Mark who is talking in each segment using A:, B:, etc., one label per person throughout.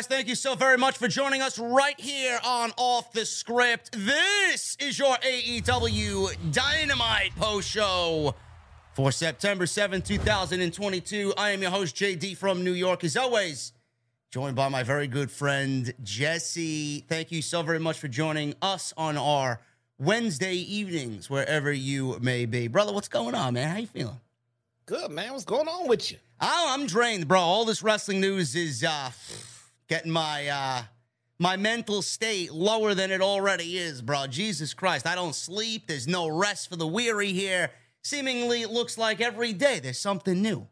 A: Guys? Thank you so very much for joining us right here on Off the Script. This is your AEW Dynamite post show for September 7, 2022. I am your host, JD from New York, as always, joined by my very good friend, Jesse. Thank you so very much for joining us on our Wednesday evenings, wherever you may be. Brother, what's going on, man? How you feeling?
B: Good, man. What's going on with you?
A: Oh, I'm drained, bro. All this wrestling news is uh, getting my uh, my mental state lower than it already is, bro. Jesus Christ, I don't sleep. There's no rest for the weary here. Seemingly, it looks like every day there's something new.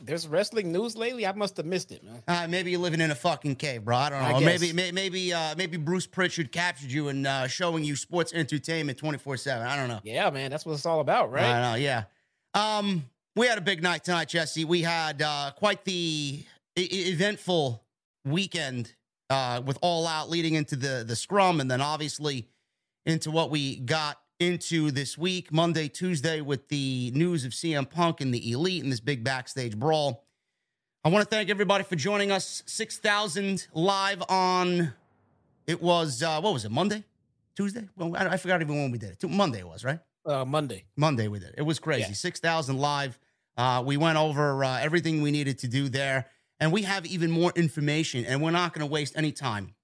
B: There's wrestling news lately. I must have missed it, man.
A: Uh, maybe you're living in a fucking cave, bro. I don't know.
B: I
A: maybe may, maybe uh, maybe Bruce Pritchard captured you and uh, showing you sports entertainment 24 seven. I don't know.
B: Yeah, man. That's what it's all about, right?
A: I know, yeah. Um, we had a big night tonight, Jesse. We had uh, quite the eventful weekend uh, with All Out leading into the the scrum, and then obviously into what we got into this week, Monday, Tuesday, with the news of CM Punk and the Elite and this big backstage brawl. I want to thank everybody for joining us. Six thousand live on. It was uh, what was it? Monday, Tuesday? Well, I, I forgot even when we did it. Monday was right.
B: Uh, Monday.
A: Monday we did. It It was crazy.
B: Yeah.
A: 6,000 live. Uh, we went over uh, everything we needed to do there. And we have even more information, and we're not going to waste any time.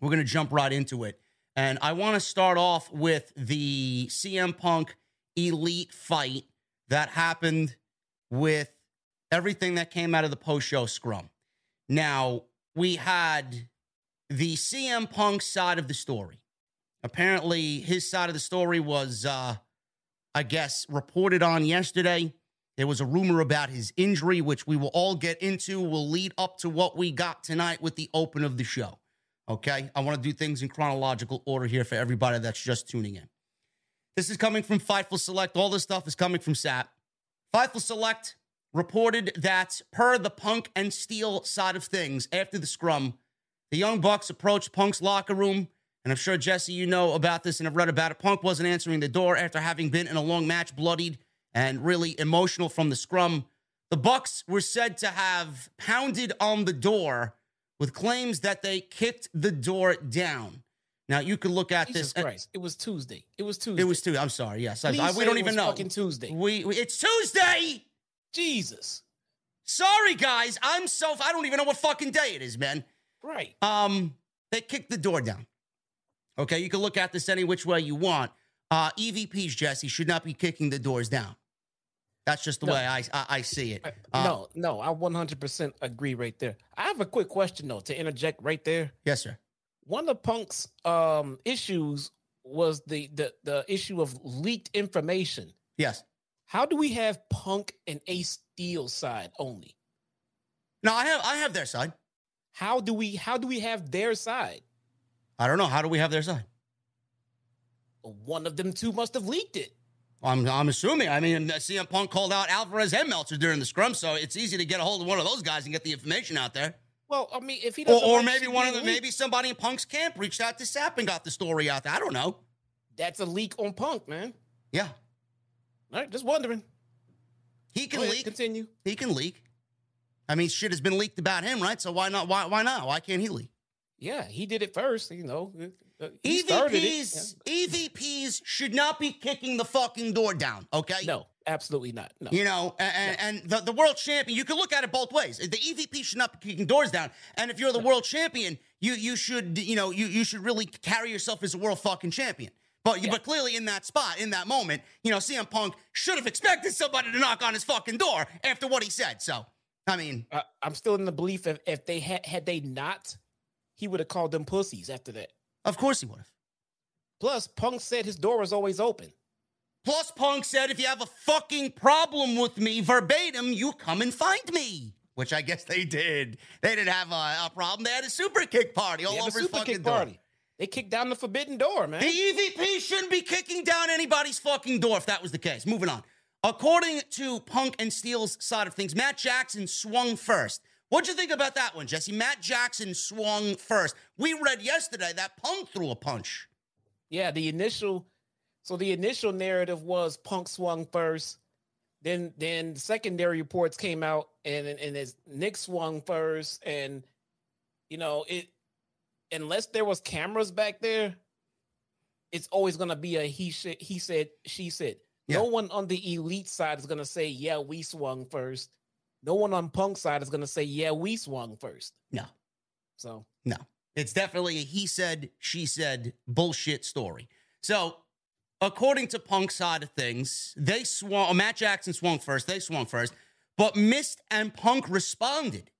A: We're going to jump right into it. And I want to start off with the CM Punk elite fight that happened with everything that came out of the post show scrum. Now, we had the CM Punk side of the story. Apparently, his side of the story was, uh, I guess, reported on yesterday. There was a rumor about his injury, which we will all get into, will lead up to what we got tonight with the open of the show. Okay. I want to do things in chronological order here for everybody that's just tuning in. This is coming from Fightful Select. All this stuff is coming from Sapp. Fightful Select reported that, per the Punk and Steel side of things, after the scrum, the Young Bucks approached Punk's locker room. And I'm sure, Jesse, you know about this and have read about it. Punk wasn't answering the door after having been in a long match, bloodied and really emotional from the scrum. The Bucks were said to have pounded on the door with claims that they kicked the door down. Now you can look at
B: Jesus
A: this.
B: Christ. It was Tuesday. It was Tuesday.
A: It was Tuesday. I'm sorry. Yes, I, I- we don't even know.
B: fucking Tuesday.
A: We, we it's Tuesday.
B: Jesus.
A: Sorry, guys. I'm so I don't even know what fucking day it is, man.
B: Right.
A: Um, they kicked the door down. Okay, you can look at this any which way you want. Uh, EVPs, Jesse, should not be kicking the doors down. That's just the
B: No.
A: way I, I I see it. Uh,
B: no, no, I 100% agree right there. I have a quick question, though, to interject right there.
A: Yes, sir.
B: One of Punk's um, issues was the, the, the issue of leaked information.
A: Yes.
B: How do we have Punk and Ace Steel side only?
A: No, I have I have their side.
B: How do we how do we have their side?
A: I don't know. How do we have their side?
B: One of them two must have leaked it.
A: I'm I'm assuming. I mean, CM Punk called out Alvarez and Meltzer during the scrum, so it's easy to get a hold of one of those guys and get the information out there.
B: Well, I mean, if he
A: Or,
B: doesn't,
A: or
B: like
A: maybe one of the maybe somebody in Punk's camp reached out to Sapp and got the story out there. I don't know.
B: that's a leak on Punk, man.
A: Yeah,
B: All right, just wondering.
A: he can
B: ahead,
A: leak.
B: Continue.
A: He can leak. I mean, shit has been leaked about him, right? So why not? Why why not? Why can't he leak?
B: Yeah, he did it first. You know, Uh, he started it.
A: EVPs EVPs should not be kicking the fucking door down. Okay.
B: No, absolutely not. No.
A: You know, and, and the, the world champion, you can look at it both ways. The EVP should not be kicking doors down. And if you're the world champion, you you should, you know, you, you should really carry yourself as a world fucking champion. But
B: Yeah.
A: but clearly in that spot, in that moment, you know, CM Punk should have expected somebody to knock on his fucking door after what he said. So, I mean,
B: I, I'm still in the belief if, if they had had they not, he would have called them pussies after that.
A: Of course he would have.
B: Plus, Punk said his door was always open.
A: Plus, Punk said, if you have a fucking problem with me verbatim, you come and find me. Which I guess they did. They didn't have a, a problem. They had a super kick party all
B: They had a
A: over his
B: super
A: fucking
B: kick
A: door.
B: party. They kicked down the forbidden door, man.
A: The EVP shouldn't be kicking down anybody's fucking door if that was the case. Moving on. According to Punk and Steel's side of things, Matt Jackson swung first. What'd you think about that one, Jesse? Matt Jackson swung first. We read yesterday that Punk threw a punch.
B: Yeah, the initial so the initial narrative was Punk swung first. Then then secondary reports came out and and, and as Nick swung first and you know it unless there was cameras back there, it's always gonna be a he said he said she said. No one on the elite side is gonna say, yeah, we swung first. No one on Punk side is gonna say, yeah, we swung first.
A: No.
B: So
A: No. It's definitely a he said, she said bullshit story. So, according to Punk's side of things, they swung, oh, Matt Jackson swung first, they swung first, but missed and Punk responded.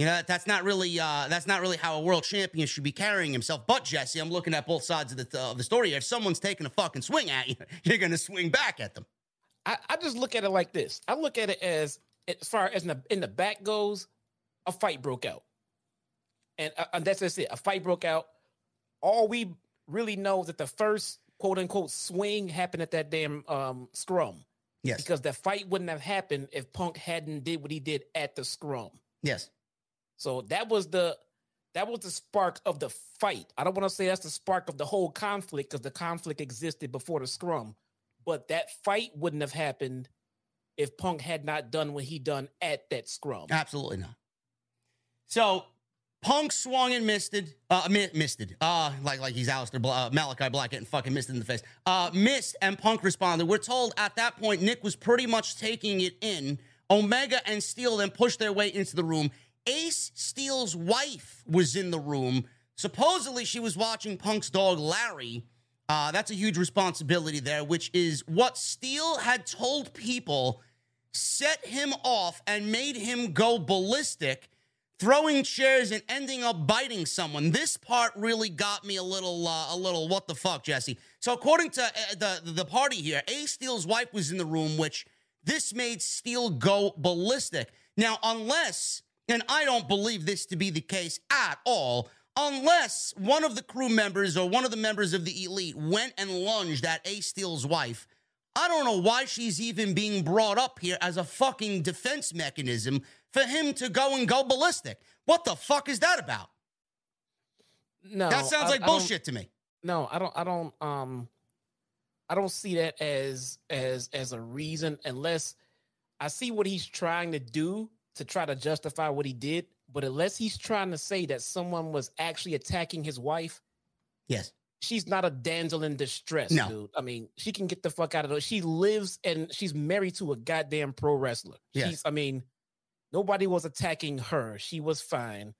A: You know, that's not really uh, that's not really how a world champion should be carrying himself. But Jesse, I'm looking at both sides of the, of the story. If someone's taking a fucking swing at you, you're going to swing back at them.
B: I, I just look at it like this. I look at it as as far as in the, in the back goes, a fight broke out, and, uh, and that's just it. A fight broke out. All we really know is that the first quote unquote swing happened at that damn um, scrum
A: Yes.
B: because the fight wouldn't have happened if Punk hadn't did what he did at the scrum.
A: Yes.
B: So that was the that was the spark of the fight. I don't want to say that's the spark of the whole conflict because the conflict existed before the scrum, but that fight wouldn't have happened if Punk had not done what he done at that scrum.
A: Absolutely not. So Punk swung and missed it. Uh. Uh, like like he's Aleister Bla- uh, Malakai Black getting fucking missed in the face. Uh, missed and Punk responded. We're told at that point Nick was pretty much taking it in. Omega and Steel then pushed their way into the room. Ace Steel's wife was in the room. Supposedly she was watching Punk's dog Larry. Uh, that's a huge responsibility there, which is what Steel had told people set him off and made him go ballistic, throwing chairs and ending up biting someone. This part really got me a little, uh, a little. What the fuck, Jesse? So according to uh, the the party here, A Steel's wife was in the room, which this made Steel go ballistic. Now, unless, and I don't believe this to be the case at all. Unless one of the crew members or one of the members of the elite went and lunged at A Steel's wife, I don't know why she's even being brought up here as a fucking defense mechanism for him to go and go ballistic. What the fuck is that about?
B: No,
A: that sounds
B: I-
A: like
B: I
A: bullshit to me.
B: No, I don't. I don't. Um, I don't see that as as as a reason unless I see what he's trying to do to try to justify what he did. But unless he's trying to say that someone was actually attacking his wife,
A: Yes.
B: She's not a damsel in distress,
A: No.
B: dude. I mean, she can get the fuck out of there. She lives and she's married to a goddamn pro wrestler.
A: Yes.
B: She's, I mean, nobody was attacking her. She was fine.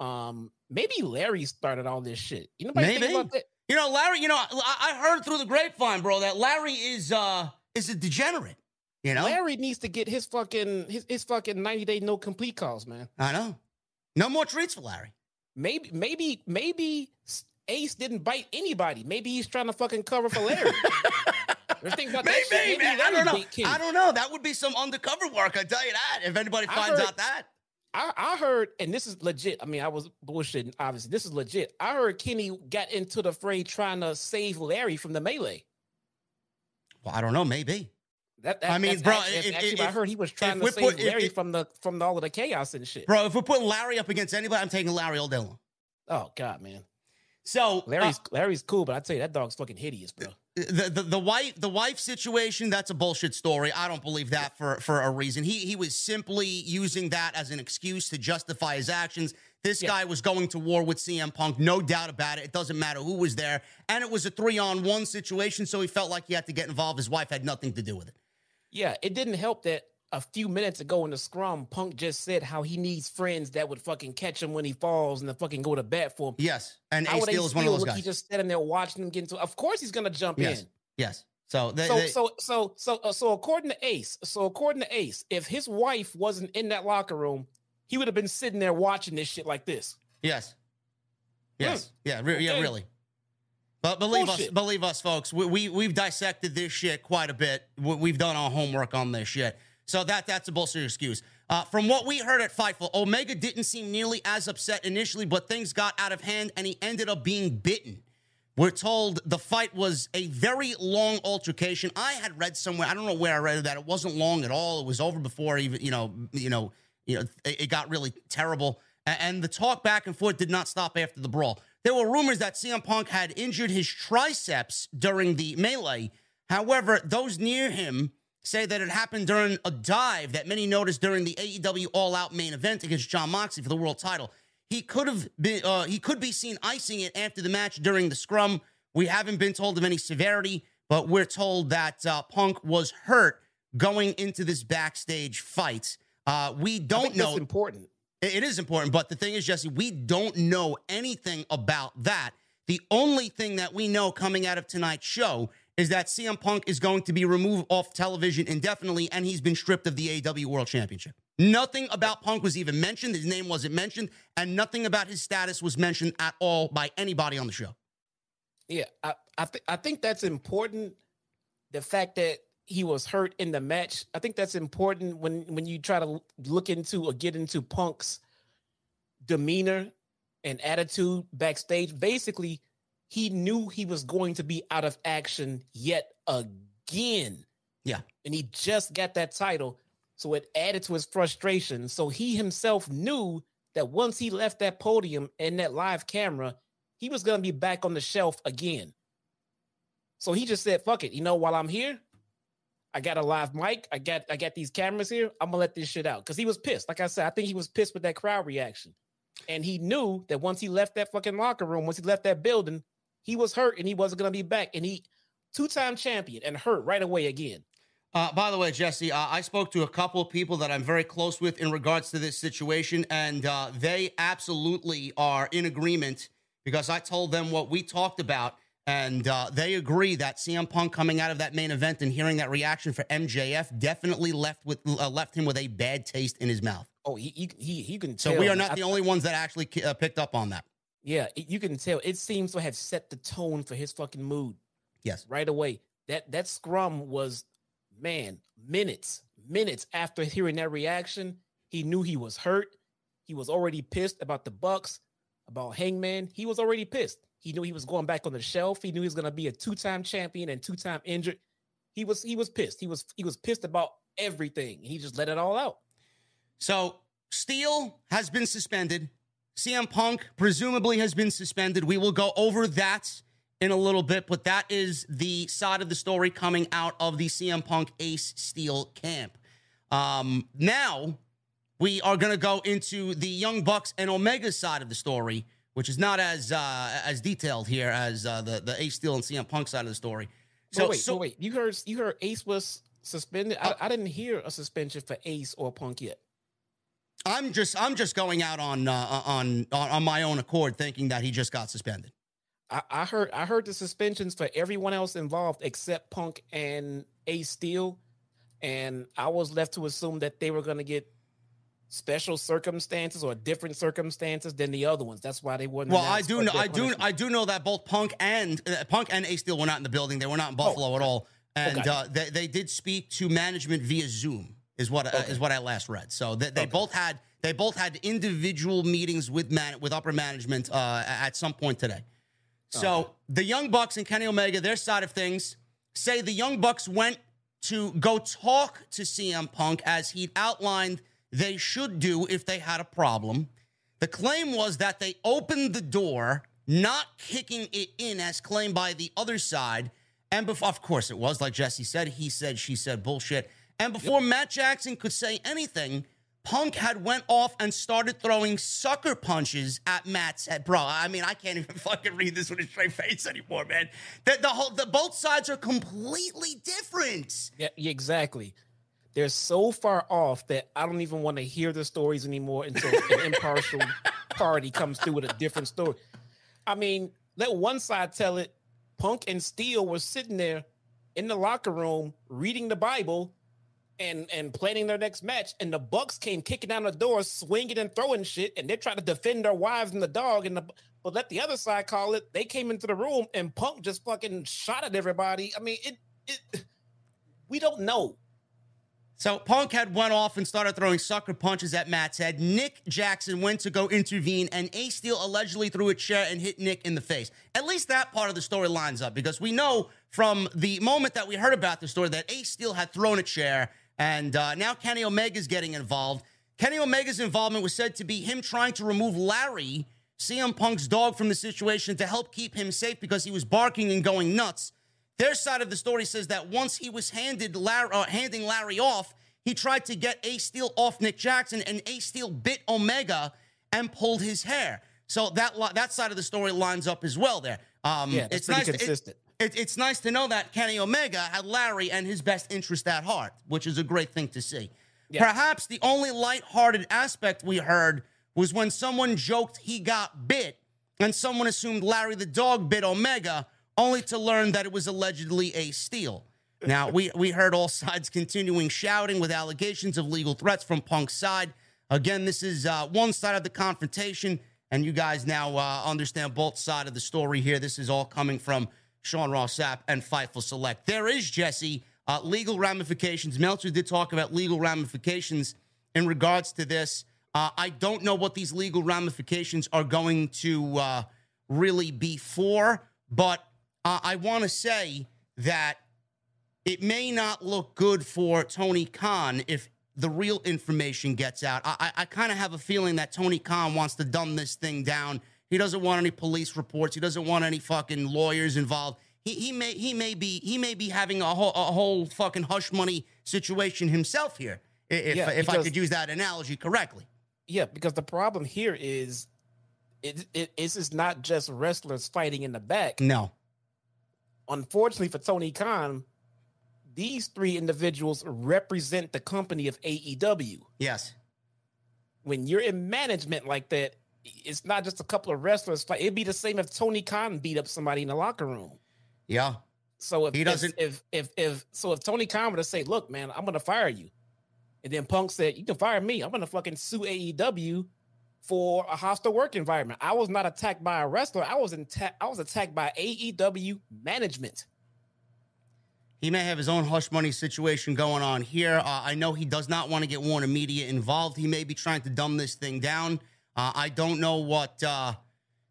B: Um, maybe Larry started all this shit. You know,
A: Maybe.
B: think about that?
A: You know, Larry, you know, I, I heard through the grapevine, bro, that Larry is uh is a degenerate. You know?
B: Larry needs to get his fucking his, his fucking 90 day no complete calls, man.
A: I know. No more treats for Larry.
B: Maybe maybe maybe Ace didn't bite anybody. Maybe he's trying to fucking cover for Larry. Ever think about that
A: Maybe,
B: shit?
A: I don't know. I don't know. That would be some undercover work. I tell you that. If anybody finds
B: heard-
A: out that.
B: I, I heard, and this is legit. I mean, I was bullshitting, obviously. This is legit. I heard Kenny got into the fray trying to save Larry from the melee.
A: Well, I don't know. Maybe.
B: That, that
A: I mean, bro,
B: actually,
A: if-
B: actually
A: if-
B: I heard he was trying to save
A: put-
B: Larry
A: if-
B: from the from all of the chaos and shit.
A: Bro, if we're putting Larry up against anybody, I'm taking Larry all day long.
B: Oh God, man,
A: So
B: Larry's uh, Larry's cool, but I tell you that dog's fucking hideous, bro.
A: the, the the wife the wife situation that's a bullshit story. I don't believe that for for a reason. He he was simply using that as an excuse to justify his actions. This
B: Yeah.
A: guy was going to war with CM Punk, no doubt about it. It doesn't matter who was there, and it was a three on one situation. So he felt like he had to get involved. His wife had nothing to do with it.
B: Yeah, it didn't help that a few minutes ago in the scrum, Punk just said how he needs friends that would fucking catch him when he falls and then fucking go to bat for him.
A: Yes, and
B: How
A: Ace Steel is one of those guys.
B: He just standing there watching him get into. Of course, he's gonna jump
A: yes,
B: in.
A: yes. So they,
B: So,
A: they-
B: so, so, so, uh, so, according to Ace, so according to Ace, if his wife wasn't in that locker room, he would have been sitting there watching this shit like this.
A: yes, yes, yeah, re- yeah, really. But believe
B: Bullshit.
A: us, believe us, folks. We, we we've dissected this shit quite a bit. We, we've done our homework on this shit. So that that's a bullshit excuse. Uh, from what we heard at Fightful, Omega didn't seem nearly as upset initially, but things got out of hand, and he ended up being bitten. We're told the fight was a very long altercation. I had read somewhere, I don't know where I read that it wasn't long at all. It was over before even you know you know you know it, it got really terrible, and the talk back and forth did not stop after the brawl. There were rumors that CM Punk had injured his triceps during the melee. However, those near him say that it happened during a dive that many noticed during the AEW All Out main event against Jon Moxley for the world title. He could have been, uh, he could be seen icing it after the match during the scrum. We haven't been told of any severity, but we're told that uh, Punk was hurt going into this backstage fight. Uh, we don't know.
B: that's important.
A: It is important, but the thing is, Jesse, we don't know anything about that. The only thing that we know coming out of tonight's show is that CM Punk is going to be removed off television indefinitely, and he's been stripped of the AW World Championship. Nothing about Punk was even mentioned. His name wasn't mentioned, and nothing about his status was mentioned at all by anybody on the show.
B: Yeah, I I, th- I think that's important. The fact that he was hurt in the match, I think that's important when when you try to look into or get into Punk's demeanor and attitude backstage. Basically, he knew he was going to be out of action yet again.
A: Yeah.
B: and he just got that title, so it added to his frustration. So he himself knew that once he left that podium and that live camera, he was going to be back on the shelf again. So he just said, "Fuck it." You know, while I'm here, I got a live mic. I got I got these cameras here. I'm gonna let this shit out because he was pissed. Like I said, I think he was pissed with that crowd reaction, and he knew that once he left that fucking locker room, once he left that building, he was hurt and he wasn't gonna be back. And he two time champion and hurt right away again.
A: Uh, by the way, Jesse, uh, I spoke to a couple of people that I'm very close with in regards to this situation, and uh, they absolutely are in agreement because I told them what we talked about, and uh, they agree that CM Punk coming out of that main event and hearing that reaction for MJF definitely left with uh, left him with a bad taste in his mouth.
B: Oh, he he he, he can.
A: So we are not the only ones that actually uh, picked up on that.
B: Yeah, it- you can tell. It seems to have set the tone for his fucking mood.
A: Yes.
B: right away. That that scrum was, man, minutes, minutes after hearing that reaction, he knew he was hurt. He was already pissed about the Bucks, about Hangman. He was already pissed. He knew he was going back on the shelf. He knew he was going to be a two-time champion and two-time injured. He was he was pissed. He was he was pissed about everything. He just let it all out.
A: So Steel has been suspended. CM Punk presumably has been suspended. We will go over that in a little bit, but that is the side of the story coming out of the CM Punk Ace Steel camp. Um, now we are going to go into the Young Bucks and Omega side of the story, which is not as uh, as detailed here as uh, the the Ace Steel and CM Punk side of the story.
B: So
A: So,
B: wait,
A: so
B: wait. You heard you heard Ace was suspended. I, I didn't hear a suspension for Ace or Punk yet.
A: I'm just I'm just going out on uh, on on on my own accord, thinking that he just got suspended.
B: I, I heard I heard the suspensions for everyone else involved except Punk and Ace Steel, and I was left to assume that they were going to get special circumstances or different circumstances than the other ones. That's why they wouldn't.
A: Well, I do know I do I do know that both Punk and uh, Punk and Ace Steel were not in the building. They were not in Buffalo at all, and uh, they they did speak to management via Zoom. Is what uh, is what I last read. So they, they
B: Okay.
A: both had they both had individual meetings with man with upper management uh, at some point today. So
B: Okay.
A: the Young Bucks and Kenny Omega, their side of things, say the Young Bucks went to go talk to CM Punk as he'd outlined they should do if they had a problem. The claim was that they opened the door, not kicking it in as claimed by the other side. And before, of course, it was like Jesse said, he said, she said, bullshit. And before Matt Jackson could say anything, Punk had went off and started throwing sucker punches at Matt's head. Bro, I mean, I can't even fucking read this with a straight face anymore, man. The, the whole, the both sides are completely different.
B: Yeah, exactly. They're so far off that I don't even want to hear the stories anymore until an impartial party comes through with a different story. I mean, let one side tell it. Punk and Steel were sitting there in the locker room reading the Bible and and planning their next match, and the Bucks came kicking down the door, swinging and throwing shit, and they're trying to defend their wives and the dog, and the But let the other side call it. They came into the room and Punk just fucking shot at everybody. I mean, it it we don't know.
A: So Punk had went off and started throwing sucker punches at Matt's head. Nick Jackson went to go intervene, and Ace Steel allegedly threw a chair and hit Nick in the face. At least that part of the story lines up because we know from the moment that we heard about the story that Ace Steel had thrown a chair, and uh, now Kenny Omega's getting involved. Kenny Omega's involvement was said to be him trying to remove Larry, CM Punk's dog, from the situation to help keep him safe because he was barking and going nuts. Their side of the story says that once he was handed Larry, uh, handing Larry off, he tried to get A Steel off Nick Jackson, and A Steel bit Omega and pulled his hair. So that that side of the story lines up as well. There,
B: um, yeah, it's nice. Consistent.
A: To, it, it, it's nice to know that Kenny Omega had Larry and his best interest at heart, which is a great thing to see. Yeah. Perhaps the only light-hearted aspect we heard was when someone joked he got bit, and someone assumed Larry the dog bit Omega only to learn that it was allegedly a Steel. Now, we, we heard all sides continuing shouting with allegations of legal threats from Punk's side. Again, this is uh, one side of the confrontation, and you guys now uh, understand both sides of the story here. This is all coming from Sean Ross and Fightful Select. There is, Jesse, uh, legal ramifications. Meltzer did talk about legal ramifications in regards to this. Uh, I don't know what these legal ramifications are going to uh, really be for, but uh, I want to say that it may not look good for Tony Khan if the real information gets out. I, I kind of have a feeling that Tony Khan wants to dumb this thing down. He doesn't want any police reports. He doesn't want any fucking lawyers involved. He, he may he may be he may be having a whole, a whole fucking hush money situation himself here. If yeah, if I could use that analogy correctly.
B: Yeah, because the problem here is it, it this is not just wrestlers fighting in the back.
A: No
B: unfortunately for Tony Khan, these three individuals represent the company of AEW.
A: Yes.
B: When you're in management like that, it's not just a couple of wrestlers. It'd be the same if Tony Khan beat up somebody in the locker room.
A: Yeah.
B: So if he doesn't, if if if, if so, if Tony Khan were to say, "Look, man, I'm gonna fire you," and then Punk said, "You can fire me. I'm gonna fucking sue AEW for a hostile work environment. I was not attacked by a wrestler. I was attacked. I was attacked by AEW management.
A: He may have his own hush money situation going on here. Uh, I know he does not want to get Warner Media involved. He may be trying to dumb this thing down. Uh, I don't know what uh,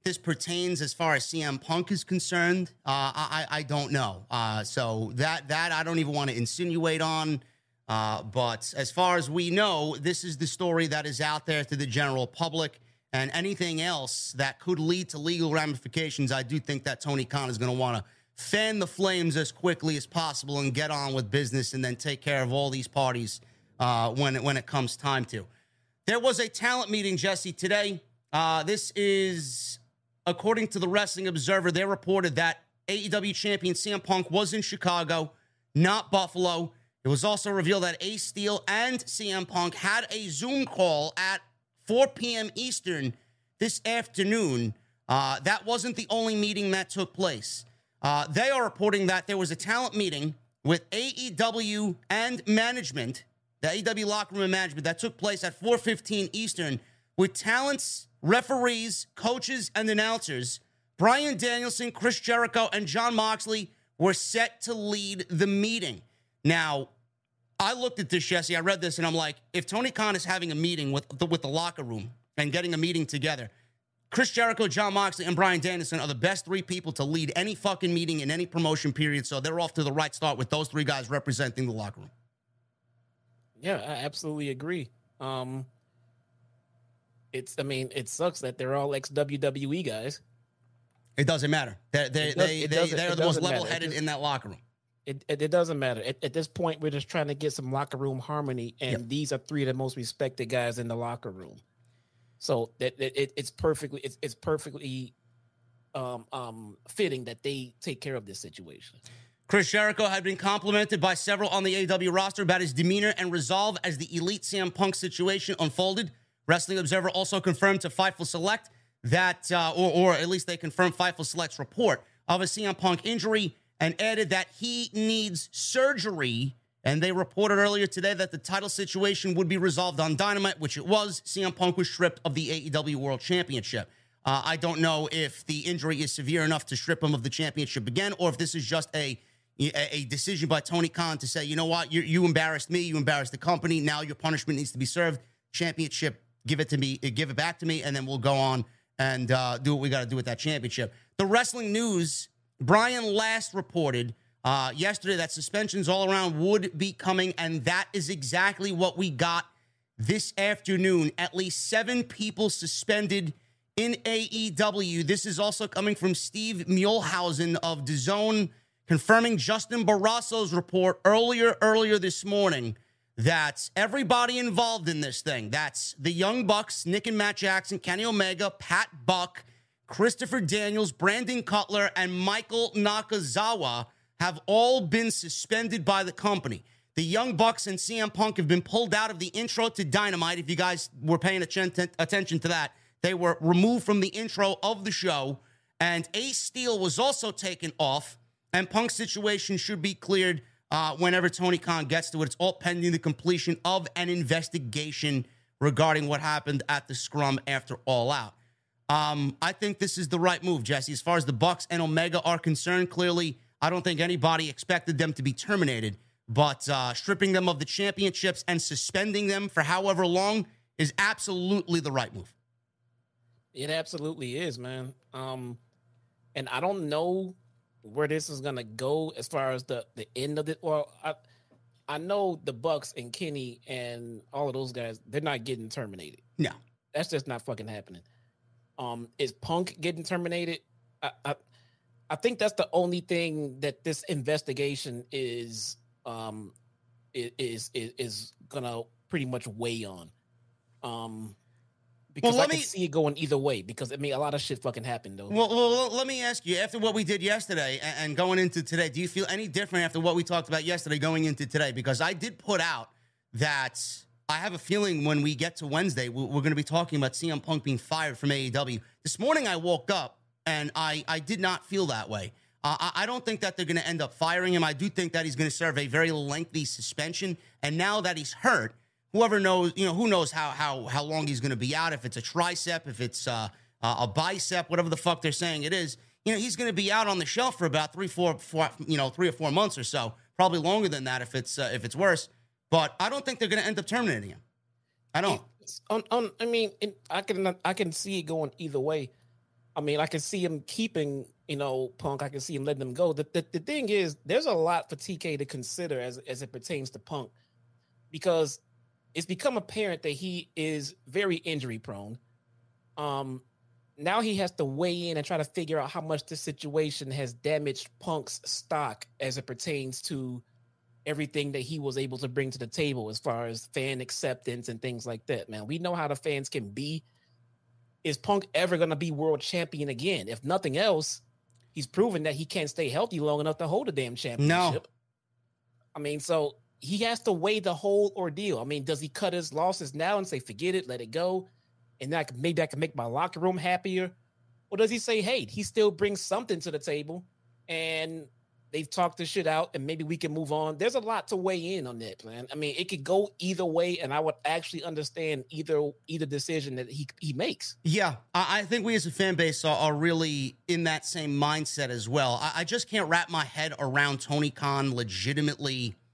A: this pertains as far as CM Punk is concerned. Uh, I, I don't know. Uh, so that that I don't even want to insinuate on. Uh, but as far as we know, this is the story that is out there to the general public. And anything else that could lead to legal ramifications, I do think that Tony Khan is going to want to fan the flames as quickly as possible and get on with business and then take care of all these parties uh, when, it, when it comes time to. There was a talent meeting, Jesse, today. Uh, this is, according to the Wrestling Observer, they reported that AEW champion CM Punk was in Chicago, not Buffalo. It was also revealed that Ace Steel and CM Punk had a Zoom call at 4 p.m. Eastern this afternoon. Uh, that wasn't the only meeting that took place. Uh, they are reporting that there was a talent meeting with AEW and management, the AEW locker room management, that took place at 4:15 Eastern, with talents, referees, coaches, and announcers. Bryan Danielson, Chris Jericho, and Jon Moxley were set to lead the meeting. Now, I looked at this, Jesse. I read this, and I'm like, if Tony Khan is having a meeting with the, with the locker room and getting a meeting together, Chris Jericho, Jon Moxley, and Bryan Danielson are the best three people to lead any fucking meeting in any promotion period. So they're off to the right start with those three guys representing the locker room.
B: Yeah, I absolutely agree. Um, it's, I mean, it sucks that they're all ex WWE guys.
A: It doesn't matter. They're, they, does, they, they, they're the most level headed in that locker room.
B: It, it, it, doesn't matter. At, at, this point, we're just trying to get some locker room harmony, and yep. these are three of the most respected guys in the locker room. So that it, it's perfectly it's, it's perfectly um, um, fitting that they take care of this situation.
A: Chris Jericho had been complimented by several on the AW roster about his demeanor and resolve as the elite CM Punk situation unfolded. Wrestling Observer also confirmed to Fightful Select that, uh, or, or at least they confirmed Fightful Select's report of a CM Punk injury and added that he needs surgery. And they reported earlier today that the title situation would be resolved on Dynamite, which it was. CM Punk was stripped of the AEW World Championship. Uh, I don't know if the injury is severe enough to strip him of the championship again, or if this is just a a decision by Tony Khan to say, you know what, you, you embarrassed me, you embarrassed the company. Now your punishment needs to be served. Championship, give it to me, give it back to me, and then we'll go on and uh, do what we got to do with that championship. The wrestling news: Brian last reported uh, yesterday that suspensions all around would be coming, and that is exactly what we got this afternoon. At least seven people suspended in AEW. This is also coming from Steve Muehlhausen of DAZN, confirming Justin Barrasso's report earlier earlier this morning that everybody involved in this thing, that's the Young Bucks, Nick and Matt Jackson, Kenny Omega, Pat Buck, Christopher Daniels, Brandon Cutler, and Michael Nakazawa have all been suspended by the company. The Young Bucks and CM Punk have been pulled out of the intro to Dynamite. If you guys were paying attention to that, they were removed from the intro of the show. And Ace Steel was also taken off. And Punk's situation should be cleared uh, whenever Tony Khan gets to it. It's all pending the completion of an investigation regarding what happened at the scrum after All Out. Um, I think this is the right move, Jesse. As far as the Bucks and Omega are concerned, clearly, I don't think anybody expected them to be terminated. But uh, stripping them of the championships and suspending them for however long is absolutely the right move.
B: It absolutely is, man. Um, and I don't know where this is gonna go as far as the the end of it. Well, I I know the Bucks and Kenny and all of those guys, they're not getting terminated.
A: No,
B: that's just not fucking happening. Um, is Punk getting terminated? I, I, I think that's the only thing that this investigation is um is is is gonna pretty much weigh on. Um, because well, I can me, see it going either way. Because I mean, a lot of shit fucking happened though.
A: Well, well, let me ask you: after what we did yesterday and, going into today, do you feel any different after what we talked about yesterday going into today? Because I did put out that I have a feeling when we get to Wednesday, we're, going to be talking about CM Punk being fired from AEW. This morning, I woke up and I I did not feel that way. Uh, I, I don't think that they're going to end up firing him. I do think that he's going to serve a very lengthy suspension. And now that he's hurt whoever knows, you know, who knows how how how long he's going to be out? If it's a tricep, if it's uh, a bicep, whatever the fuck they're saying it is, you know, he's going to be out on the shelf for about three, four, four, you know, three or four months or so. Probably longer than that if it's uh, if it's worse. But I don't think they're going to end up terminating him. I don't.
B: On, on, I mean, I can I can see it going either way. I mean, I can see him keeping, you know, Punk. I can see him letting them go. The, the, the thing is, there's a lot for TK to consider as as it pertains to Punk, because it's become apparent that he is very injury prone. Um, now he has to weigh in and try to figure out how much this situation has damaged Punk's stock as it pertains to everything that he was able to bring to the table as far as fan acceptance and things like that. Man, we know how the fans can be. Is Punk ever going to be world champion again? If nothing else, he's proven that he can't stay healthy long enough to hold a damn championship. No. I mean, so he has to weigh the whole ordeal. I mean, does he cut his losses now and say, forget it, let it go? And that maybe I can make my locker room happier? Or does he say, hey, he still brings something to the table and they've talked this shit out and maybe we can move on? There's a lot to weigh in on that, man. I mean, it could go either way, and I would actually understand either either decision that he he makes.
A: Yeah, I think we as a fan base are, are really in that same mindset as well. I, I just can't wrap my head around Tony Khan legitimately –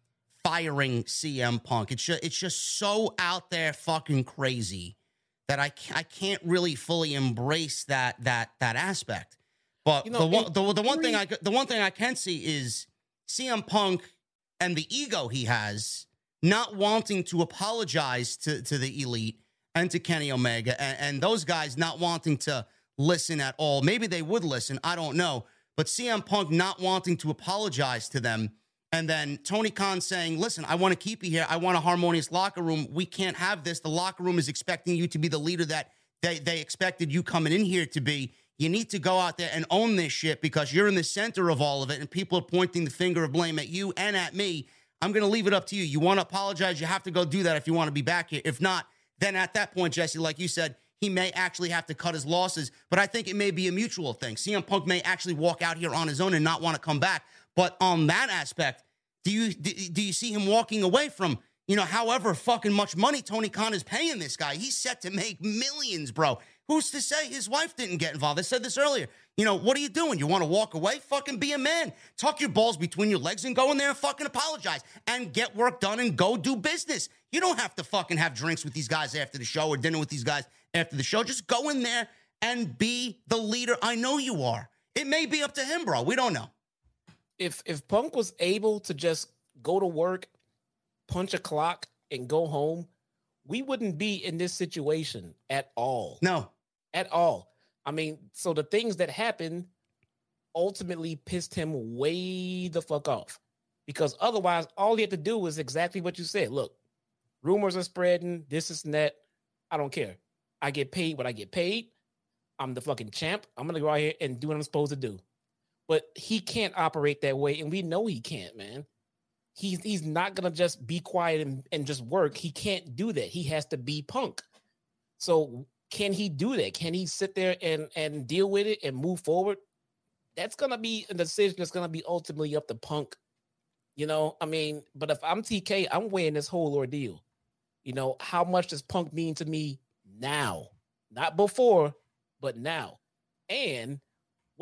A: firing CM Punk. It's just, it's just so out there fucking crazy that I I can't really fully embrace that that that aspect. But you know, the one the, the one thing I the one thing I can see is CM Punk and the ego he has not wanting to apologize to to the elite and to Kenny Omega and, and those guys not wanting to listen at all. Maybe they would listen, I don't know. But CM Punk not wanting to apologize to them and then Tony Khan saying, listen, I want to keep you here. I want a harmonious locker room. We can't have this. The locker room is expecting you to be the leader that they, they expected you coming in here to be. You need to go out there and own this shit because you're in the center of all of it and people are pointing the finger of blame at you and at me. I'm going to leave it up to you. You want to apologize, you have to go do that if you want to be back here. If not, then at that point, Jesse, like you said, he may actually have to cut his losses. But I think it may be a mutual thing. CM Punk may actually walk out here on his own and not want to come back. But on that aspect, do you do you see him walking away from you know however fucking much money Tony Khan is paying this guy? He's set to make millions, bro. Who's to say his wife didn't get involved? I said this earlier. You know, what are you doing? You want to walk away? Fucking be a man. Tuck your balls between your legs and go in there and fucking apologize and get work done and go do business. You don't have to fucking have drinks with these guys after the show or dinner with these guys after the show. Just go in there and be the leader I know you are. It may be up to him, bro. We don't know.
B: If if Punk was able to just go to work, punch a clock, and go home, we wouldn't be in this situation at all.
A: No.
B: At all. I mean, so the things that happened ultimately pissed him way the fuck off. Because otherwise, all he had to do was exactly what you said. Look, rumors are spreading, this is net. I don't care. I get paid what I get paid. I'm the fucking champ. I'm gonna go out here and do what I'm supposed to do. But he can't operate that way, and we know he can't, man. He's he's not gonna just be quiet and, and just work. He can't do that. He has to be punk. So can he do that? Can he sit there and and deal with it and move forward? That's gonna be a decision that's gonna be ultimately up to Punk. You know, I mean, but if I'm TK, I'm weighing this whole ordeal. You know, how much does Punk mean to me now? Not before, but now. And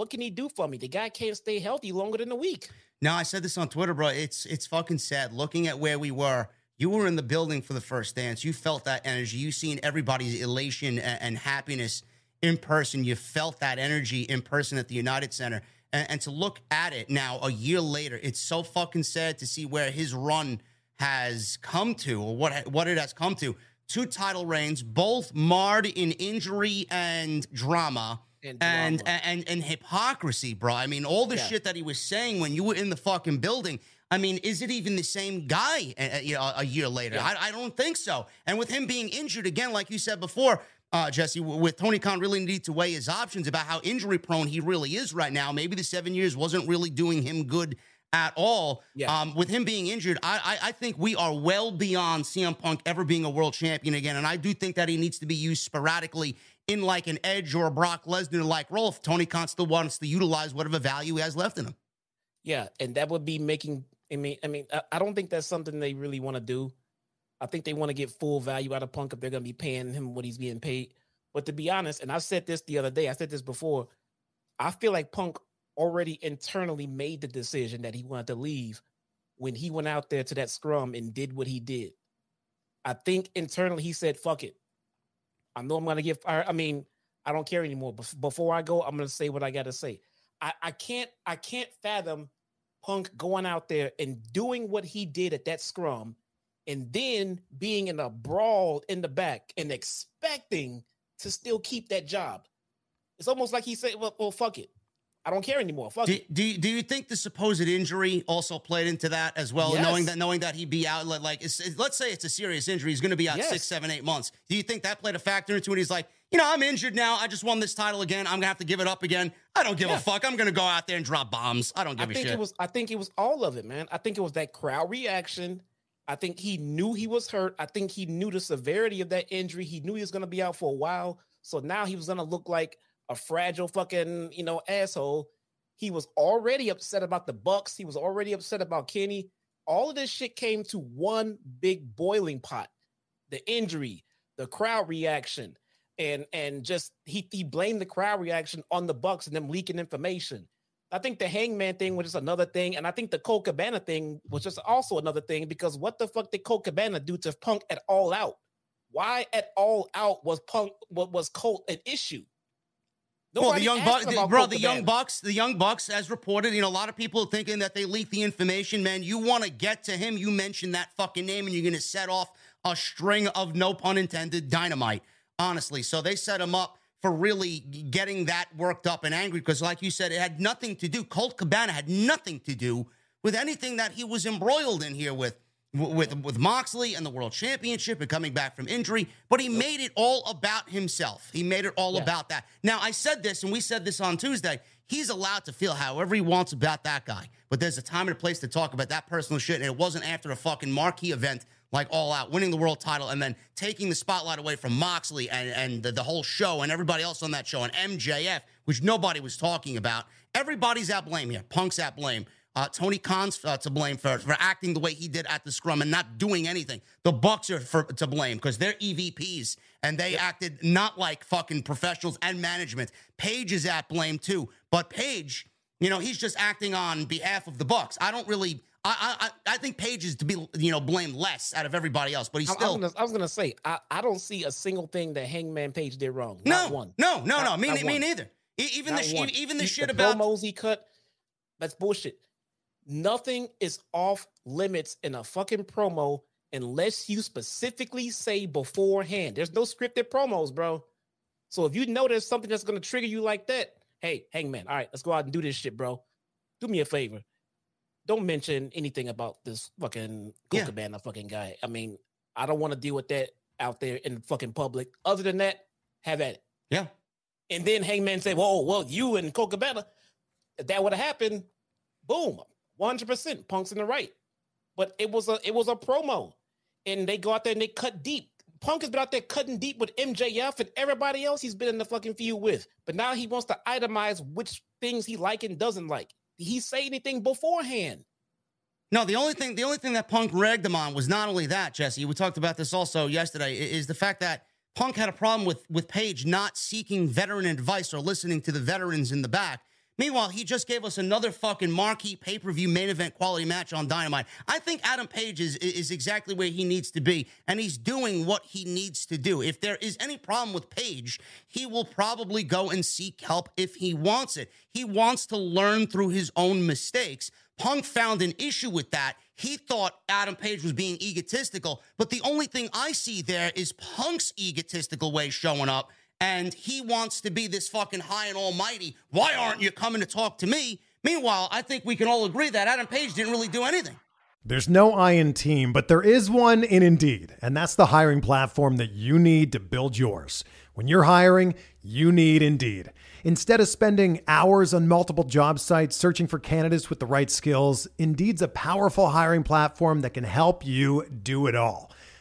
B: what can he do for me? The guy can't stay healthy longer than a week.
A: No, I said this on Twitter, bro. It's it's fucking sad. Looking at where we were you were in the building for the first dance. You felt that energy. You seen everybody's elation and, and happiness in person. You felt that energy in person at the United Center. And, and, to look at it now, a year later, it's so fucking sad to see where his run has come to, or what what it has come to. Two title reigns, both marred in injury and drama. And, and, and and hypocrisy, bro. I mean, all the yeah. shit that he was saying when you were in the fucking building. I mean, is it even the same guy uh, uh you know, a year later? Yeah. I, I, don't think so. And with him being injured again, like you said before, uh, Jesse, with Tony Khan really need to weigh his options about how injury prone he really is right now. Maybe the seven years wasn't really doing him good at all. Yeah. Um, with him being injured, I, I, I think we are well beyond CM Punk ever being a world champion again. And I do think that he needs to be used sporadically in like an Edge or a Brock Lesnar like role if Tony Khan still wants to utilize whatever value he has left in him.
B: Yeah, and that would be making I mean, I mean, I, don't think that's something they really want to do. I think they want to get full value out of Punk if they're going to be paying him what he's being paid. But to be honest, and I said this the other day, I said this before. I feel like Punk already internally made the decision that he wanted to leave when he went out there to that scrum and did what he did. I think internally he said, "Fuck it, I know I'm to get fired. I mean, I don't care anymore. But before I go, I'm to say what I got to say. I, I can't, I can't fathom Punk going out there and doing what he did at that scrum and then being in a brawl in the back and expecting to still keep that job. It's almost like he said, well, well fuck it. I don't care anymore. Fuck
A: do,
B: it.
A: Do you, do you think the supposed injury also played into that as well? Yes. Knowing that knowing that he'd be out, like it's, let's say it's a serious injury, he's going to be out yes. six, seven, eight months. Do you think that played a factor into it? He's like, you know, I'm injured now. I just won this title again. I'm gonna have to give it up again. I don't give yeah. a fuck. I'm gonna go out there and drop bombs. I don't give
B: I
A: a
B: think
A: shit.
B: It was. I think it was all of it, man. I think it was that crowd reaction. I think he knew he was hurt. I think he knew the severity of that injury. He knew he was gonna be out for a while. So now he was gonna look like a fragile fucking you know asshole he was already upset about the Bucks. He was already upset about Kenny. All of this shit came to one big boiling pot. The injury, the crowd reaction, and and just he he blamed the crowd reaction on the Bucks and them leaking information. I think the Hangman thing was just another thing, and I think the Colt Cabana thing was just also another thing because what the fuck did Colt Cabana do to Punk at All Out? Why at All Out was Punk? What was Colt an issue?
A: Well, the young bucks, bro, the young bucks, the young bucks, as reported, you know, a lot of people thinking that they leaked the information. Man, you want to get to him, you mention that fucking name, and you're going to set off a string of no pun intended dynamite. Honestly, so they set him up for really getting that worked up and angry because, like you said, it had nothing to do. Colt Cabana had nothing to do with anything that he was embroiled in here with with with Moxley and the World Championship and coming back from injury, but he made it all about himself. He made it all yeah. about that. Now, I said this, and we said this on Tuesday. He's allowed to feel however he wants about that guy, but there's a time and a place to talk about that personal shit, and it wasn't after a fucking marquee event like All Out, winning the world title, and then taking the spotlight away from Moxley and, and the, the whole show and everybody else on that show and MJF, which nobody was talking about. Everybody's at blame here. Punk's at blame. Uh, Tony Khan's uh, to blame for for acting the way he did at the scrum and not doing anything. The Bucks are for, to blame because they're EVPs and they acted not like fucking professionals and management. Page is at blame too, but Page, you know, he's just acting on behalf of the Bucks. I don't really. I I I think Page is to be you know blamed less out of everybody else, but he's
B: I, I
A: still
B: was gonna, I was gonna say I, I don't see a single thing that Hangman Page did wrong.
A: no
B: Not one.
A: no no no me
B: not
A: me
B: one.
A: neither. Even
B: Not
A: the
B: one.
A: even the
B: He-
A: shit about
B: promos he cut. That's bullshit. Nothing is off limits in a fucking promo unless you specifically say beforehand. There's no scripted promos, bro. So if you know there's something that's gonna trigger you like that, hey, Hangman, all right, let's go out and do this shit, bro. Do me a favor. Don't mention anything about this fucking
A: Yeah.
B: Colt Cabana fucking guy. I mean, I don't want to deal with that out there in the fucking public. Other than that, have at it.
A: yeah.
B: And then Hangman said, "Well, well, you and Colt Cabana, if that would have happened, boom, one hundred percent, Punk's in the right." But it was a it was a promo, and they go out there and they cut deep. Punk has been out there cutting deep with MJF and everybody else he's been in the fucking feud with. But now he wants to itemize which things he like and doesn't like. Did he say anything beforehand?
A: No, the only thing the only thing that Punk ragged him on was not only that, Jesse. We talked about this also yesterday. Is the fact that Punk had a problem with with Page not seeking veteran advice or listening to the veterans in the back. Meanwhile, he just gave us another fucking marquee pay per view main event quality match on Dynamite. I think Adam Page is is exactly where he needs to be, and he's doing what he needs to do. If there is any problem with Page, he will probably go and seek help if he wants it. He wants to learn through his own mistakes. Punk found an issue with that. He thought Adam Page was being egotistical, but the only thing I see there is Punk's egotistical way showing up, and he wants to be this fucking high and almighty. Why aren't you coming to talk to me? Meanwhile, I think we can all agree that Adam Page didn't really do anything.
C: There's no I in team, but there is one in Indeed, and that's the hiring platform that you need to build yours. When you're hiring, you need Indeed. Instead of spending hours on multiple job sites searching for candidates with the right skills, Indeed's a powerful hiring platform that can help you do it all.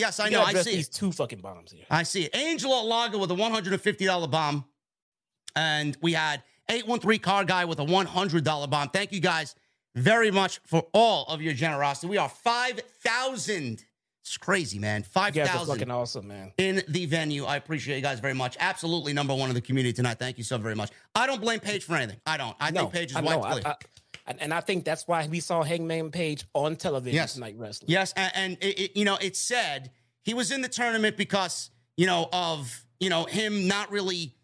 A: yes, I
B: You
A: know. I see.
B: these
A: It.
B: two fucking bombs here.
A: I see it. Angela Laga with a $150 bomb. And we had 813 Car Guy with a $100 bomb. Thank you guys very much for all of your generosity. We are 5,000. It's crazy, man.
B: Are
A: 5,000
B: fucking awesome, man.
A: in the venue. I appreciate you guys very much. Absolutely number one in the community tonight. Thank you so very much. I don't blame Page for anything. I don't. I think Page is
B: I know.
A: wiped.
B: I- I- and- and I think that's why we saw Hangman Page on television
A: Yes.
B: tonight wrestling.
A: Yes, and, and it, it- you know, it said he was in the tournament because you know of you know him not really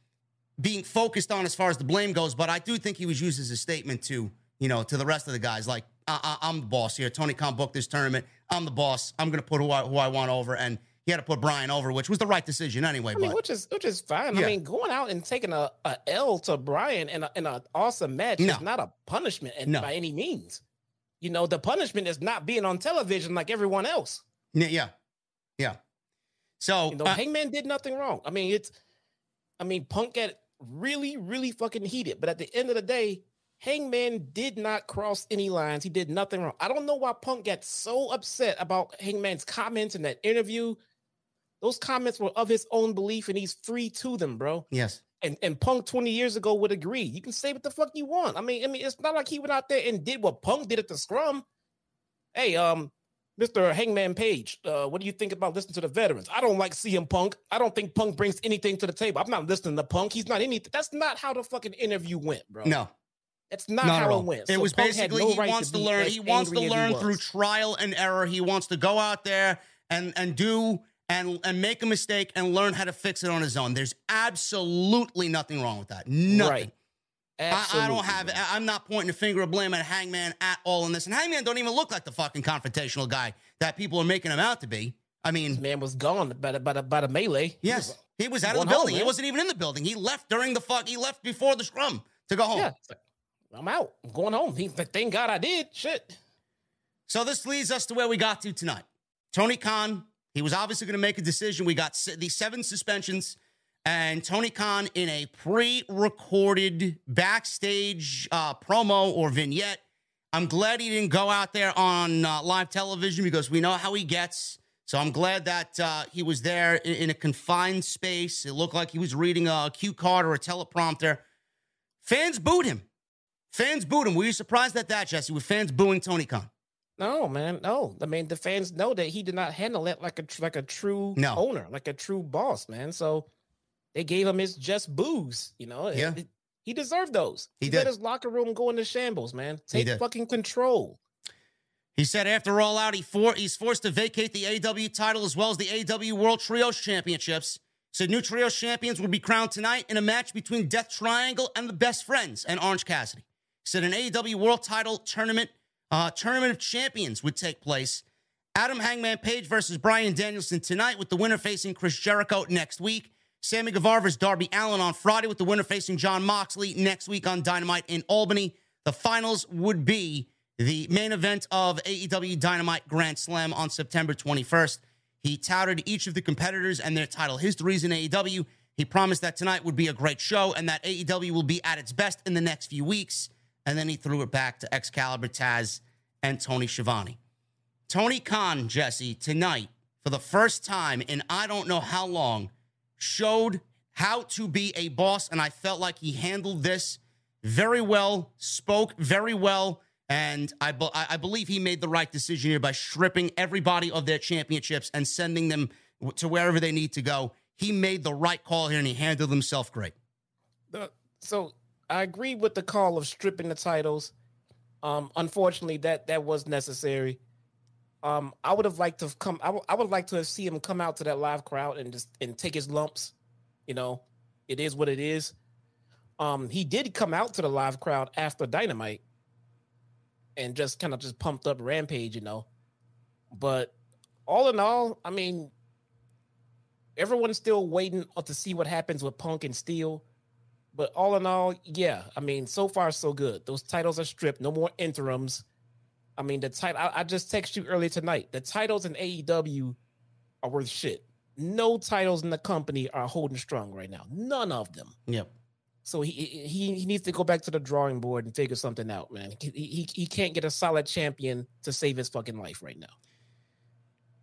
A: being focused on as far as the blame goes. But I do think he was used as a statement to you know to the rest of the guys, like I, I'm the boss here. Tony Khan booked this tournament. I'm the boss. I'm going to put who I, who I want over, and he had to put Bryan over, which was the right decision anyway.
B: I mean,
A: but
B: which is which is fine.
A: Yeah.
B: I mean, going out and taking a, a L to Bryan in in an awesome match
A: No.
B: is not a punishment
A: No.
B: by any means. You know, the punishment is not being on television like everyone else.
A: yeah, yeah, yeah. So
B: You know,
A: uh,
B: Hangman did nothing wrong. I mean, it's, I mean, Punk got really, really fucking heated. But at the end of the day, Hangman did not cross any lines. He did nothing wrong. I don't know why Punk got so upset about Hangman's comments in that interview. Those comments were of his own belief, and he's free to them, bro.
A: yes,
B: And and Punk 20 years ago would agree. You can say what the fuck you want. I mean, I mean, it's not like he went out there and did what Punk did at the scrum. Hey, um, Mr. Hangman Page, uh, what do you think about listening to the veterans? I don't like CM Punk. I don't think Punk brings anything to the table. I'm not listening to Punk. He's not anything. That's not how the fucking interview went, bro.
A: no.
B: that's not,
A: Not
B: how it went.
A: It
B: So
A: was
B: Punk
A: basically
B: no
A: he
B: right
A: wants to learn. He wants to
B: as he
A: learn through trial and error. He wants to go out there and and do and and make a mistake and learn how to fix it on his own. There's absolutely nothing wrong with that. Nothing.
B: Right.
A: I, I, don't have. I'm not pointing a finger of blame at Hangman at all in this. And Hangman don't even look like the fucking confrontational guy that people are making him out to be. I mean,
B: this man was gone by the, by the, by the melee.
A: Yes, he was, he was out of the building. Home, he wasn't even in the building. He left during the fuck. He left before the scrum to go home. Yeah,
B: I'm out. I'm going home. He, thank God I did. Shit.
A: So this leads us to where we got to tonight. Tony Khan. He was obviously going to make a decision. We got the seven suspensions and Tony Khan in a pre-recorded backstage uh, promo or vignette. I'm glad he didn't go out there on uh, live television because we know how he gets. So I'm glad that uh, he was there in, in, a confined space. It looked like he was reading a cue card or a teleprompter. Fans booed him. Fans booed him. Were you surprised at that, Jesse? With fans booing Tony Khan?
B: No, man, no. I mean, the fans know that he did not handle it like a like a true no. owner, like a true boss, man. So they gave him his just booze. You know,
A: yeah.
B: It, he deserved those.
A: He,
B: he
A: did.
B: let his locker room go into shambles, man. Take fucking control.
A: He said after all out, he for, he's forced to vacate the AEW title as well as the AEW World Trios Championships. Said new Trios champions will be crowned tonight in a match between Death Triangle and the Best Friends and Orange Cassidy. Said an AEW World Title tournament, uh, tournament of champions would take place. Adam Hangman Page versus Bryan Danielson tonight, with the winner facing Chris Jericho next week. Sammy Guevara versus Darby Allin on Friday, with the winner facing Jon Moxley next week on Dynamite in Albany. The finals would be the main event of AEW Dynamite Grand Slam on September 21st. He touted each of the competitors and their title histories in AEW. He promised that tonight would be a great show and that AEW will be at its best in the next few weeks. And then he threw it back to Excalibur Taz and Tony Schiavone. Tony Khan, Jesse, tonight, for the first time in I don't know how long, showed how to be a boss. And I felt like he handled this very well, spoke very well. And I, be- I believe he made the right decision here by stripping everybody of their championships and sending them to wherever they need to go. He made the right call here and he handled himself great.
B: The, so I agree with the call of stripping the titles. Um, unfortunately, that that was necessary. Um, I would have liked to have come. I, w- I would like to see him come out to that live crowd and just and take his lumps. You know, it is what it is. Um, he did come out to the live crowd after Dynamite, and just kind of just pumped up Rampage. You know, but all in all, I mean, everyone's still waiting to see what happens with Punk and Steel. But all in all, yeah, I mean, so far so good. Those titles are stripped. No more interims. I mean, the title. I, I just texted you earlier tonight. The titles in AEW are worth shit. No titles in the company are holding strong right now. None of them.
A: Yep.
B: So he he he needs to go back to the drawing board and figure something out, man. He, he, he can't get a solid champion to save his fucking life right now.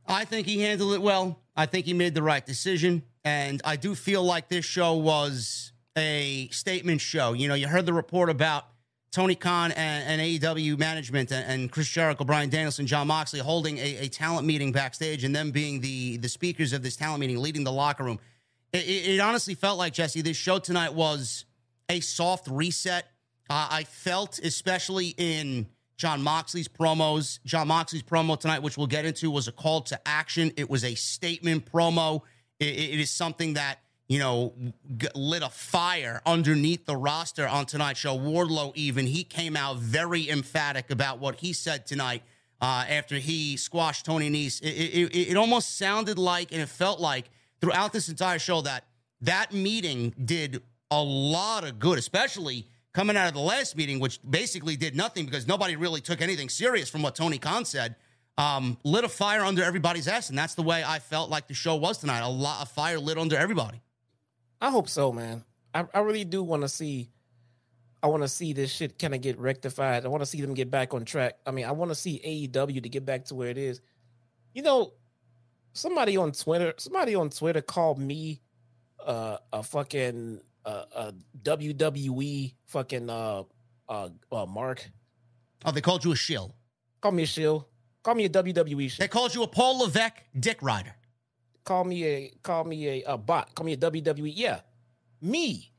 A: I think he handled it well. I think he made the right decision, and I do feel like this show was a statement show. You know, you heard the report about Tony Khan and, and AEW management and, and, Chris Jericho, Bryan Danielson, Jon Moxley holding a, a, talent meeting backstage and them being the, the speakers of this talent meeting, leading the locker room. It, it, it honestly felt like, Jesse, this show tonight was a soft reset. Uh, I felt, especially in Jon Moxley's promos, Jon Moxley's promo tonight, which we'll get into, was a call to action. It was a statement promo. it, it is something that you know, lit a fire underneath the roster on tonight's show. Wardlow, even, he came out very emphatic about what he said tonight uh, after he squashed Tony Nese. It, it, it, almost sounded like, and it felt like throughout this entire show, that that meeting did a lot of good, especially coming out of the last meeting, which basically did nothing because nobody really took anything serious from what Tony Khan said. Um, lit a fire under everybody's ass, and that's the way I felt like the show was tonight. A lot of fire lit under everybody.
B: I hope so, man. I, I really do want to see. I want to see this shit kind of get rectified. I want to see them get back on track. I mean, I want to see AEW to get back to where it is. You know, somebody on Twitter, somebody on Twitter called me uh, a fucking uh, a WWE fucking uh, uh, uh, mark.
A: Oh, they called you a shill.
B: Call me a shill. Call me a WWE
A: shill. They called you a Paul Levesque dick rider
B: call me a call me a, a bot, call me a WWE. Yeah, me.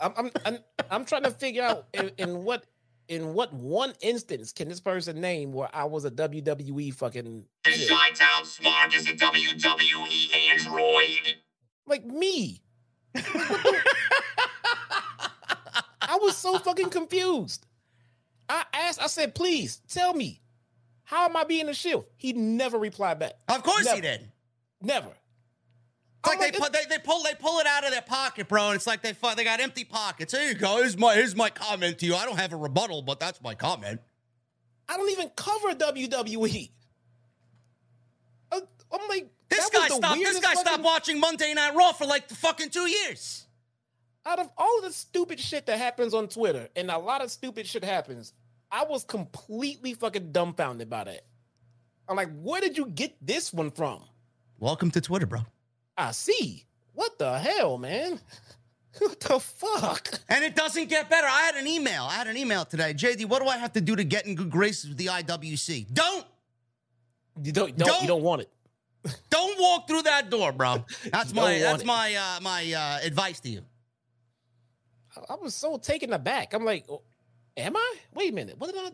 B: I'm I'm I'm, I'm trying to figure out in, in, what in what one instance can this person name where I was a WWE fucking.
D: This guy town smart is a WWE android.
B: Like me. I was so fucking confused. I asked, I said, please tell me, how am I being a shield? He never replied back.
A: Of course
B: never.
A: he did.
B: Never.
A: It's like, they, put, they they pull they pull it out of their pocket, bro, and it's like they they got empty pockets. Here you go. Here's my here's my comment to you. I don't have a rebuttal, but that's my comment.
B: I don't even cover WWE. Uh, I'm like,
A: this guy stopped. This guy fucking... stopped watching Monday Night Raw for like the fucking two years.
B: Out of all the stupid shit that happens on Twitter, and a lot of stupid shit happens, I was completely fucking dumbfounded by that. I'm like, where did you get this one from?
A: Welcome to Twitter, bro.
B: I see. What the hell, man? What the fuck?
A: And it doesn't get better. I had an email. I had an email today. JD, what do I have to do to get in good graces with the IWC? Don't.
B: You don't. don't, don't you don't want it.
A: Don't walk through that door, bro. That's my. That's it. my. Uh, my uh, advice to you.
B: I was so taken aback. I'm like, oh, am I? Wait a minute. What did I?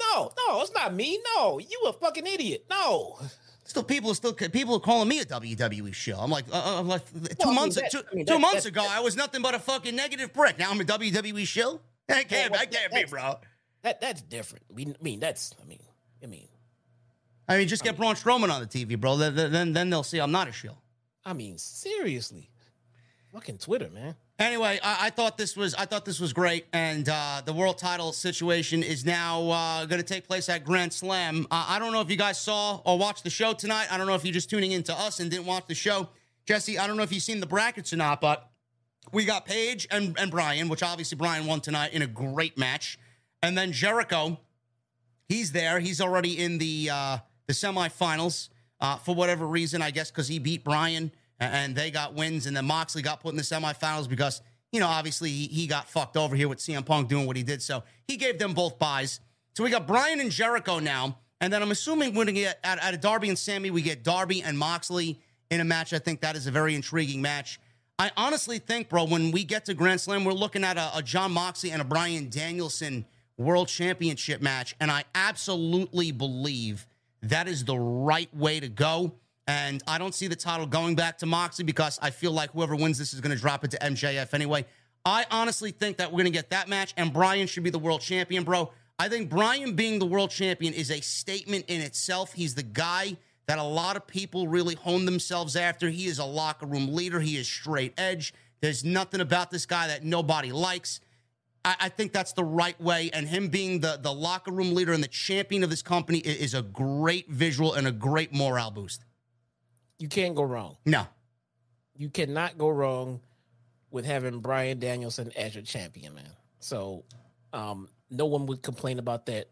B: No, no, it's not me. No, you a fucking idiot. No.
A: Still, people are still people are calling me a WWE show. I'm like, uh, uh, like two well, months, I mean, two, I mean, two months ago, I was nothing but a fucking negative prick. Now I'm a WWE show. That can't, well, that can't be, bro.
B: That that's different. I mean, that's, I mean, I mean,
A: I mean, just get Braun Strowman on the TV, bro. Then, then, then they'll see I'm not a shill.
B: I mean, seriously, fucking Twitter, man.
A: Anyway, I, I, thought this was I thought this was great, and uh, the world title situation is now uh, going to take place at Grand Slam. Uh, I don't know if you guys saw or watched the show tonight. I don't know if you're just tuning into us and didn't watch the show, Jesse. I don't know if you've seen the brackets or not, but we got Page and and Bryan, which obviously Bryan won tonight in a great match, and then Jericho. He's there. He's already in the uh, the semifinals uh, for whatever reason. I guess because he beat Bryan and they got wins, and then Moxley got put in the semifinals because you know obviously he got fucked over here with CM Punk doing what he did. So he gave them both buys. So we got Bryan and Jericho now, and then I'm assuming we're gonna get at, at a Darby and Sammy, we get Darby and Moxley in a match. I think that is a very intriguing match. I honestly think, bro, when we get to Grand Slam, we're looking at a, a Jon Moxley and a Bryan Danielson World Championship match, and I absolutely believe that is the right way to go. And I don't see the title going back to Moxley because I feel like whoever wins this is going to drop it to MJF anyway. I honestly think that we're going to get that match, and Bryan should be the world champion, bro. I think Bryan being the world champion is a statement in itself. He's the guy that a lot of people really hone themselves after. He is a locker room leader, he is straight edge. There's nothing about this guy that nobody likes. I, think that's the right way. And him being the, the locker room leader and the champion of this company is a great visual and a great morale boost
B: you can't go wrong.
A: No.
B: You cannot go wrong with having Bryan Danielson as your champion, man. So um, no one would complain about that.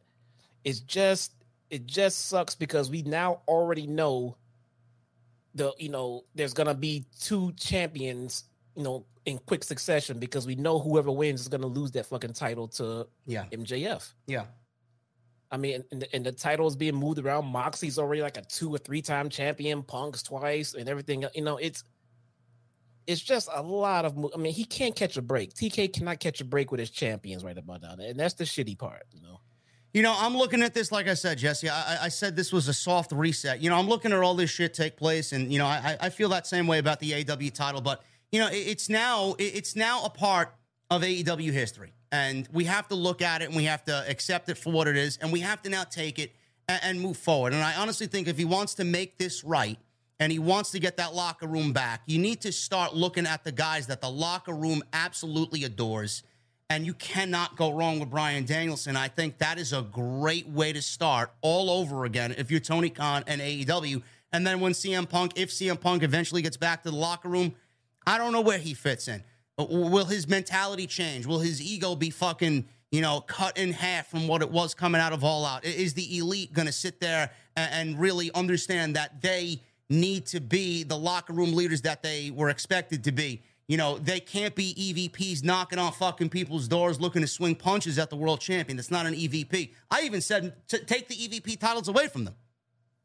B: It's just it just sucks because we now already know the you know there's gonna be two champions, you know, in quick succession because we know whoever wins is gonna lose that fucking title to
A: yeah
B: MJF.
A: Yeah.
B: I mean, and the, and the titles being moved around. Moxie's already like a two or three time champion. Punk's twice, and everything. You know, it's it's just a lot of. I mean, he can't catch a break. TK cannot catch a break with his champions right about now, and that's the shitty part. You know.
A: You know, I'm looking at this like I said, Jesse. I, I said this was a soft reset. You know, I'm looking at all this shit take place, and you know, I, I feel that same way about the AEW title. But you know, it, it's now it's now a part of AEW history. And we have to look at it and we have to accept it for what it is. And we have to now take it and, and move forward. And I honestly think if he wants to make this right, and he wants to get that locker room back, you need to start looking at the guys that the locker room absolutely adores. And you cannot go wrong with Bryan Danielson. I think that is a great way to start all over again if you're Tony Khan and AEW. And then when CM Punk, if CM Punk eventually gets back to the locker room, I don't know where he fits in. Uh, will his mentality change? Will his ego be fucking, you know, cut in half from what it was coming out of All Out? Is the elite going to sit there and really understand that they need to be the locker room leaders that they were expected to be? You know, they can't be EVPs knocking on fucking people's doors looking to swing punches at the world champion. That's not an EVP. I even said take the EVP titles away from them.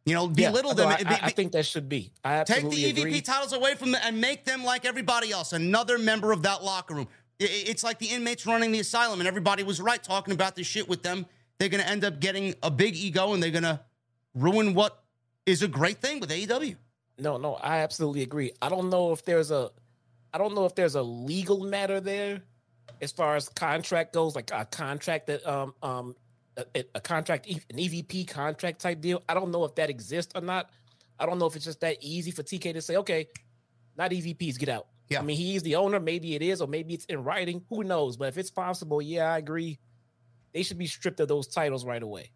A: You know, belittle yeah, them.
B: I, I, I, think that should be. I
A: take
B: the
A: EVP
B: agree.
A: titles away from them and make them like everybody else, another member of that locker room. It's like the inmates running the asylum, and everybody was right talking about this shit with them. They're going to end up getting a big ego, and they're going to ruin what is a great thing with AEW.
B: No, no, I absolutely agree. I don't know if there's a, I don't know if there's a legal matter there, as far as contract goes, like a contract that um um a, a contract an EVP contract type deal. I don't know if that exists or not. I don't know if it's just that easy for TK to say, okay, not EVPs, get out.
A: Yeah.
B: I mean, he's the owner. Maybe it is, or maybe it's in writing. Who knows? But if it's possible, yeah, I agree. They should be stripped of those titles right away.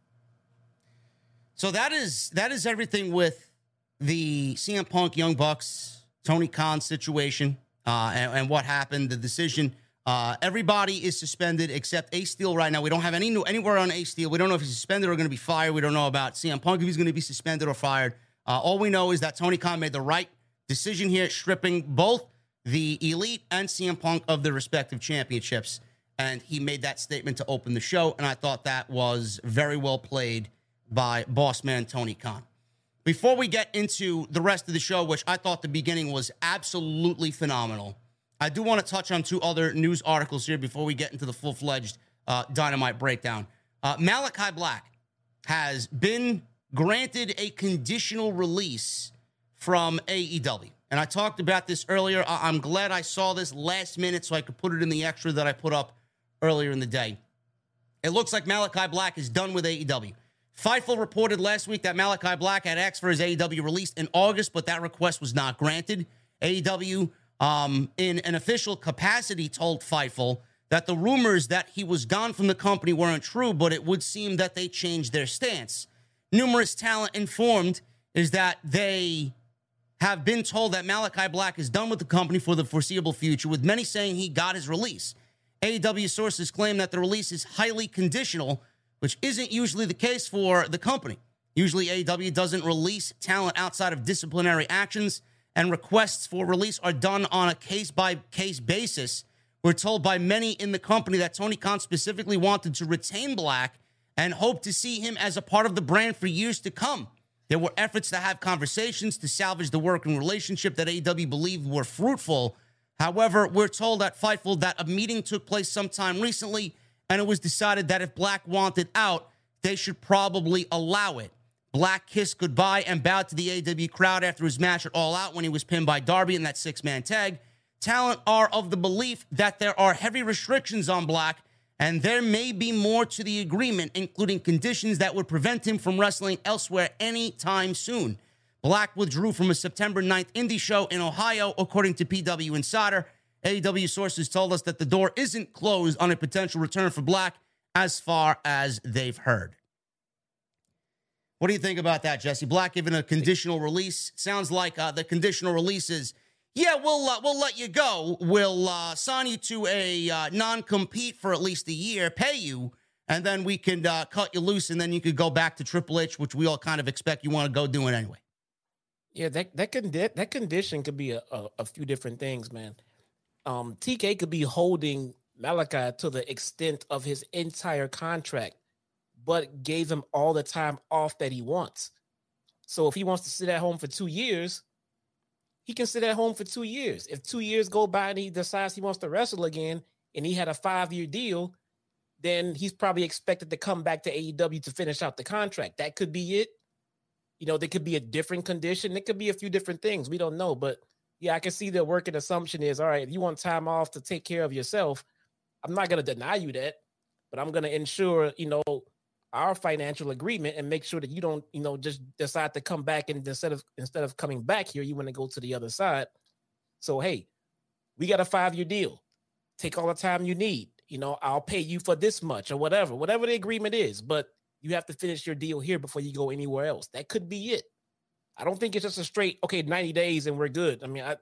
A: So that is that is everything with the CM Punk Young Bucks Tony Khan situation uh, and, and what happened. The decision. Uh, everybody is suspended except Ace Steel right now. We don't have any new anywhere on Ace Steel. We don't know if he's suspended or going to be fired. We don't know about CM Punk if he's going to be suspended or fired. Uh, all we know is that Tony Khan made the right decision here, stripping both the Elite and CM Punk of their respective championships. And he made that statement to open the show. And I thought that was very well played by boss man Tony Khan. Before we get into the rest of the show, which I thought the beginning was absolutely phenomenal, I do want to touch on two other news articles here before we get into the full fledged uh, dynamite breakdown. Uh, Malakai Black has been granted a conditional release from AEW. And I talked about this earlier. I- I'm glad I saw this last minute so I could put it in the extra that I put up earlier in the day. It looks like Malakai Black is done with AEW. Fightful reported last week that Malakai Black had asked for his AEW release in August, but that request was not granted. AEW, um, in an official capacity, told Fightful that the rumors that he was gone from the company weren't true, but it would seem that they changed their stance. Numerous talent informed is that they have been told that Malakai Black is done with the company for the foreseeable future, with many saying he got his release. AEW sources claim that the release is highly conditional, which isn't usually the case for the company. Usually, AEW doesn't release talent outside of disciplinary actions, and requests for release are done on a case by case basis. We're told by many in the company that Tony Khan specifically wanted to retain Black and hoped to see him as a part of the brand for years to come. There were efforts to have conversations to salvage the working relationship that AEW believed were fruitful. However, we're told at Fightful that a meeting took place sometime recently, and it was decided that if Black wanted out, they should probably allow it. Black kissed goodbye and bowed to the AEW crowd after his match at All Out when he was pinned by Darby in that six man tag. Talent are of the belief that there are heavy restrictions on Black, and there may be more to the agreement, including conditions that would prevent him from wrestling elsewhere anytime soon. Black withdrew from a September 9th indie show in Ohio, according to PW Insider. AEW sources told us that the door isn't closed on a potential return for Black as far as they've heard. What do you think about that, Jesse? Black given a conditional release. Sounds like uh, the conditional release is, yeah, we'll uh, we'll let you go. We'll uh, sign you to a uh, non compete for at least a year, pay you, and then we can uh, cut you loose, and then you could go back to Triple H, which we all kind of expect you want to go doing anyway.
B: Yeah, that that condi- that condition could be a, a, a few different things, man. Um, TK could be holding Malakai to the extent of his entire contract, but gave him all the time off that he wants. So if he wants to sit at home for two years, he can sit at home for two years. If two years go by and he decides he wants to wrestle again, and he had a five year deal, then he's probably expected to come back to AEW to finish out the contract. That could be it. You know, there could be a different condition. It could be a few different things. We don't know. But yeah, I can see the working assumption is all right, if you want time off to take care of yourself, I'm not going to deny you that, but I'm going to ensure, you know, our financial agreement and make sure that you don't, you know, just decide to come back and instead of instead of coming back here, you want to go to the other side. So hey, we got a five year deal. Take all the time you need. You know, I'll pay you for this much or whatever, whatever the agreement is. But you have to finish your deal here before you go anywhere else. That could be it. I don't think it's just a straight okay, 90 days and we're good. I mean, I,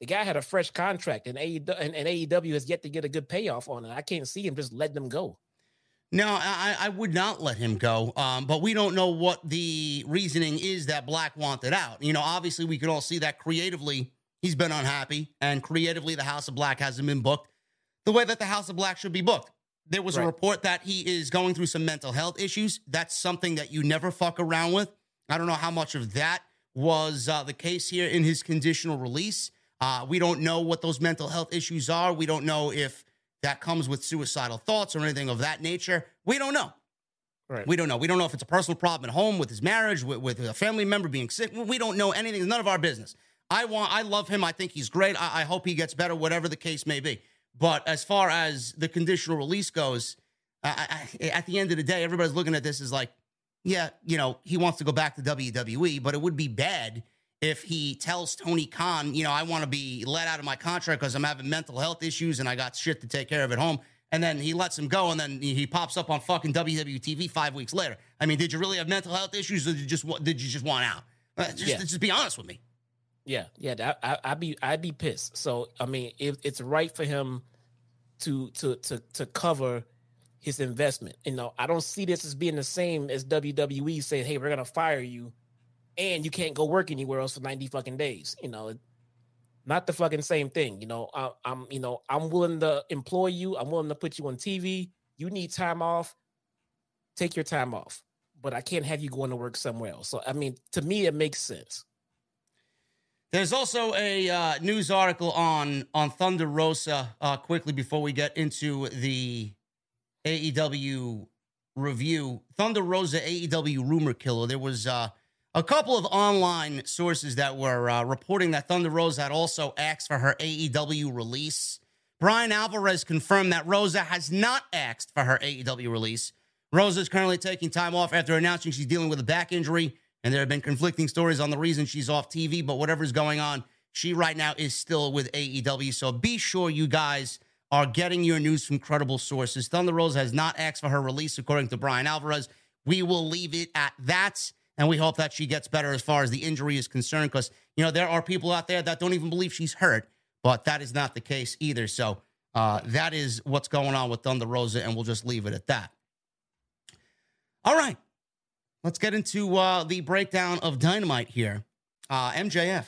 B: the guy had a fresh contract, and AEW, and, and AEW has yet to get a good payoff on it. I can't see him just letting them go.
A: No, I, I would not let him go. Um, but we don't know what the reasoning is that Black wanted out. You know, obviously, we could all see that creatively he's been unhappy, and creatively, the House of Black hasn't been booked the way that the House of Black should be booked. There was
B: Right.
A: a report that he is going through some mental health issues. That's something that you never fuck around with. I don't know how much of that was uh, the case here in his conditional release. Uh, we don't know what those mental health issues are. We don't know if that comes with suicidal thoughts or anything of that nature. We don't know.
B: Right.
A: We don't know. We don't know if it's a personal problem at home with his marriage, with, with a family member being sick. We don't know anything. It's none of our business. I want. I love him. I think he's great. I, I hope he gets better, whatever the case may be. But as far as the conditional release goes, I, I, at the end of the day, everybody's looking at this as like, yeah, you know, he wants to go back to WWE, but it would be bad if he tells Tony Khan, you know, I want to be let out of my contract because I'm having mental health issues and I got shit to take care of at home. And then he lets him go, and then he pops up on fucking WWE TV five weeks later. I mean, did you really have mental health issues, or did you just did you just want out? Uh, just, yeah. just be honest with me.
B: Yeah, yeah, I, I, would be I'd be pissed. So I mean, it, it's right for him to to to to cover his investment. You know, I don't see this as being the same as WWE saying, "Hey, we're gonna fire you, and you can't go work anywhere else for ninety fucking days." You know, not the fucking same thing. You know, I, I'm you know I'm willing to employ you. I'm willing to put you on TV. You need time off. Take your time off, but I can't have you going to work somewhere else. So I mean, to me, it makes sense.
A: There's also a uh, news article on on Thunder Rosa. Uh, quickly before we get into the AEW review, Thunder Rosa AEW rumor killer. There was uh, a couple of online sources that were uh, reporting that Thunder Rosa had also asked for her AEW release. Bryan Alvarez confirmed that Rosa has not asked for her AEW release. Rosa is currently taking time off after announcing she's dealing with a back injury and there have been conflicting stories on the reason she's off TV, but whatever's going on, she right now is still with AEW. So be sure you guys are getting your news from credible sources. Thunder Rosa has not asked for her release, according to Bryan Alvarez. We will leave it at that. And we hope that she gets better as far as the injury is concerned, because, you know, there are people out there that don't even believe she's hurt, but that is not the case either. So uh, that is what's going on with Thunder Rosa, and we'll just leave it at that. All right. Let's get into uh, the breakdown of Dynamite here. Uh, MJF.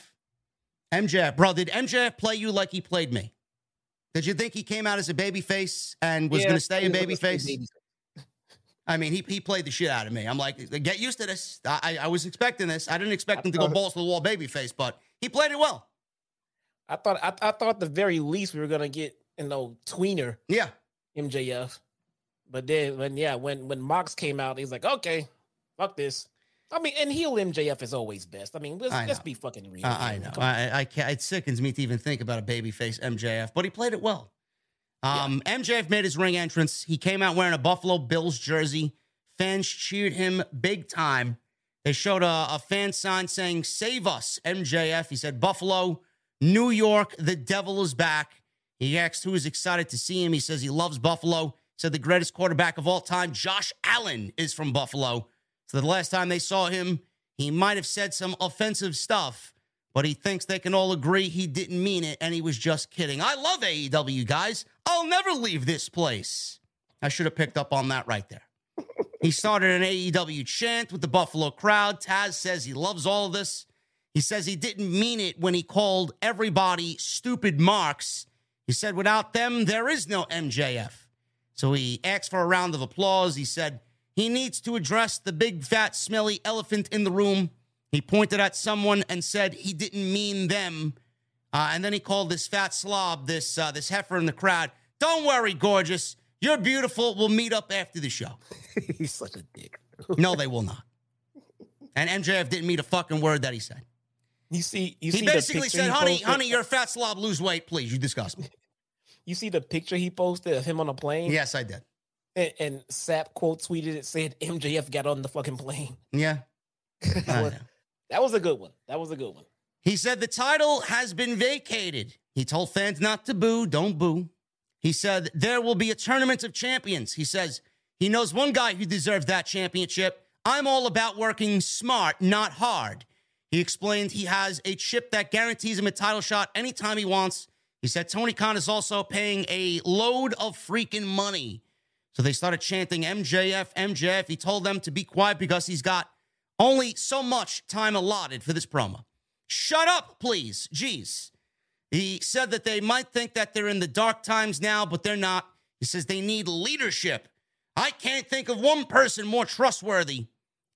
A: MJF, bro, did MJF play you like he played me? Did you think he came out as a baby face and was yeah, going to stay a baby face? I mean, he, he played the shit out of me. I'm like, get used to this. I, I was expecting this. I didn't expect him to go balls to the wall baby face, but he played it well.
B: I thought I, I thought the very least we were gonna get you know tweener.
A: Yeah.
B: MJF. But then when yeah, when when Mox came out, he's like, okay, fuck this. I mean, and heel MJF is always best. I mean, let's, let's be fucking real.
A: Uh, I know. I, I can't. It sickens me to even think about a babyface MJF, but he played it well. Um, yeah. MJF made his ring entrance. He came out wearing a Buffalo Bills jersey. Fans cheered him big time. They showed a, a fan sign saying, Save us, MJF. He said, Buffalo, New York, the devil is back. He asked who is excited to see him. He says he loves Buffalo. Said the greatest quarterback of all time, Josh Allen, is from Buffalo. So the last time they saw him, he might have said some offensive stuff, but he thinks they can all agree he didn't mean it and he was just kidding. I love AEW, guys. I'll never leave this place. I should have picked up on that right there. he started an AEW chant with the Buffalo crowd. Taz says he loves all of this. He says he didn't mean it when he called everybody stupid marks. He said, without them, there is no MJF. So he asked for a round of applause. He said, he needs to address the big, fat, smelly elephant in the room. He pointed at someone and said he didn't mean them. Uh, and then he called this fat slob, this uh, this heifer in the crowd. Don't worry, gorgeous. You're beautiful. We'll meet up after the show.
B: He's such a dick.
A: no, they will not. And MJF didn't mean a fucking word that he said.
B: You see, you
A: he
B: see
A: basically said, "Honey, honey, you're a fat slob. Lose weight, please. You disgust me."
B: You see the picture he posted of him on a plane?
A: Yes, I did.
B: And, and Sapp quote tweeted it said MJF got on the fucking plane.
A: Yeah.
B: was, that was a good one. That was a good one.
A: He said the title has been vacated. He told fans not to boo, don't boo. He said there will be a tournament of champions. He says he knows one guy who deserves that championship. I'm all about working smart, not hard. He explained he has a chip that guarantees him a title shot anytime he wants. He said Tony Khan is also paying a load of freaking money so they started chanting MJF, MJF. He told them to be quiet because he's got only so much time allotted for this promo. Shut up, please. Jeez. He said that they might think that they're in the dark times now, but they're not. He says they need leadership. I can't think of one person more trustworthy.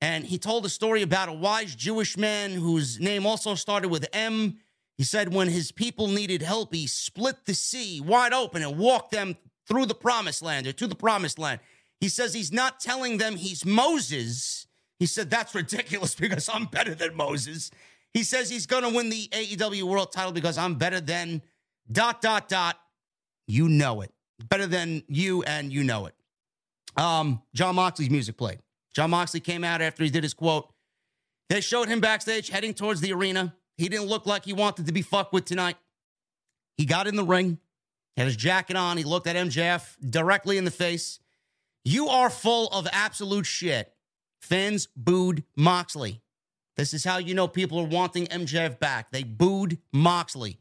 A: And he told a story about a wise Jewish man whose name also started with M. He said when his people needed help, he split the sea wide open and walked them through the promised land or to the promised land. He says he's not telling them he's Moses. He said that's ridiculous because I'm better than Moses. He says he's going to win the AEW world title because I'm better than dot, dot, dot. You know it. Better than you, and you know it. Um, Jon Moxley's music played. Jon Moxley came out after he did his quote. They showed him backstage heading towards the arena. He didn't look like he wanted to be fucked with tonight. He got in the ring, had his jacket on. He looked at MJF directly in the face. You are full of absolute shit. Fans booed Moxley. This is how you know people are wanting MJF back. They booed Moxley.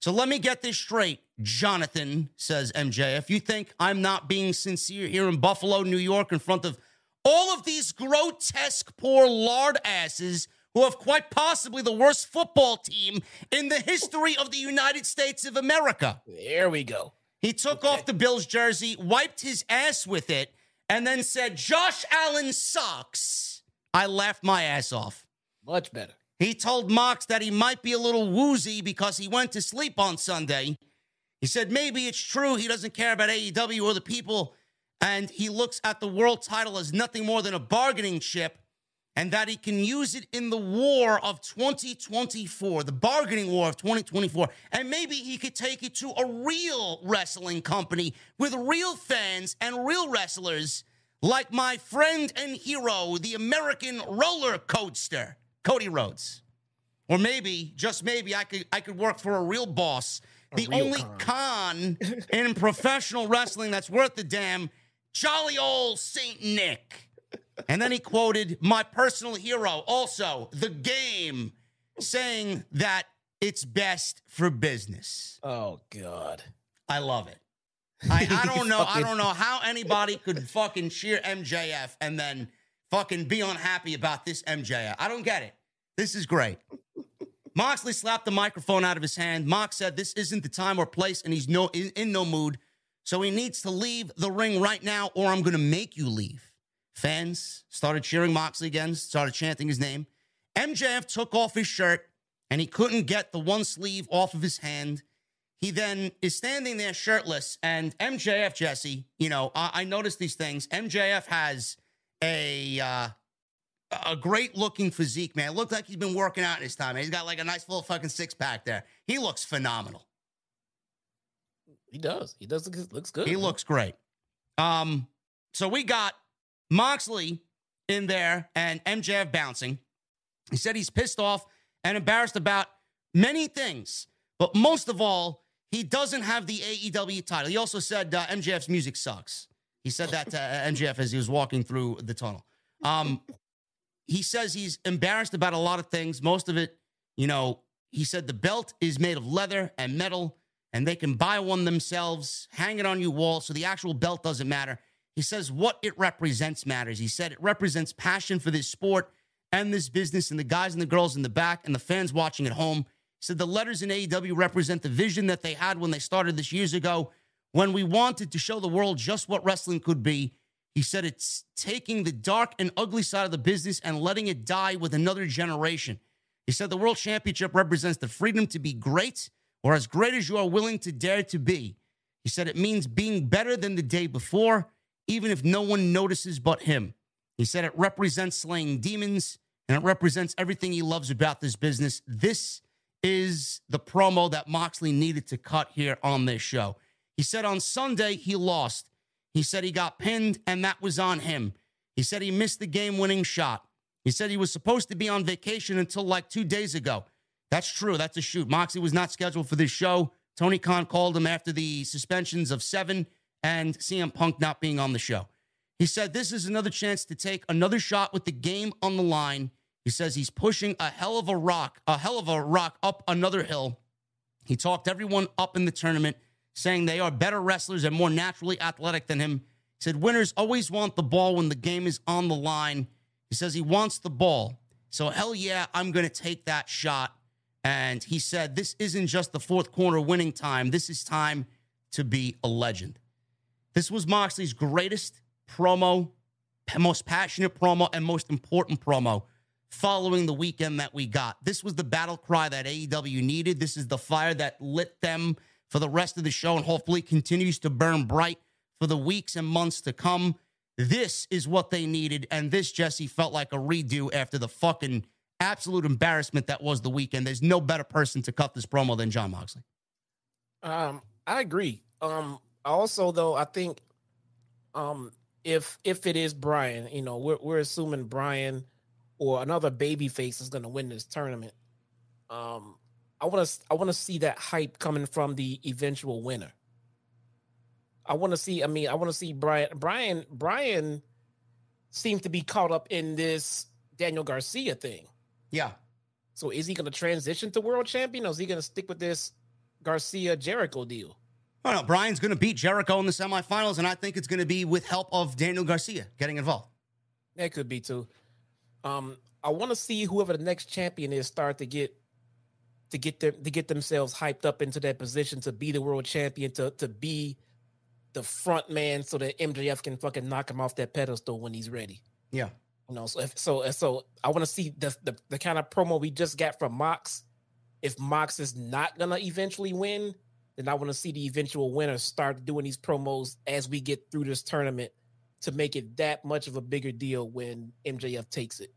A: So let me get this straight, Jonathan, says MJF. You think I'm not being sincere here in Buffalo, New York, in front of all of these grotesque poor lard asses who have quite possibly the worst football team in the history of the United States of America.
B: There we go.
A: He took okay. off the Bills jersey, wiped his ass with it, and then said, Josh Allen sucks. I laughed my ass off.
B: Much better.
A: He told Mox that he might be a little woozy because he went to sleep on Sunday. He said maybe it's true he doesn't care about AEW or the people, and he looks at the world title as nothing more than a bargaining chip and that he can use it in the war of 2024, the bargaining war of 2024. And maybe he could take it to a real wrestling company with real fans and real wrestlers like my friend and hero, the American roller coaster, Cody Rhodes. Or maybe, just maybe, I could I could work for a real boss. A the real only Khan. Khan in professional wrestling that's worth the damn, jolly old Saint Nick. And then he quoted my personal hero, also the game, saying that it's best for business.
B: Oh God,
A: I love it. I, I don't know. I don't know how anybody could fucking cheer MJF and then fucking be unhappy about this MJF. I don't get it. This is great. Moxley slapped the microphone out of his hand. Mox said this isn't the time or place, and he's no in, in no mood. So he needs to leave the ring right now, or I'm going to make you leave. Fans started cheering Moxley again, started chanting his name. MJF took off his shirt and he couldn't get the one sleeve off of his hand. He then is standing there shirtless. And MJF, Jesse, you know, I, I noticed these things. MJF has a uh, a great looking physique, man. It looked like he's been working out in his time. He's got like a nice little fucking six pack there. He looks phenomenal.
B: He does. He does look, looks good.
A: He man. looks great. Um, so we got Moxley in there and MJF bouncing. He said he's pissed off and embarrassed about many things, but most of all, he doesn't have the AEW title. He also said uh, MJF's music sucks. He said that to MJF as he was walking through the tunnel. Um, he says he's embarrassed about a lot of things. Most of it, you know, he said the belt is made of leather and metal, and they can buy one themselves, hang it on your wall, so the actual belt doesn't matter. He says what it represents matters. He said it represents passion for this sport and this business and the guys and the girls in the back and the fans watching at home. He said the letters in AEW represent the vision that they had when they started this years ago when we wanted to show the world just what wrestling could be. He said it's taking the dark and ugly side of the business and letting it die with another generation. He said the World Championship represents the freedom to be great or as great as you are willing to dare to be. He said it means being better than the day before even if no one notices but him. He said it represents slaying demons and it represents everything he loves about this business. This is the promo that Moxley needed to cut here on this show. He said on Sunday he lost. He said he got pinned and that was on him. He said he missed the game winning shot. He said he was supposed to be on vacation until like two days ago. That's true. That's a shoot. Moxley was not scheduled for this show. Tony Khan called him after the suspensions of seven and CM Punk not being on the show. He said this is another chance to take another shot with the game on the line. He says he's pushing a hell of a rock, a hell of a rock up another hill. He talked everyone up in the tournament, saying they are better wrestlers and more naturally athletic than him. He said winners always want the ball when the game is on the line. He says he wants the ball. So hell yeah, I'm going to take that shot. And he said this isn't just the fourth quarter winning time. This is time to be a legend. This was Moxley's greatest promo, most passionate promo, and most important promo following the weekend that we got. This was the battle cry that AEW needed. This is the fire that lit them for the rest of the show and hopefully continues to burn bright for the weeks and months to come. This is what they needed. And this, Jesse, felt like a redo after the fucking absolute embarrassment that was the weekend. There's no better person to cut this promo than Jon Moxley.
B: Um, I agree. Um. Also, though, I think, um, if if it is Bryan, you know, we're we're assuming Bryan or another baby face is going to win this tournament. Um, I want to I want to see that hype coming from the eventual winner. I want to see. I mean, I want to see Bryan Bryan Bryan seems to be caught up in this Daniel Garcia thing.
A: Yeah.
B: So is he going to transition to world champion, or is he going to stick with this Garcia Jericho deal?
A: No, Bryan's going to beat Jericho in the semifinals, and I think it's going to be with help of Daniel Garcia getting involved.
B: That could be too. Um, I want to see whoever the next champion is start to get to get them to get themselves hyped up into that position to be the world champion, to to be the front man, so that MJF can fucking knock him off that pedestal when he's ready.
A: Yeah.
B: You know, so if, so so I want to see the, the the kind of promo we just got from Mox. If Mox is not gonna eventually win, then I want to see the eventual winner start doing these promos as we get through this tournament to make it that much of a bigger deal when MJF takes it.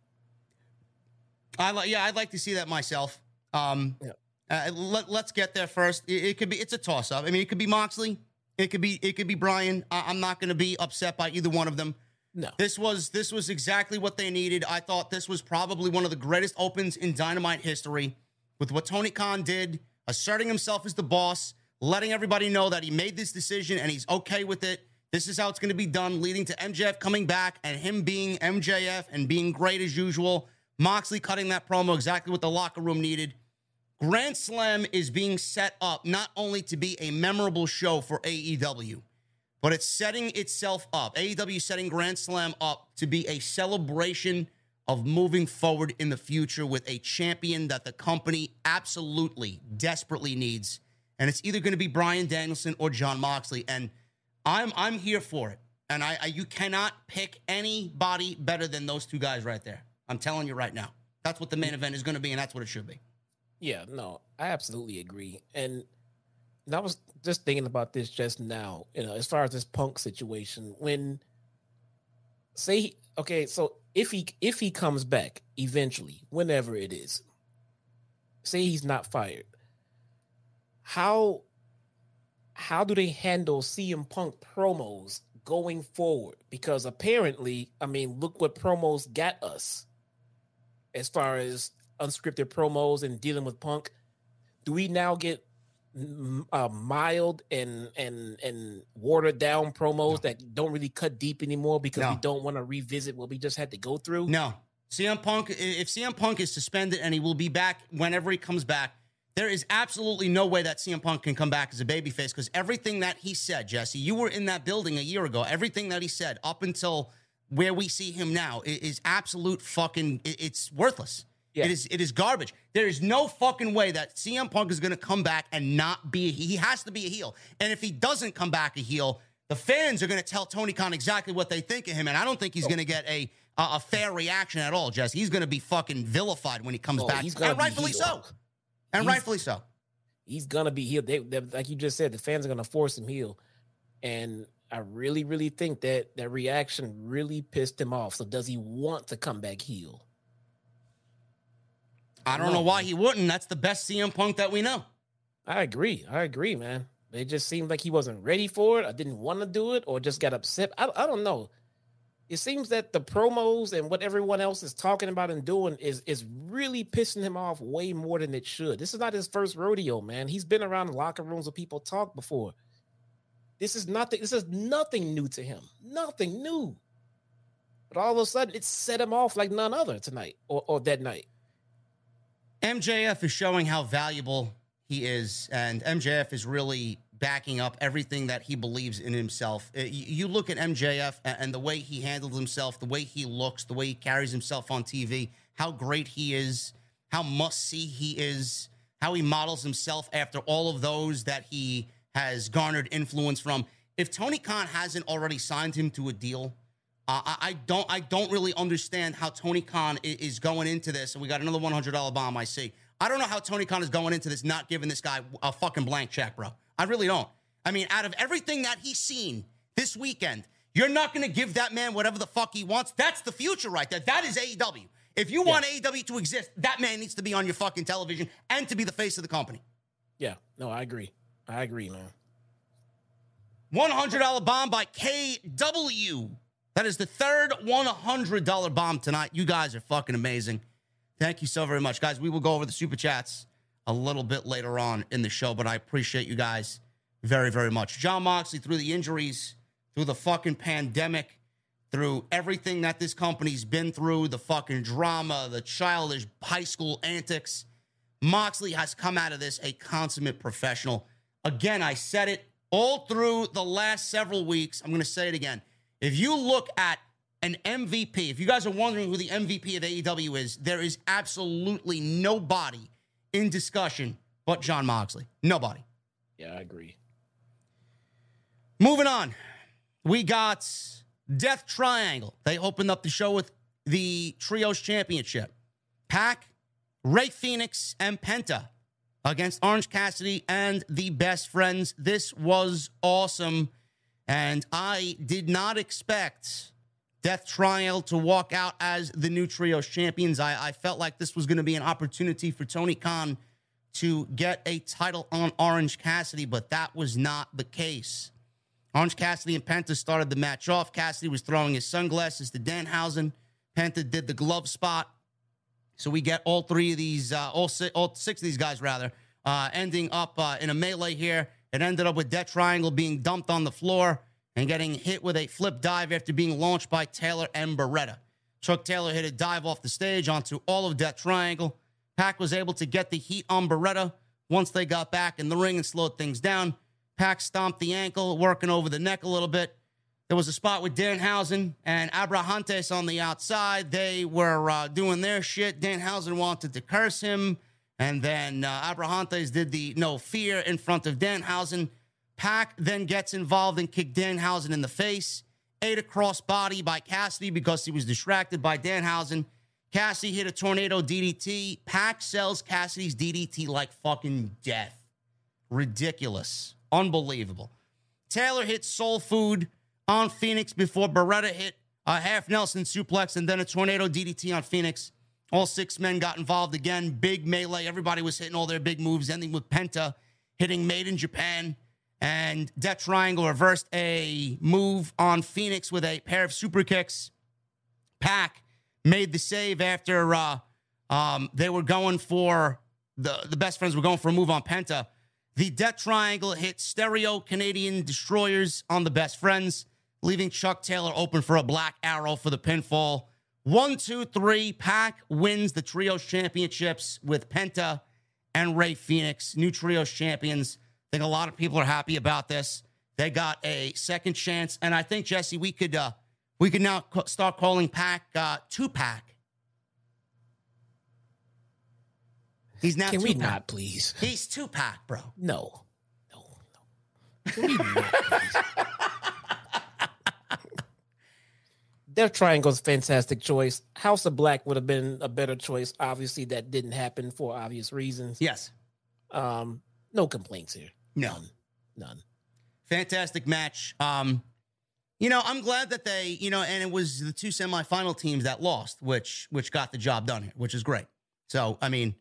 A: I like, yeah, I'd like to see that myself. Um,
B: Yeah.
A: uh, let, let's get there first. It, it could be, it's a toss up. I mean, it could be Moxley. It could be, it could be Bryan. I, I'm not going to be upset by either one of them.
B: No,
A: This was, this was exactly what they needed. I thought this was probably one of the greatest opens in Dynamite history with what Tony Khan did, asserting himself as the boss, letting everybody know that he made this decision and he's okay with it. This is how it's going to be done, leading to MJF coming back and him being MJF and being great as usual. Moxley cutting that promo exactly what the locker room needed. Grand Slam is being set up not only to be a memorable show for AEW, but it's setting itself up. AEW setting Grand Slam up to be a celebration of moving forward in the future with a champion that the company absolutely desperately needs. And it's either going to be Bryan Danielson or Jon Moxley. And I'm I'm here for it. And I, I you cannot pick anybody better than those two guys right there. I'm telling you right now. That's what the main event is going to be, and that's what it should be.
B: yeah, no, I absolutely agree. And, and I was just thinking about this just now, you know, as far as this punk situation. When say okay, so if he if he comes back eventually, whenever it is, say he's not fired, how how do they handle CM Punk promos going forward? Because apparently, I mean, look what promos got us as far as unscripted promos and dealing with Punk. Do we now get uh, mild and and and watered down promos that don't really cut deep anymore because we don't want to revisit what we just had to go through?
A: No. CM Punk, if CM Punk is suspended and he will be back whenever he comes back, there is absolutely no way that CM Punk can come back as a babyface because everything that he said, Jesse, you were in that building a year ago. Everything that he said up until where we see him now is absolute fucking, it's worthless.
B: Yeah.
A: It is it is garbage. There is no fucking way that CM Punk is going to come back and not be a he. He has to be a heel. And if he doesn't come back a heel, the fans are going to tell Tony Khan exactly what they think of him. And I don't think he's going to get a a, a fair reaction at all, Jesse. He's going to be fucking vilified when he comes
B: Oh,
A: back, and rightfully
B: heel.
A: so. And
B: He's-
A: rightfully so.
B: he's gonna be healed. They, they, like you just said, the fans are gonna force him heel, and I really, really think that that reaction really pissed him off. So does he want to come back heel?
A: I don't
B: No.
A: know why he wouldn't. That's the best CM Punk that we know.
B: I agree. I agree, man. It just seemed like he wasn't ready for it. I didn't want to do it, or just got upset. I, I don't know. It seems that the promos and what everyone else is talking about and doing is is really pissing him off way more than it should. This is not his first rodeo, man. He's been around locker rooms where people talk before. This is nothing. This is nothing new to him. Nothing new. But all of a sudden, it set him off like none other tonight or, or that night.
A: MJF is showing how valuable he is, and MJF is really backing up everything that he believes in himself. Uh, You look at MJF and the way he handles himself, the way he looks, the way he carries himself on TV, how great he is, how must see he is, how he models himself after all of those that he has garnered influence from. If Tony Khan hasn't already signed him to a deal, uh, I, I don't. I don't really understand how Tony Khan i- is going into this. And we got another one hundred dollar bomb. I see. I don't know how Tony Khan is going into this, not giving this guy a fucking blank check, bro. I really don't. I mean, out of everything that he's seen this weekend, you're not going to give that man whatever the fuck he wants. That's the future, right there. That is AEW. If you want AEW to exist, that man needs to be on your fucking television and to be the face of the company.
B: Yeah, no, I agree. I agree, man.
A: $100 bomb by KW. That is the third $100 bomb tonight. You guys are fucking amazing. Thank you so very much, guys. We will go over the super chats a little bit later on in the show, but I appreciate you guys very, very much. Jon Moxley, through the injuries, through the fucking pandemic, through everything that this company's been through, the fucking drama, the childish high school antics, Moxley has come out of this a consummate professional. Again, I said it all through the last several weeks. I'm going to say it again. If you look at an MVP, if you guys are wondering who the MVP of AEW is, there is absolutely nobody in discussion but Jon Moxley. Nobody.
B: Yeah, I agree.
A: Moving on, we got Death Triangle. They opened up the show with the Trios Championship. Pac, Rey Fenix, and Penta against Orange Cassidy and the Best Friends. This was awesome. And I did not expect Death Triangle to walk out as the new Trios champions. I, I felt like this was going to be an opportunity for Tony Khan to get a title on Orange Cassidy, but that was not the case. Orange Cassidy and Penta started the match off. Cassidy was throwing his sunglasses to Danhausen. Penta did the glove spot. So we get all three of these, uh, all, six, all six of these guys, rather, uh, ending up uh, in a melee here. It ended up with Death Triangle being dumped on the floor and getting hit with a flip dive after being launched by Taylor and Beretta. Chuck Taylor hit a dive off the stage onto all of Death Triangle. Pac was able to get the heat on Beretta once they got back in the ring and slowed things down. Pac stomped the ankle, working over the neck a little bit. There was a spot with Danhausen and Abrahantes on the outside. They were uh, doing their shit. Danhausen wanted to curse him. And then uh, Abrahantes did the no fear in front of Danhausen. Pac then gets involved and kicked Danhausen in the face. Ate a crossbody by Cassidy because he was distracted by Danhausen. Cassidy hit a tornado DDT. Pac sells Cassidy's DDT like fucking death. Ridiculous. Unbelievable. Taylor hit Soul Food on Fenix before Beretta hit a half Nelson suplex and then a tornado DDT on Fenix. All six men got involved again. Big melee. Everybody was hitting all their big moves, ending with Penta hitting Made in Japan. And Death Triangle reversed a move on Fenix with a pair of super kicks. Pac made the save after uh, um, they were going for the, the best friends were going for a move on Penta. The Death Triangle hit stereo Canadian destroyers on the best friends, leaving Chuck Taylor open for a black arrow for the pinfall. One, two, three. Pac wins the Trios Championships with Penta and Rey Fenix, new Trios champions. I think a lot of people are happy about this. They got a second chance, and I think Jesse, we could uh, we could now start calling Pac uh, two pack. He's now.
B: Can we
A: Tupac.
B: not, please?
A: He's two pack, bro.
B: No, no, no. Can we not, please? Death Triangle's fantastic choice. House of Black would have been a better choice. Obviously, that didn't happen for obvious reasons.
A: Yes.
B: Um, no complaints here.
A: No.
B: None. None.
A: Fantastic match. Um, you know, I'm glad that they, you know, and it was the two semifinal teams that lost, which which got the job done here, which is great. So, I mean,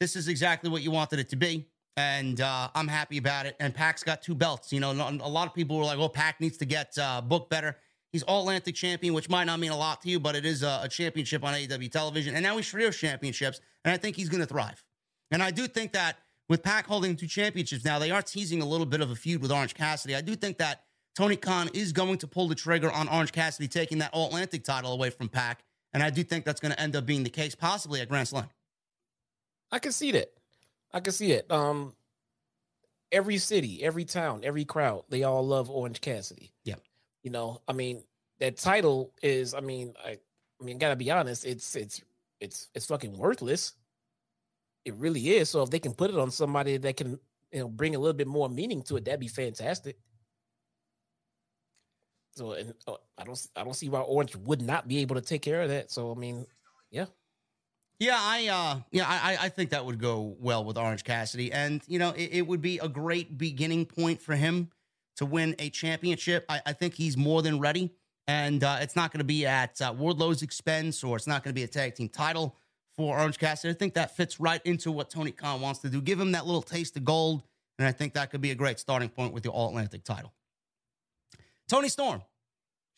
A: this is exactly what you wanted it to be, and uh, I'm happy about it. And Pac's got two belts. You know, a lot of people were like, "Oh, Pac needs to get uh, booked better." He's All Atlantic champion, which might not mean a lot to you, but it is a, a championship on AEW television. And now he's Trios championships, and I think he's going to thrive. And I do think that with Pac holding two championships now, they are teasing a little bit of a feud with Orange Cassidy. I do think that Tony Khan is going to pull the trigger on Orange Cassidy taking that All Atlantic title away from Pac. And I do think that's going to end up being the case, possibly at Grand Slam.
B: I can see that. I can see it. Um, every city, every town, every crowd, they all love Orange Cassidy.
A: Yeah.
B: You know, I mean, that title is, I mean, I, I mean, gotta be honest, it's it's it's it's fucking worthless. It really is. So if they can put it on somebody that can, you know, bring a little bit more meaning to it, that'd be fantastic. So, and uh, I don't, I don't see why Orange would not be able to take care of that. So, I mean, yeah.
A: Yeah, I uh yeah, I I think that would go well with Orange Cassidy. And you know, it, it would be a great beginning point for him to win a championship. I, I think he's more than ready. And uh, it's not going to be at uh, Wardlow's expense or it's not going to be a tag team title for Orange Cassidy. I think that fits right into what Tony Khan wants to do. Give him that little taste of gold. And I think that could be a great starting point with the All Atlantic title. Toni Storm.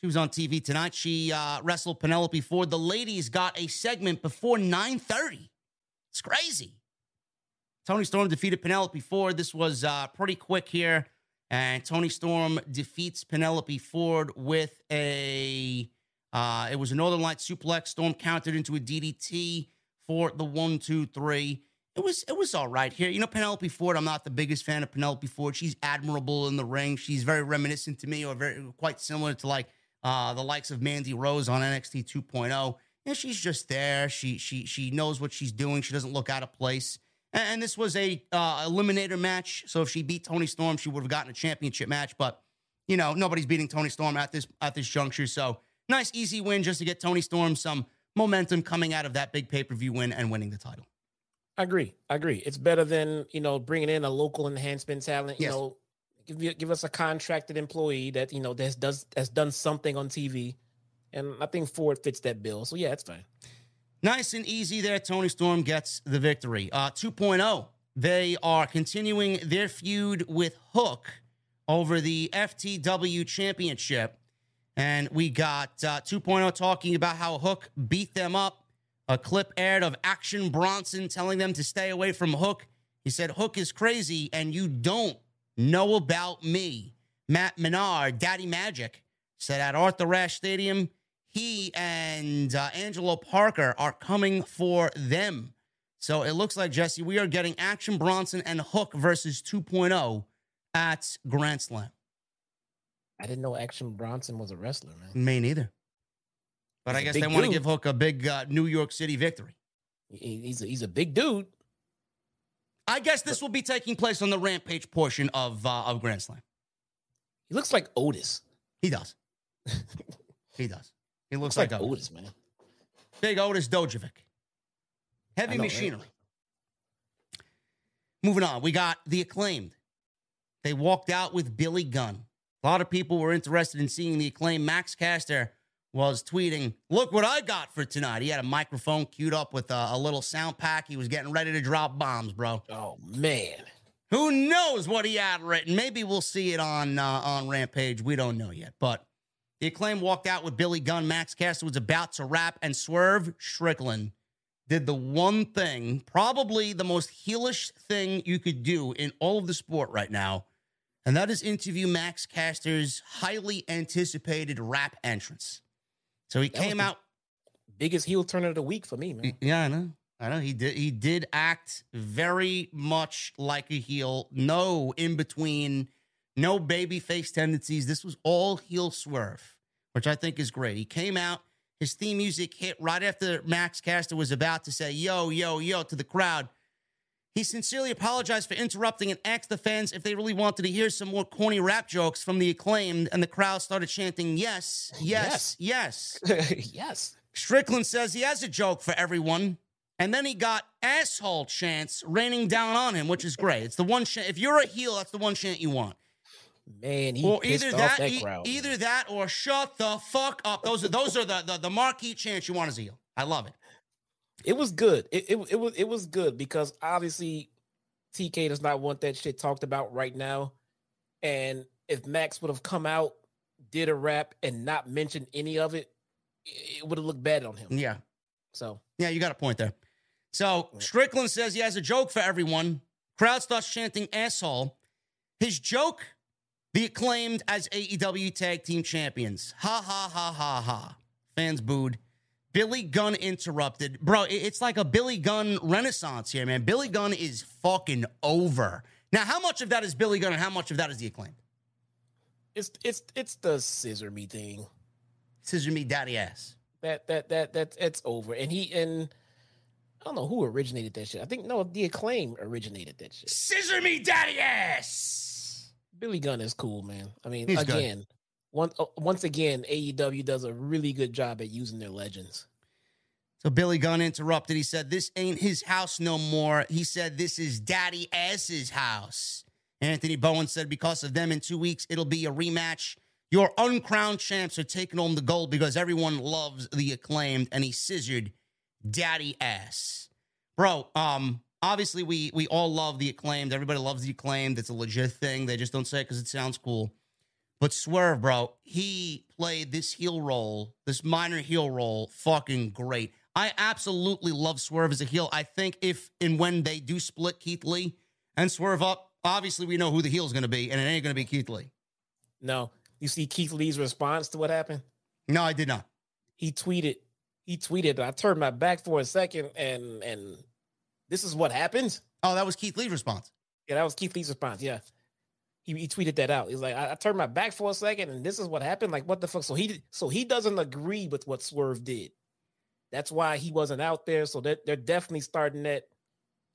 A: She was on TV tonight. She uh, wrestled Penelope Ford. The ladies got a segment before 9:30. It's crazy. Toni Storm defeated Penelope Ford. This was uh, pretty quick here. And Toni Storm defeats Penelope Ford with a, uh, it was a Northern Light suplex. Storm countered into a DDT for the one, two, three. It was it was all right here. You know, Penelope Ford. I'm not the biggest fan of Penelope Ford. She's admirable in the ring. She's very reminiscent to me, or very quite similar to like uh, the likes of Mandy Rose on NXT 2.0. And she's just there. She she she knows what she's doing. She doesn't look out of place. And this was a uh, eliminator match. So if she beat Toni Storm, she would have gotten a championship match. But you know, nobody's beating Toni Storm at this at this juncture. So nice, easy win just to get Toni Storm some momentum coming out of that big pay per view win and winning the title.
B: I agree. I agree. It's better than you know bringing in a local enhancement talent. You
A: Yes.
B: know, give give us a contracted employee that you know that does has done something on TV, and I think Ford fits that bill. So yeah, it's fine.
A: Nice and easy there. Toni Storm gets the victory. Uh, 2.0, they are continuing their feud with Hook over the FTW Championship. And we got uh, 2.0 talking about how Hook beat them up. A clip aired of Action Bronson telling them to stay away from Hook. He said, Hook is crazy and you don't know about me. Matt Menard, Daddy Magic, said at Arthur Ashe Stadium, he and uh, Angelo Parker are coming for them. So it looks like, Jesse, we are getting Action Bronson and Hook versus 2.0 at Grand Slam.
B: I didn't know Action Bronson was a wrestler, man.
A: Me neither. But
B: He's
A: I guess they want to give Hook a big uh, New York City victory.
B: He's a, he's a big dude.
A: I guess this will be taking place on the Rampage portion of uh, of Grand Slam.
B: He looks like Otis.
A: He does. he does. He looks
B: Looks
A: like,
B: like
A: Otis.
B: Otis, man.
A: Big Otis Dozovic. Heavy
B: know,
A: machinery. Moving on, we got the acclaimed. They walked out with Billy Gunn. A lot of people were interested in seeing the acclaimed. Max Caster was tweeting, Look what I got for tonight. He had a microphone queued up with a, a little sound pack. He was getting ready to drop bombs, bro.
B: Oh man,
A: Who knows what he had written? Maybe we'll see it on uh, on Rampage. We don't know yet. But the acclaim walked out with Billy Gunn. Max Caster was about to rap, and Swerve Strickland did the one thing, probably the most heelish thing you could do in all of the sport right now, and that is interview Max Caster's highly anticipated rap entrance. So he
B: That
A: came out.
B: biggest heel turn of the week for me, man.
A: Yeah, I know. I know he did. He did act very much like a heel. No in between. No baby face tendencies. This was all heel swerve, which I think is great. He came out. His theme music hit right after Max Caster was about to say "yo, yo, yo" to the crowd. He sincerely apologized for interrupting and asked the fans if they really wanted to hear some more corny rap jokes from the acclaimed, and the crowd started chanting "Yes, yes, yes."
B: yes.
A: Strickland says he has a joke for everyone. And then he got asshole chants raining down on him, which is great. It's the one chant. If you're a heel, that's the one chant you want.
B: Man, he
A: or either that,
B: that,
A: e- either that, or shut the fuck up. Those are those are the the, the marquee chants you want as a heel. I love it.
B: It was good. It, it it was it was good because obviously TK does not want that shit talked about right now. And if Max would have come out, did a rap, and not mentioned any of it, it, would have looked bad on him.
A: Yeah,
B: So
A: yeah, you got a point there. So Strickland says he has a joke for everyone. Crowd starts chanting asshole. His joke, the acclaimed as AEW tag team champions. Ha ha ha ha ha. Fans booed. Billy Gunn interrupted. Bro, it's like a Billy Gunn renaissance here, man. Billy Gunn is fucking over. Now, how much of that is Billy Gunn and how much of that is the acclaimed?
B: it's it's it's the scissor me thing.
A: Scissor me daddy ass.
B: That that that that it's over. And he and I don't know who originated that shit. I think no, the acclaim originated that shit.
A: Scissor me daddy ass.
B: Billy Gunn is cool, man. I mean,
A: He's good.
B: Once uh, once again, AEW does a really good job at using their legends.
A: So Billy Gunn interrupted. He said, This ain't his house no more. He said, This is Daddy Ass's house. Anthony Bowen said, Because of them in two weeks, it'll be a rematch. Your uncrowned champs are taking home the gold because everyone loves the acclaimed. And he scissored Daddy Ass. Bro, um, obviously we we all love the acclaimed. Everybody loves the acclaimed. It's a legit thing. They just don't say it because it sounds cool. But Swerve, bro, he played this heel role, this minor heel role, fucking great. I absolutely love Swerve as a heel. I think if and when they do split Keith Lee and Swerve up, obviously we know who the heel is going to be, and it ain't going to be Keith Lee.
B: No, you see Keith Lee's response to what happened.
A: No, I did not.
B: He tweeted. He tweeted. I turned my back for a second, and and this is what happens.
A: Oh, that was Keith Lee's response.
B: Yeah, that was Keith Lee's response. Yeah, he, he tweeted that out. He's like, I, I turned my back for a second, and this is what happened. Like, what the fuck? So he so he doesn't agree with what Swerve did. That's why he wasn't out there. So they're, they're definitely starting that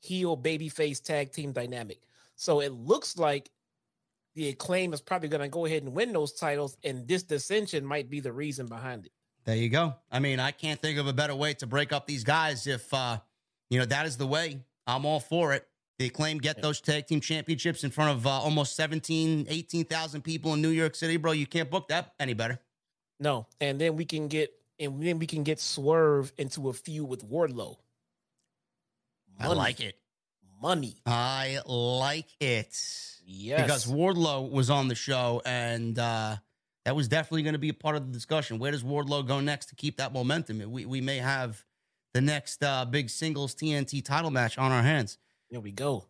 B: heel babyface tag team dynamic. So it looks like the acclaim is probably going to go ahead and win those titles, and this dissension might be the reason behind it.
A: There you go. I mean, I can't think of a better way to break up these guys if uh, you know that is the way. I'm all for it. The claim get those tag team championships in front of uh, almost 17, 18,000 people in New York City, bro. You can't book that any better.
B: No, and then we can get and then we can get Swerve into a feud with Wardlow.
A: I like it.
B: Money.
A: I like it.
B: Yes.
A: Because Wardlow was on the show and uh, that was definitely going to be a part of the discussion. Where does Wardlow go next to keep that momentum? We, we may have the next uh, big singles TNT title match on our hands.
B: Here we go.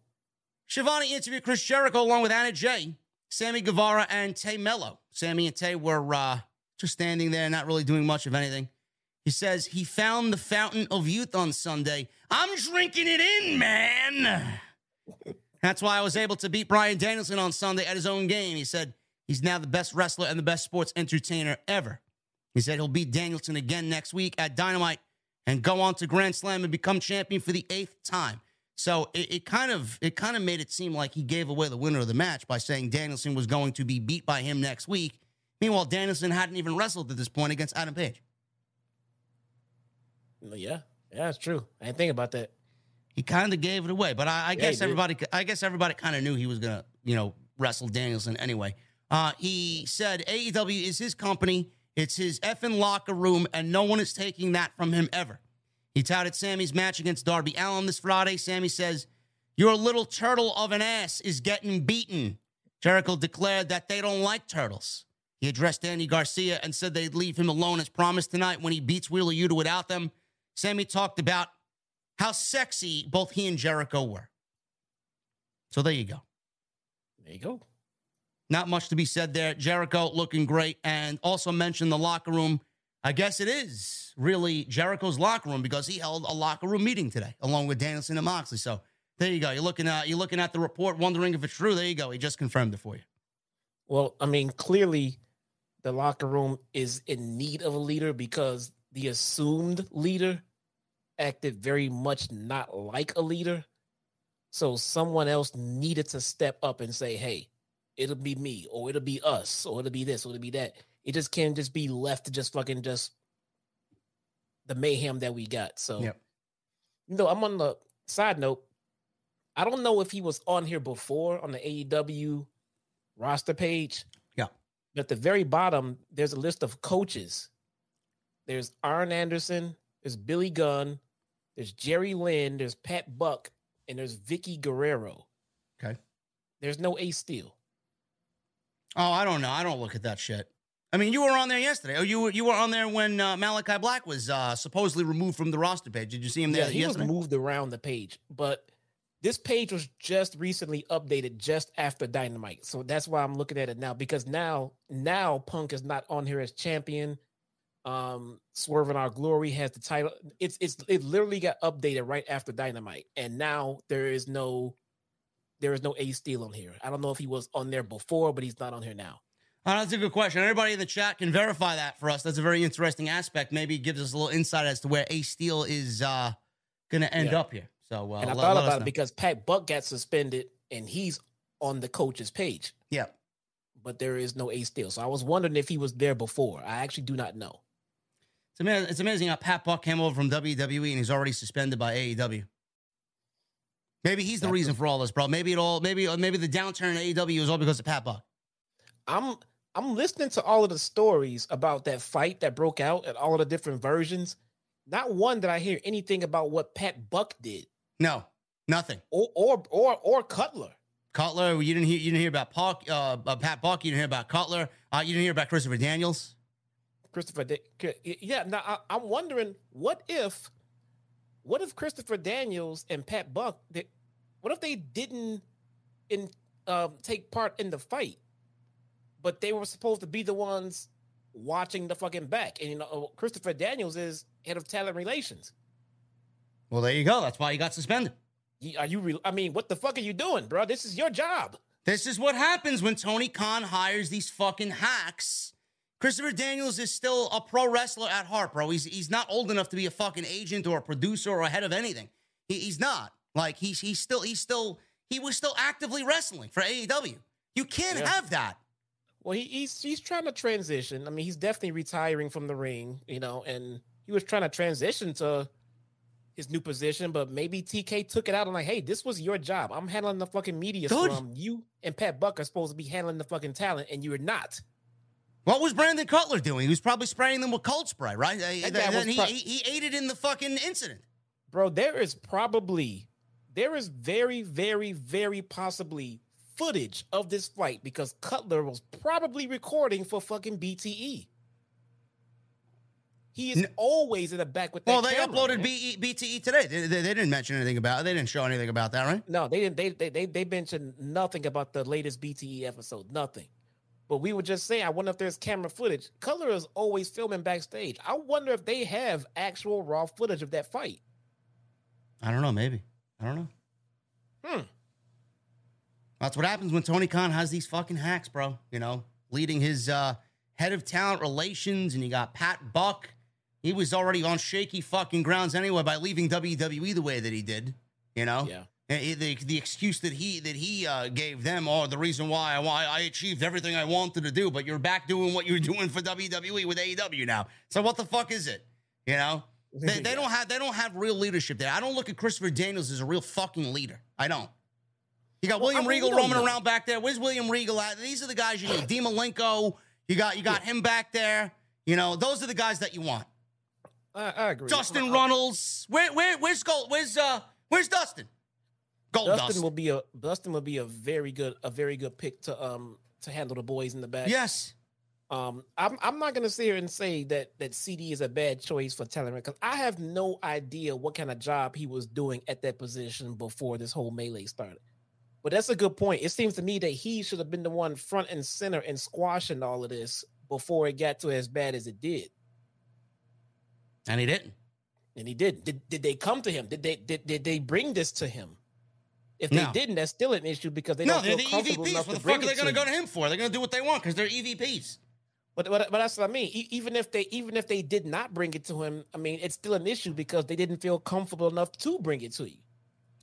A: Schiavone interviewed Chris Jericho along with Anna Jay, Sammy Guevara, and Tay Melo. Sammy and Tay were uh, just standing there, not really doing much of anything. He says he found the fountain of youth on Sunday. I'm drinking it in, man. That's why I was able to beat Bryan Danielson on Sunday at his own game. He said he's now the best wrestler and the best sports entertainer ever. He said he'll beat Danielson again next week at Dynamite and go on to Grand Slam and become champion for the eighth time. So it, it, kind of it kind of made it seem like he gave away the winner of the match by saying Danielson was going to be beat by him next week. Meanwhile, Danielson hadn't even wrestled at this point against Adam Page.
B: Yeah, yeah, that's true. I didn't think about that.
A: He kind of gave it away, but I, I
B: Yeah,
A: guess everybody I guess everybody kind of knew he was gonna you know wrestle Danielson anyway. Uh, he said AEW is his company. It's his effing locker room, and no one is taking that from him ever. He touted Sammy's match against Darby Allin this Friday. Sammy says, Your little turtle of an ass is getting beaten. Jericho declared that they don't like turtles. He addressed Andy Garcia and said they'd leave him alone as promised tonight when he beats Wheeler Yuta without them. Sammy talked about how sexy both he and Jericho were. So there you go.
B: There you go.
A: Not much to be said there. Jericho looking great. And also mentioned the locker room. I guess it is really Jericho's locker room because he held a locker room meeting today along with Danielson and Moxley. So there you go. You're looking at you're looking at the report, wondering if it's true. There you go. He just confirmed it for you.
B: Well, I mean, clearly the locker room is in need of a leader because the assumed leader acted very much not like a leader. So someone else needed to step up and say, hey, it'll be me, or it'll be us, or it'll be this, or it'll be that. It just can't just be left to just fucking just the mayhem that we got. So,
A: Yep.
B: you know, I'm on the side note. I don't know if he was on here before on the AEW roster page.
A: Yeah.
B: But at the very bottom, there's a list of coaches. There's Arn Anderson, there's Billy Gunn, there's Jerry Lynn, there's Pat Buck, and there's Vickie Guerrero.
A: Okay.
B: There's no Ace Steel.
A: Oh, I don't know. I don't look at that shit. I mean, you were on there yesterday. Oh, you were you were on there when uh, Malakai Black was uh, supposedly removed from the roster page. Did you see him there
B: Yeah, he was moved around the page, but this page was just recently updated just after Dynamite. So that's why I'm looking at it now because now now Punk is not on here as champion. Um Swerve in Our Glory has the title. It's it's it literally got updated right after Dynamite. And now there is no there is no Ace Steel on here. I don't know if he was on there before, but he's not on here now.
A: Oh, that's a good question. Everybody in the chat can verify that for us. That's a very interesting aspect. Maybe it gives us a little insight as to where Ace Steel is uh, going to end
B: Yeah.
A: up here. So, uh,
B: and I
A: let-
B: thought
A: let
B: about it because Pat Buck got suspended and he's on the coach's page.
A: yeah,
B: but there is no Ace Steel. So I was wondering if he was there before. I actually do not know.
A: it's amazing, it's amazing how Pat Buck came over from WWE and he's already suspended by AEW. Maybe he's the
B: That's
A: reason for all this, bro. Maybe it all, maybe maybe the downturn in AEW is all because of Pat Buck.
B: I'm I'm listening to all of the stories about that fight that broke out and all of the different versions. Not one did I hear anything about what Pat Buck did
A: No, nothing.
B: or or or or Cutler.
A: Cutler. You didn't hear. You didn't hear about Park, uh, uh, Pat Buck. You didn't hear about Cutler. Uh, you didn't hear about Christopher Daniels.
B: Christopher, yeah. Now I, I'm wondering, what if, what if Christopher Daniels and Pat Buck, they, what if they didn't in um, take part in the fight, but they were supposed to be the ones watching the fucking back? And you know, uh, Christopher Daniels is head of talent relations.
A: Well, there you go. That's why he got suspended.
B: Are you? Re- I mean, what the fuck are you doing, bro? This is your job.
A: This is what happens when Tony Khan hires these fucking hacks. Christopher Daniels is still a pro wrestler at heart, bro. He's he's not old enough to be a fucking agent or a producer or a head of anything. He, he's not. Like he's he's still he's still he was still actively wrestling for AEW. You can't yeah. have that.
B: Well, he, he's he's trying to transition. I mean, he's definitely retiring from the ring, you know, and he was trying to transition to his new position, but maybe TK took it out and like, hey, this was your job. I'm handling the fucking media Dude. from you and Pat Buck are supposed to be handling the fucking talent, and you're not.
A: What was Brandon Cutler doing? He was probably spraying them with cold spray, right? Uh, that uh, then he, pro- he, he aided in the fucking incident.
B: Bro, there is probably, there is very, very, very possibly footage of this fight because Cutler was probably recording for fucking BTE. He is always in the back with that.
A: Well, they
B: camera,
A: uploaded BE, BTE today. They, they, they, didn't mention anything about it. They didn't show anything about that, right?
B: No, they didn't. They they they, they mentioned nothing about the latest BTE episode. Nothing. But we were just saying, I wonder if there's camera footage. Cutler is always filming backstage. I wonder if they have actual raw footage of that fight.
A: I don't know. Maybe. I don't know.
B: Hmm.
A: That's what happens when Tony Khan has these fucking hacks, bro. You know, leading his uh, head of talent relations, and you got Pat Buck he was already on shaky fucking grounds anyway by leaving WWE the way that he did. You know,
B: yeah.
A: The, the excuse that he that he uh, gave them, or oh, the reason why why I achieved everything I wanted to do, but you're back doing what you're doing for WWE with AEW now. So what the fuck is it? You know, they, they don't have they don't have real leadership there. I don't look at Christopher Daniels as a real fucking leader. I don't. You got well, William I mean, Regal roaming know. around back there. Where's William Regal at? These are the guys you need. Dean Malenko. You got you got yeah. him back there. You know, those are the guys that you want.
B: I, I agree.
A: Dustin Runnels. Where where where's Gold? Where's uh where's Dustin?
B: Gold Dustin Dust. will be a Dustin will be a very good a very good pick to um to handle the boys in the back.
A: Yes.
B: Um, I'm I'm not gonna sit here and say that that CD is a bad choice for talent because I have no idea what kind of job he was doing at that position before this whole melee started. But that's a good point. It seems to me that he should have been the one front and center and squashing all of this before it got to as bad as it did.
A: And he didn't.
B: And he did. Did did they come to him? Did they did, did they bring this to him? If they no. didn't, that's still an issue because they no, don't feel
A: they're
B: the comfortable
A: EVPs.
B: enough
A: what the fuck
B: are
A: they going to go to him for? They're going to do what they want because they're EVPs.
B: But, but but that's what I mean. even if they even if they did not bring it to him, I mean, it's still an issue because they didn't feel comfortable enough to bring it to you.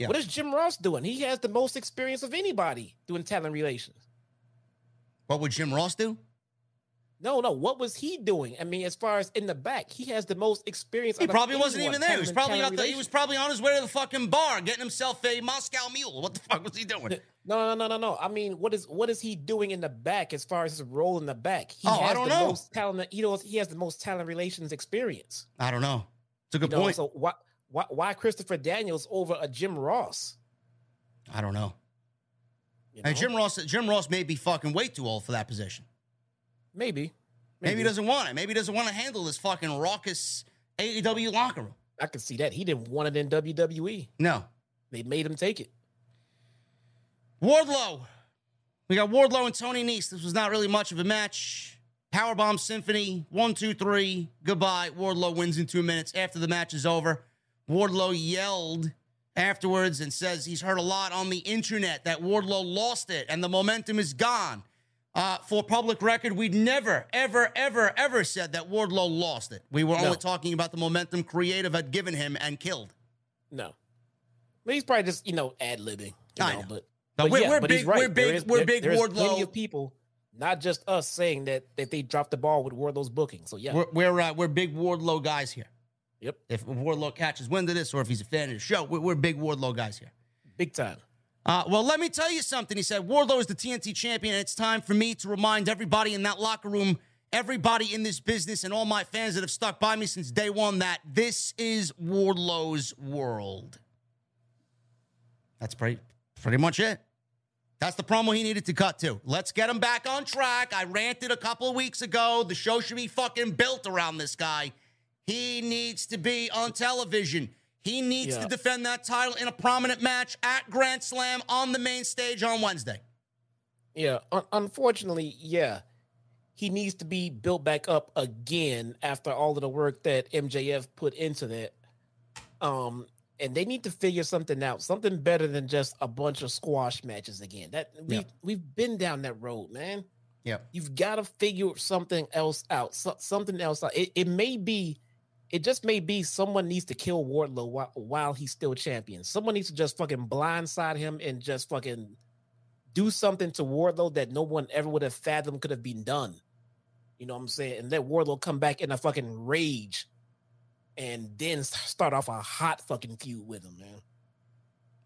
B: Yeah. What is Jim Ross doing? He has the most experience of anybody doing talent relations.
A: What would Jim Ross do?
B: No, no. What was he doing? I mean, as far as in the back, he has the most experience.
A: He probably wasn't even there. He was probably out the, he was probably on his way to the fucking bar, getting himself a Moscow Mule. What the fuck was he doing?
B: No, no, no, no, no. I mean, what is what is he doing in the back as far as his role in the back? He
A: oh, I don't know.
B: Most talent, he knows he has the most talent relations experience.
A: I don't know. It's a good
B: you know,
A: point.
B: So why, why why Christopher Daniels over a Jim Ross?
A: I don't know. You know? And Jim Ross, Jim Ross may be fucking way too old for that position.
B: Maybe.
A: Maybe, he doesn't want it. Maybe he doesn't want to handle this fucking raucous AEW locker room.
B: I can see that. He didn't want it in WWE.
A: No.
B: They made him take it.
A: Wardlow. We got Wardlow and Tony Nese. This was not really much of a match. Powerbomb Symphony, one, two, three. Goodbye. Wardlow wins in two minutes. After the match is over, Wardlow yelled afterwards and says he's heard a lot on the internet that Wardlow lost it and the momentum is gone. Uh, for public record, we'd never, ever, ever, ever said that Wardlow lost it. We were no. only talking about the momentum creative had given him and killed.
B: No, but he's probably just you know ad libbing. I know, know, but
A: but, but we're, yeah, we're, but big, right. we're big, is, we're big. Wardlow.
B: plenty of people, not just us, saying that that they dropped the ball with Wardlow's booking. So yeah,
A: we're we're, uh, we're big Wardlow guys here.
B: Yep.
A: If Wardlow catches wind of this, or if he's a fan of the show, we're, we're big Wardlow guys here.
B: Big time.
A: Uh, well, let me tell you something. He said, Wardlow is the TNT champion, and it's time for me to remind everybody in that locker room, everybody in this business, and all my fans that have stuck by me since day one that this is Wardlow's world. That's pretty, pretty much it. That's the promo he needed to cut to. Let's get him back on track. I ranted a couple of weeks ago. The show should be fucking built around this guy. He needs to be on television. He needs
B: Yeah.
A: to defend that title in a prominent match at Grand Slam on the main stage on Wednesday.
B: Yeah, un- unfortunately, yeah, he needs to be built back up again after all of the work that MJF put into that. Um, and they need to figure something out, something better than just a bunch of squash matches again. That we
A: Yeah.
B: we've been down that road, man.
A: Yeah.
B: You've got to figure something else out. So, something else out. It, it may be, it just may be someone needs to kill Wardlow while, while he's still champion. Someone needs to just fucking blindside him and just fucking do something to Wardlow that no one ever would have fathomed could have been done. You know what I'm saying? And let Wardlow come back in a fucking rage and then start off a hot fucking feud with him, man.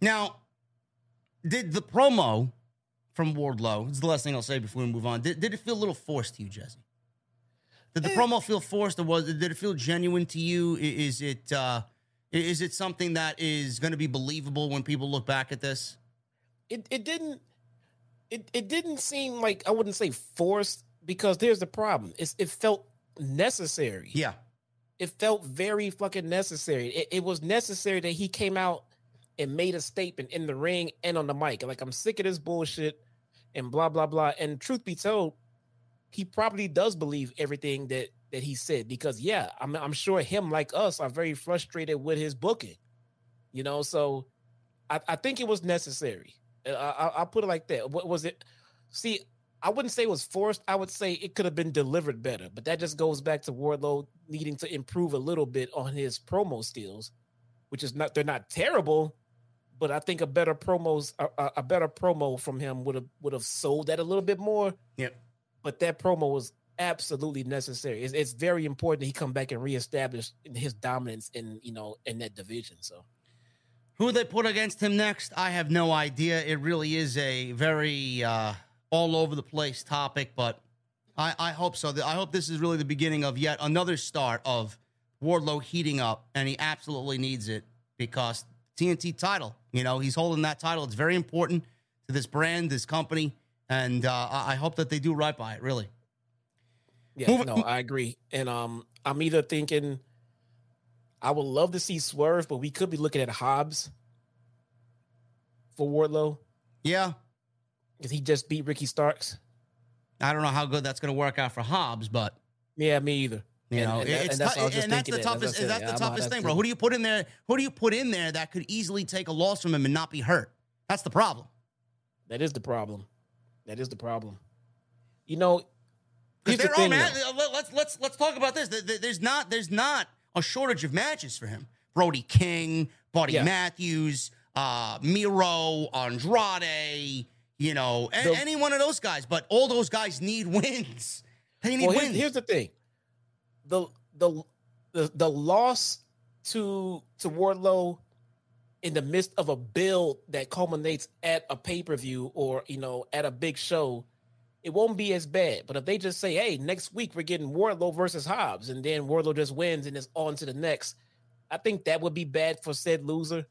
A: Now, did the promo from Wardlow, it's the last thing I'll say before we move on, did, did it feel a little forced to you, Jesse? Did the
B: Eh.
A: promo feel forced or was did it feel genuine to you? Is it uh is it something that is going to be believable when people look back at this?
B: it it didn't it it didn't seem like I wouldn't say forced because there's the problem. It's it felt necessary.
A: Yeah.
B: It felt very fucking necessary. It, it was necessary that he came out and made a statement in the ring and on the mic. Like I'm sick of this bullshit and blah blah blah. And truth be told, he probably does believe everything that that he said because yeah, I'm I'm sure him like us are very frustrated with his booking. You know, so I, I think it was necessary. Uh, I, I, I'll put it like that. What was it? See, I wouldn't say it was forced. I would say it could have been delivered better. But that just goes back to Wardlow needing to improve a little bit on his promo skills, which is not they're not terrible, but I think a better promos a, a- a better promo from him would have would have sold that a little bit more.
A: Yep.
B: But that promo was absolutely necessary. It's, it's very important that he come back and reestablish his dominance in you know in that division. So.
A: Who they put against him next? I have no idea. It really is a very uh, all over the place topic, but I, I hope so. I hope this is really the beginning of yet another start of Wardlow heating up, and he absolutely needs it because TNT title. You know, he's holding that title. It's very important to this brand, this company, and uh, I I hope that they do right by it. Really.
B: Yeah,
A: Moving-
B: no, I agree. And um, I'm either thinking I would love to see Swerve, but we could be looking at Hobbs for Wardlow
A: Yeah,
B: because he just beat Ricky Starks.
A: I don't know how good that's going to work out for Hobbs, but
B: Yeah, me either.
A: You
B: And-
A: know,
B: and that-
A: it's
B: and that's
A: tou-
B: what I was just
A: and that's the
B: that. That's
A: toughest. That's the toughest thing, bro. Who do you put in there? Who do you put in there that could easily take a loss from him and not be hurt? That's the problem.
B: That is the problem. That is the problem. You know,
A: Because
B: here's the thing.
A: Let's let's let's talk about this. There- there- There's not there's not a shortage of matches for him. Brody King, Buddy
B: Yeah.
A: Matthews, uh, Miro, Andrade. You know,
B: The-
A: any one of those guys. But all those guys need wins. They need
B: Well, here's,
A: wins.
B: here's the thing. The the the the loss to to Wardlow in the midst of a build that culminates at a pay-per-view or you know at a big show, it won't be as bad. But if they just say, hey, next week we're getting Wardlow versus Hobbs, and then Wardlow just wins and is on to the next, I think that would be bad for said loser.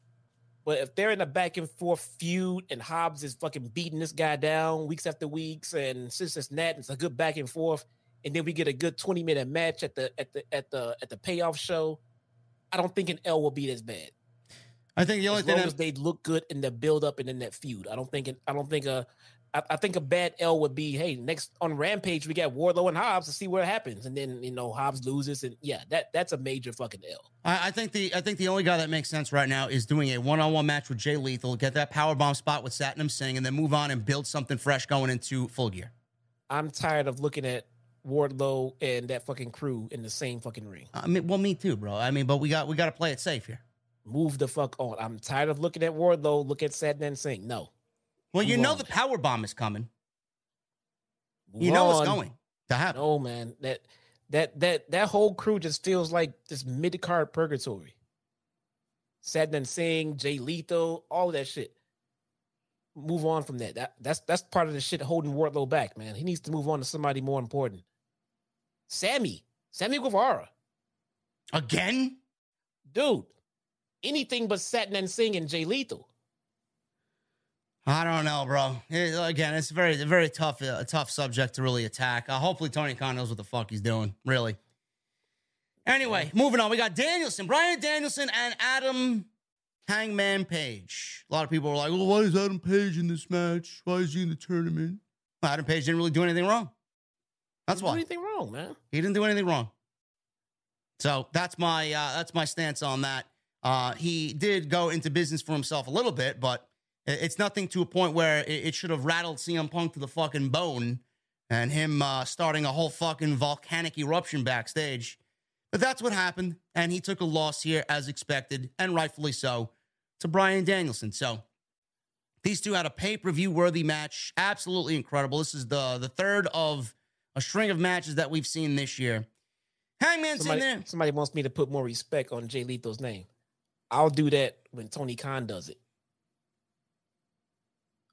B: But if they're in a back and forth feud and Hobbs is fucking beating this guy down weeks after weeks, and since it's that, it's a good back and forth, and then we get a good 20 minute match at the at the at the at the payoff show, I don't think an L will be as bad.
A: I think the only
B: As
A: thing
B: long
A: that,
B: as they look good in the build up and in that feud. I don't think it, I don't think a I, I think a bad L would be, hey, next on Rampage we got Wardlow and Hobbs to see what happens, and then you know Hobbs loses, and yeah, that that's a major fucking L.
A: I, I think the I think the only guy that makes sense right now is doing a one on one match with Jay Lethal, get that power bomb spot with Satnam Singh, and then move on and build something fresh going into full gear.
B: I'm tired of looking at Wardlow and that fucking crew in the same fucking ring.
A: I mean, well, me too, bro. I mean, but we got we got to play it safe here.
B: Move the fuck on. I'm tired of looking at Wardlow. Look at Satnam Singh. No,
A: Well, you
B: Move
A: know
B: on.
A: the power bomb is coming.
B: Move
A: You know it's
B: on.
A: going to happen.
B: No, man. That that that that whole crew just feels like this mid card purgatory. Satnam Singh, Jay Lethal, all of that shit. Move on from that. That that's that's part of the shit holding Wardlow back, man. He needs to move on to somebody more important. Sammy, Sammy Guevara,
A: Again?
B: dude. Anything but Satnam and singing Jay Lethal.
A: I don't know, bro. It, again, it's very, very tough, a uh, tough subject to really attack. Uh, hopefully, Tony Khan knows what the fuck he's doing. Really. Anyway, moving on. We got Danielson, Bryan Danielson, and Adam Hangman Page. A lot of people are like, "Well, why is Adam Page in this match? Why is he in the tournament?" Well, Adam Page didn't really do anything wrong. That's why.
B: anything wrong, man?
A: He didn't do anything wrong. So that's my uh, that's my stance on that. Uh, he did go into business for himself a little bit, but it's nothing to a point where it, should have rattled CM Punk to the fucking bone and him uh, starting a whole fucking volcanic eruption backstage. But that's what happened, and he took a loss here as expected, and rightfully so, to Bryan Danielson. So these two had a pay per view worthy match, absolutely incredible. This is the the third of a string of matches that we've seen this year. Hangman's
B: somebody,
A: in there.
B: Somebody wants me to put more respect on Jay Lethal's name. I'll do that when Tony Khan does it.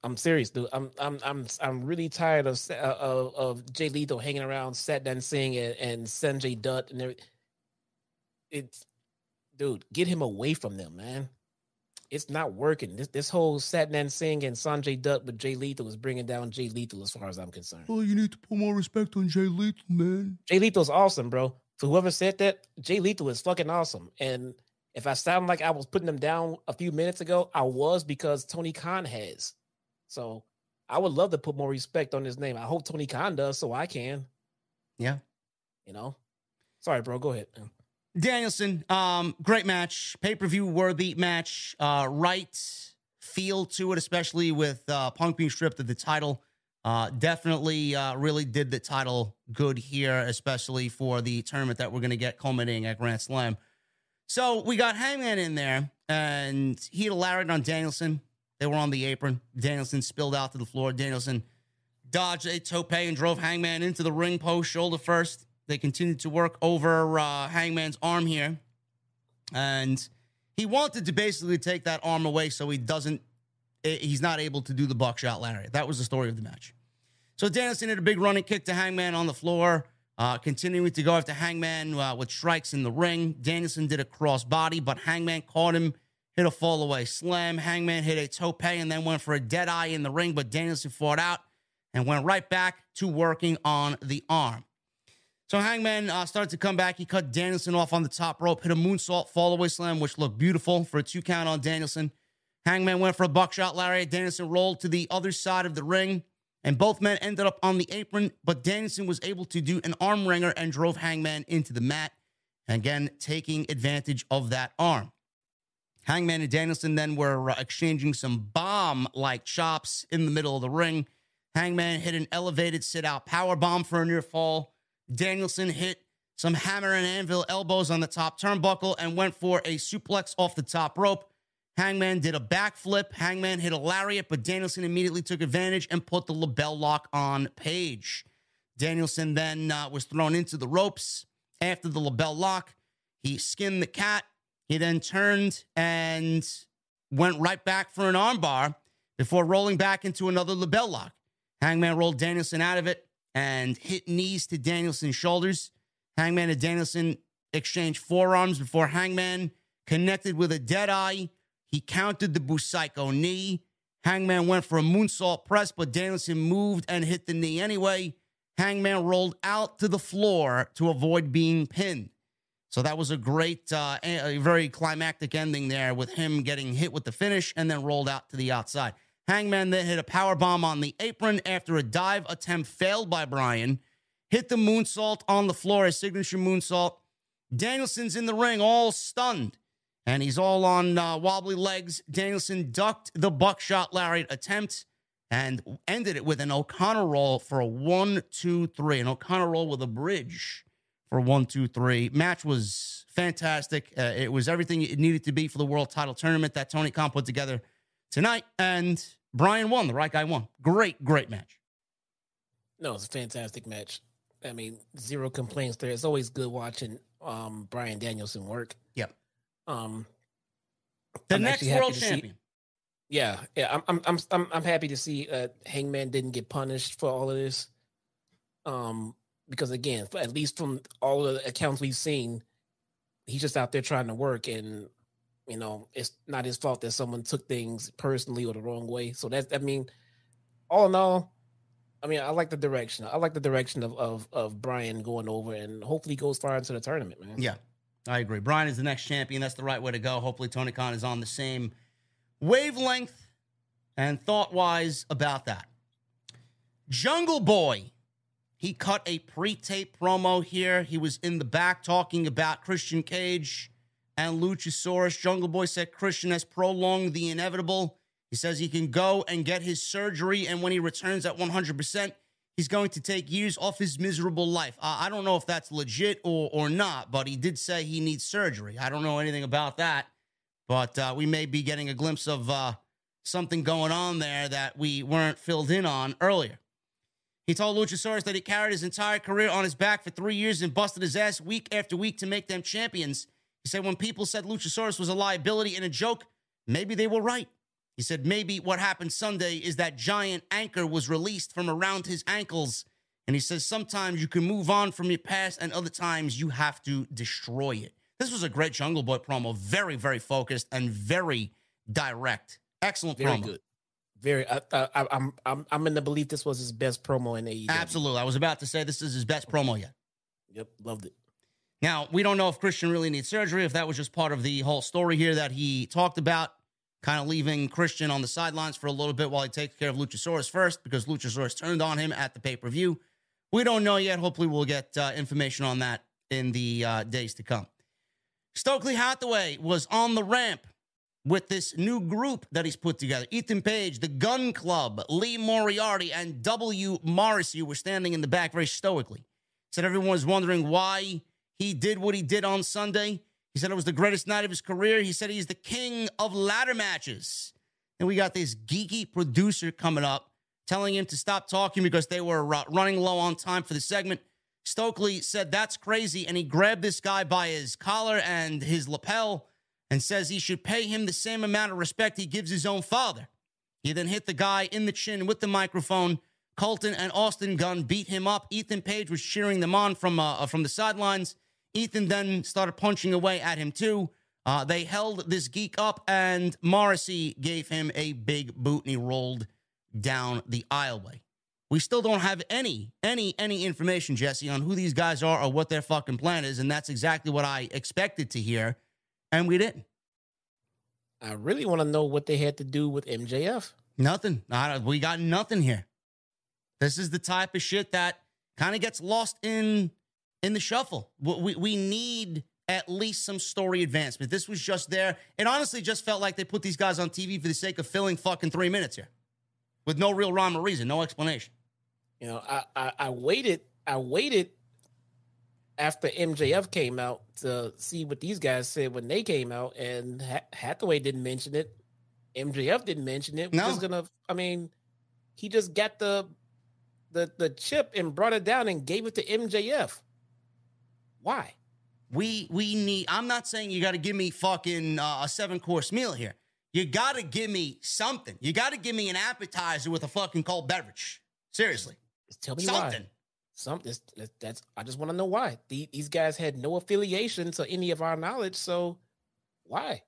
B: I'm serious, dude. I'm I'm I'm I'm really tired of uh, of, of Jay Lethal hanging around Satnam Singh and, and Sanjay Dutt and everything. It's dude, get him away from them, man. It's not working. This this whole Satnam Singh and Sanjay Dutt with Jay Lethal is bringing down Jay Lethal as far as I'm concerned.
A: Well, you need to put more respect on Jay Lethal, man.
B: Jay Lethal's awesome, bro. For whoever said that, Jay Lethal is fucking awesome. And if I sound like I was putting them down a few minutes ago, I was because Tony Khan has. So I would love to put more respect on his name. I hope Tony Khan does so I can.
A: Yeah.
B: You know? Sorry, bro. Go ahead.
A: Danielson, um, great match, pay per view worthy match, uh, right feel to it, especially with uh, Punk being stripped of the title. Uh, definitely, uh, really did the title good here, especially for the tournament that we're going to get culminating at Grand Slam. So we got Hangman in there, and he had a on Danielson. They were on the apron. Danielson spilled out to the floor. Danielson dodged a tope and drove Hangman into the ring post, shoulder first. They continued to work over uh, Hangman's arm here. And he wanted to basically take that arm away so he doesn't, eh, he's not able to do the buckshot lariat. That was the story of the match. So Danielson hit a big running kick to Hangman on the floor, uh, continuing to go after Hangman uh, with strikes in the ring. Danielson did a cross body, but Hangman caught him hit a fall away slam. Hangman hit a tope and then went for a dead eye in the ring, but Danielson fought out and went right back to working on the arm. So Hangman uh, started to come back. He cut Danielson off on the top rope, hit a moonsault fall away slam, which looked beautiful for a two count on Danielson. Hangman went for a buckshot lariat. Danielson rolled to the other side of the ring, and both men ended up on the apron. But Danielson was able to do an arm wringer and drove Hangman into the mat. Again, taking advantage of that arm. Hangman and Danielson then were uh, exchanging some bomb like chops in the middle of the ring. Hangman hit an elevated sit out power bomb for a near fall. Danielson hit some hammer and anvil elbows on the top turnbuckle and went for a suplex off the top rope. Hangman did a backflip. Hangman hit a lariat, but Danielson immediately took advantage and put the LeBell lock on Page. Danielson then uh, was thrown into the ropes after the LeBell lock. He skinned the cat he then turned and went right back for an armbar before rolling back into another LeBell lock. Hangman rolled Danielson out of it and hit knees to Danielson's shoulders. Hangman and Danielson exchanged forearms before Hangman connected with a dead eye. He countered the Busaiku knee. Hangman went for a moonsault press, but Danielson moved and hit the knee anyway. Hangman rolled out to the floor to avoid being pinned. So that was a great, uh, a very climactic ending there with him getting hit with the finish and then rolled out to the outside. Hangman then hit a power bomb on the apron after a dive attempt failed by Bryan. Hit the moonsault on the floor, a signature moonsault. Danielson's in the ring, all stunned, and he's all on uh, wobbly legs. Danielson ducked the buckshot lariat attempt and ended it with an O'Connor roll for a one, two, three. An O'Connor roll with a bridge for one, two, three. Match was fantastic. Uh, it was everything it needed to be for the world title tournament that Tony Khan put together tonight. And Bryan won. The right guy won. Great, great match.
B: No, it's a fantastic match. I mean, zero complaints there. It's always good watching um, Bryan Danielson work.
A: Yep.
B: Um,
A: the I'm next world champion.
B: See, yeah, yeah. I'm, I'm, I'm, I'm happy to see uh, Hangman didn't get punished for all of this. Um, because again, at least from all the accounts we've seen, he's just out there trying to work, and you know, it's not his fault that someone took things personally or the wrong way. So that's, I mean, all in all, I mean, I like the direction. I like the direction of of of Bryan going over, and hopefully goes far into the tournament, man.
A: Yeah, I agree. Bryan is the next champion. That's the right way to go. Hopefully, Tony Khan is on the same wavelength and thought wise about that. Jungle Boy, he cut a pre tape promo here. He was in the back talking about Christian Cage and Luchasaurus. Jungle Boy said Christian has prolonged the inevitable. He says he can go and get his surgery, and when he returns at 100%, he's going to take years off his miserable life. Uh, I don't know if that's legit or, or not, but he did say he needs surgery. I don't know anything about that, but uh, we may be getting a glimpse of uh, something going on there that we weren't filled in on earlier. He told Luchasaurus that he carried his entire career on his back for three years and busted his ass week after week to make them champions. He said when people said Luchasaurus was a liability and a joke, maybe they were right. He said maybe what happened Sunday is that giant anchor was released from around his ankles. And he says sometimes you can move on from your past, and other times you have to destroy it. This was a great Jungle Boy promo, very, very focused and very direct. Excellent
B: Very
A: promo.
B: good. Very. I, I, I'm I'm I'm in the belief this was his best promo in AEW.
A: Absolutely. I was about to say this is his best promo yet.
B: Yep. Loved it.
A: Now, we don't know if Christian really needs surgery, if that was just part of the whole story here that he talked about, kind of leaving Christian on the sidelines for a little bit while he takes care of Luchasaurus first, because Luchasaurus turned on him at the pay per view. We don't know yet. Hopefully, we'll get uh, information on that in the uh, days to come. Stokely Hathaway was on the ramp with this new group that he's put together. Ethan Page, the Gun Club, Lee Moriarty, and W. Morrissey were standing in the back very stoically. Said everyone was wondering why he did what he did on Sunday. He said it was the greatest night of his career. He said he's the king of ladder matches. And we got this geeky producer coming up telling him to stop talking because they were uh, running low on time for the segment. Stokely said that's crazy, and he grabbed this guy by his collar and his lapel and says he should pay him the same amount of respect he gives his own father. He then hit the guy in the chin with the microphone. Colton and Austin Gunn beat him up. Ethan Page was cheering them on from uh, from the sidelines. Ethan then started punching away at him too. Uh, they held this geek up, and Morrissey gave him a big boot, and he rolled down the aisleway. We still don't have any, any, any information, Jesse, on who these guys are or what their fucking plan is, and that's exactly what I expected to hear, and we didn't.
B: I really want to know what they had to do with MJF.
A: Nothing. We got nothing here. This is the type of shit that kind of gets lost in in the shuffle. We, we we need at least some story advancement. This was just there. It honestly just felt like they put these guys on TV for the sake of filling fucking three minutes here, with no real rhyme or reason, no explanation.
B: You know, I, I I waited. I waited after MJF came out to see what these guys said when they came out, and Hathaway didn't mention it. MJF didn't mention it. We're
A: No.
B: just gonna. I mean, he just got the the the chip and brought it down and gave it to MJF. Why?
A: We we need. I'm not saying you got to give me fucking uh, a seven course meal here. You got to give me something. You got to give me an appetizer with a fucking cold beverage. Seriously,
B: Just tell me
A: something.
B: why. Something. That's, that's. I just want to know why. The, these guys had no affiliation to any of our knowledge. So why?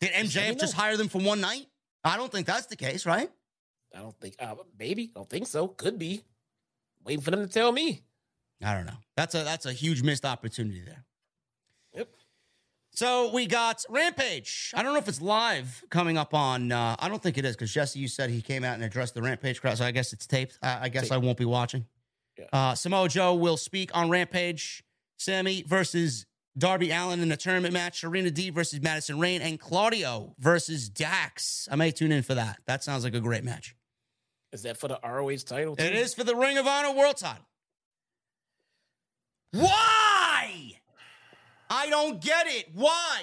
A: Did
B: Just
A: MJF just
B: know.
A: hire them for one night? I don't think that's the case, right?
B: I don't think. Uh, maybe. I don't think so. Could be. Waiting for them to tell me.
A: I don't know. That's a that's a huge missed opportunity there.
B: Yep.
A: So we got Rampage. I don't know if it's live coming up on. Uh, I don't think it is because Jesse, you said he came out and addressed the Rampage crowd. So I guess it's taped. Uh, I guess
B: Taped.
A: I won't be watching.
B: Yeah.
A: Uh, Samoa Joe will speak on Rampage. Sammy versus Darby Allin in a tournament match. Serena Deeb versus Madison Rayne and Claudio versus Dax. I may tune in for that. That sounds like a great match.
B: Is that for the ROH title?
A: It is for the Ring of Honor World title. Why? I don't get it. Why?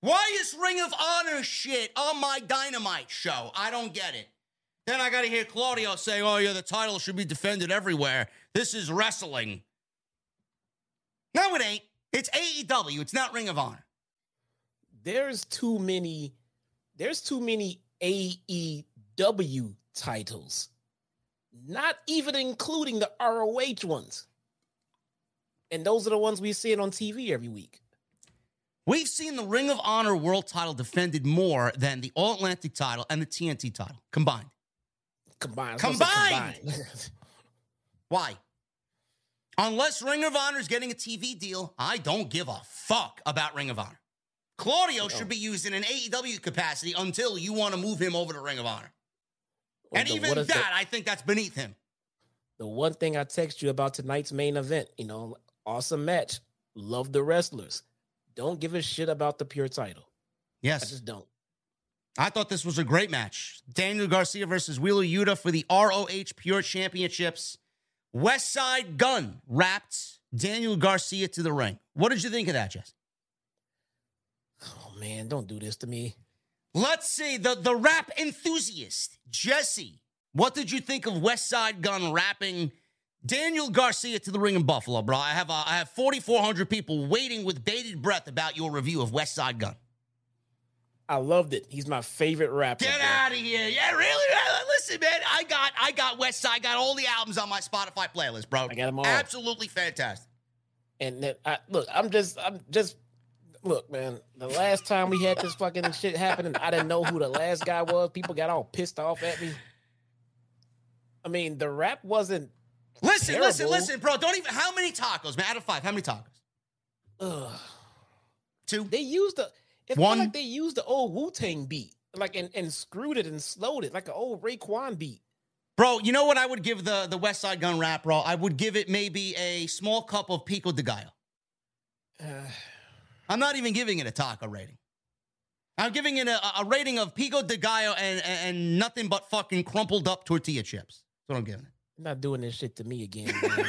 A: Why is Ring of Honor shit on my Dynamite show? I don't get it. Then I got to hear Claudio say, oh, yeah, the title should be defended everywhere. This is wrestling. No, it ain't. It's AEW. It's not Ring of Honor.
B: There's too many. There's too many AEW titles. Not even including the ROH ones. And those are the ones we see it on TV every week.
A: We've seen the Ring of Honor World title defended more than the All Atlantic title and the TNT title combined.
B: Combined.
A: Combined.
B: combined.
A: Why? Unless Ring of Honor is getting a TV deal, I don't give a fuck about Ring of Honor. Claudio should be used in an AEW capacity until you want to move him over to Ring of Honor.
B: Well,
A: and even that,
B: the-
A: I think that's beneath him.
B: the one thing I text you about tonight's main event, you know, awesome match. Love the wrestlers. Don't give a shit about the pure title.
A: Yes.
B: I just don't.
A: I thought this was a great match. Daniel Garcia versus Wheeler Yuta for the ROH Pure Championships. Westside Gunn wrapped Daniel Garcia to the ring. What did you think of that, Jess?
B: Oh man, don't do this to me.
A: Let's see the the rap enthusiast Jesse. What did you think of Westside Gunn rapping Daniel Garcia to the ring in Buffalo, bro? I have uh, I have 4,400 people waiting with bated breath about your review of Westside Gunn.
B: I loved it. He's my favorite rapper.
A: Get out of here! Yeah, really? Listen, man, I got I got West Side, got all the albums on my Spotify playlist, bro.
B: I got 'em all.
A: Absolutely fantastic.
B: And I look, I'm just, I'm just, look, man. The last time we had this fucking shit happening, I didn't know who the last guy was. People got all pissed off at me. I mean, the rap wasn't.
A: Listen, listen,
B: Terrible.
A: listen, bro. Don't even. How many tacos, man? Out of five, how many tacos?
B: Ugh.
A: Two.
B: They used the. It
A: One.
B: like they used the old Wu Tang beat, like and, and screwed it and slowed it like an old Raekwon beat.
A: Bro, you know what I would give the the Westside Gunn rap, bro? I would give it maybe a small cup of Pico de Gallo.
B: Uh,
A: I'm not even giving it a taco rating. I'm giving it a, a rating of Pico de Gallo and, and and nothing but fucking crumpled up tortilla chips. That's what I'm giving it.
B: You're not doing this shit to me again, man.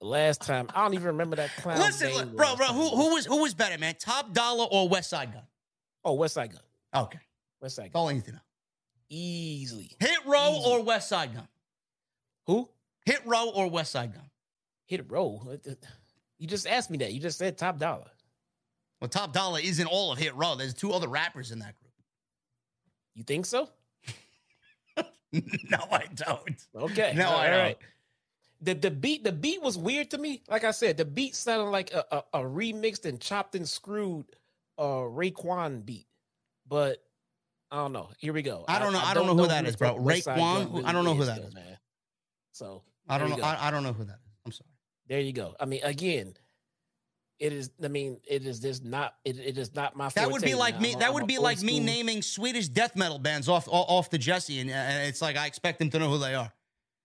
B: Last time, I don't even remember that clown.
A: Listen, look, bro, bro, who who was who was better, man? Top Dollar or Westside Gunn?
B: Oh, Westside Gunn.
A: Okay, Westside
B: Gunn.
A: all I need to know.
B: Easily.
A: Hit Row
B: Easy.
A: or Westside Gunn?
B: Who?
A: Hit Row or Westside Gunn?
B: Hit Row. You just asked me that. You just said top dollar.
A: Well, Top Dollar isn't all of Hit Row. There's two other rappers in that group.
B: You think so?
A: no, I don't.
B: Okay.
A: No,
B: all
A: I don't.
B: right. The the beat the beat was weird to me. Like I said, the beat sounded like a, a, a remixed and chopped and screwed uh Raekwon beat. But I don't know. Here we go.
A: I don't know- I don't know who that is, bro. Raekwon? Who- I don't know who that is,
B: man. So
A: I don't know. I, I don't know who that is. I'm sorry.
B: there you go. I mean, again, it is. I mean, it is just not. It, it is not my.
A: That would be like
B: man.
A: me. That
B: I'm
A: would be like me naming Swedish death metal bands off off the Jesse, and, and it's like I expect them to know who they are.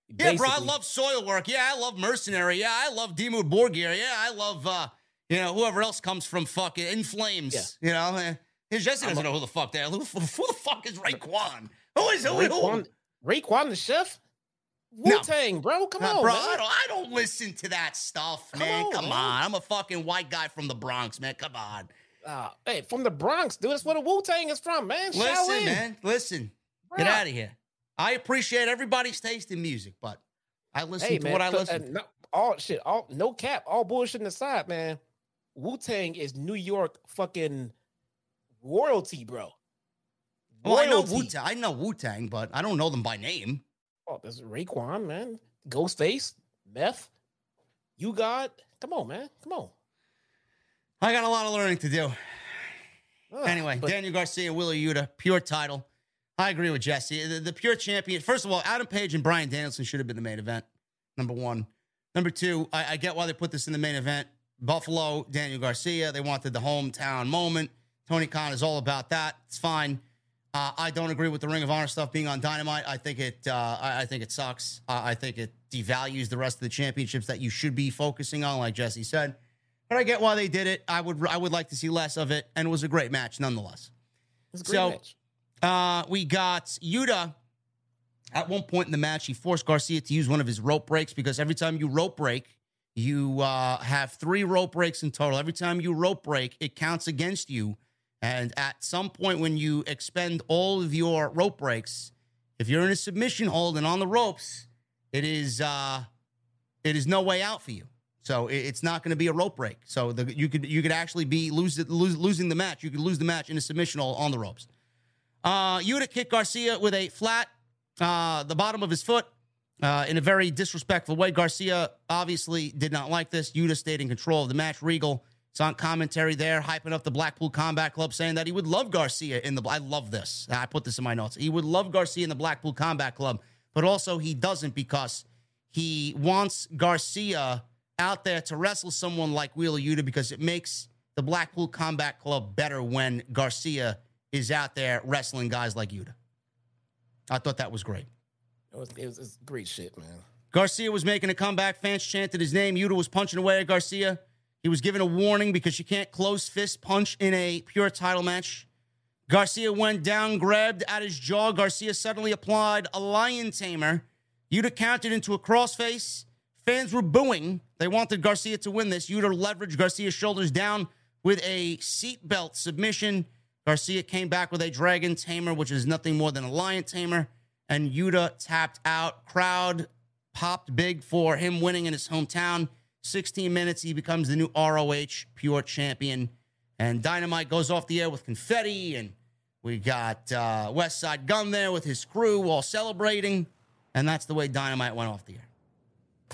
A: Yeah, bro, I
B: basically-
A: love Soilwork. Yeah, I love Mercenary. Yeah, I love Dimmu Borgir. Yeah, I love uh, you know whoever else comes from fucking In Flames. yeah. You know, eh, Jesse doesn't know who the fuck they are. Who, who the fuck is Raekwon? Who is who? who?
B: Raekwon, Raekwon the chef.
A: No.
B: Wu Tang, bro. Come
A: Nah,
B: on,
A: bro,
B: man.
A: I don't, I don't listen to that stuff,
B: Come
A: man.
B: on,
A: Come
B: man.
A: on. I'm a fucking white guy from the Bronx, man. Come on.
B: Ah, hey, from the Bronx, dude. That's where the Wu Tang is from, man.
A: Listen,
B: Shaolin.
A: man. Listen. Get out of here. I appreciate everybody's taste in music, but I listen
B: Hey,
A: to
B: man.
A: what I listen
B: uh,
A: to.
B: no, all shit, all no cap, all bullshit aside, man. Wu Tang is New York fucking royalty, bro.
A: Well, I know
B: Royalty.
A: Wu Tang. I know Wu Tang, but I don't know them by name.
B: Oh, there's Raekwon, man. Ghostface, Meth. You got. Come on, man. Come on.
A: I got a lot of learning to do.
B: Ugh,
A: Anyway,
B: but-
A: Daniel Garcia, Wheeler Yuta, pure title. I agree with Jesse. The, the pure champion. First of all, Adam Page and Bryan Danielson should have been the main event. Number one. Number two, I, I get why they put this in the main event. Buffalo, Daniel Garcia. They wanted the hometown moment. Tony Khan is all about that. It's fine. Uh, I don't agree with the Ring of Honor stuff being on Dynamite. I think it. Uh, I, I think it sucks. Uh, I think it devalues the rest of the championships that you should be focusing on, like Jesse said. But I get why they did it. I would. I would like to see less of it, and it was a great match nonetheless.
B: It's a great
A: so-
B: match.
A: Uh, we got Yuta. At one point in the match, he forced Garcia to use one of his rope breaks because every time you rope break, you uh, have three rope breaks in total. Every time you rope break, it counts against you. And at some point, when you expend all of your rope breaks, if you're in a submission hold and on the ropes, it is uh, it is no way out for you. So it's not going to be a rope break. So the, you could you could actually be lose, lose, losing the match. You could lose the match in a submission hold on the ropes. Uh, Yuta kicked Garcia with a flat, uh, the bottom of his foot, uh, in a very disrespectful way. Garcia obviously did not like this. Yuta stayed in control of the match. Regal It's on commentary there, hyping up the Blackpool Combat Club, saying that he would love Garcia in the. I love this. I put this in my notes. He would love Garcia in the Blackpool Combat Club, but also he doesn't because he wants Garcia out there to wrestle someone like Wheeler Yuta because it makes the Blackpool Combat Club better when Garcia is out there wrestling guys like Yuta. I thought that was great.
B: It was, it was, it was great shit, man.
A: Garcia was making a comeback. Fans chanted his name. Yuta was punching away at Garcia. He was given a warning because you can't close fist punch in a pure title match. Garcia went down, grabbed at his jaw. Garcia suddenly applied a lion tamer. Yuta countered into a crossface. Fans were booing. They wanted Garcia to win this. Yuta leveraged Garcia's shoulders down with a seatbelt submission. Garcia came back with a dragon tamer, which is nothing more than a lion tamer. And Yuta tapped out. Crowd popped big for him winning in his hometown. 16 minutes, he becomes the new ROH Pure Champion. And Dynamite goes off the air with confetti. And we got uh, Westside Gunn there with his crew all celebrating. And that's the way Dynamite went off the air.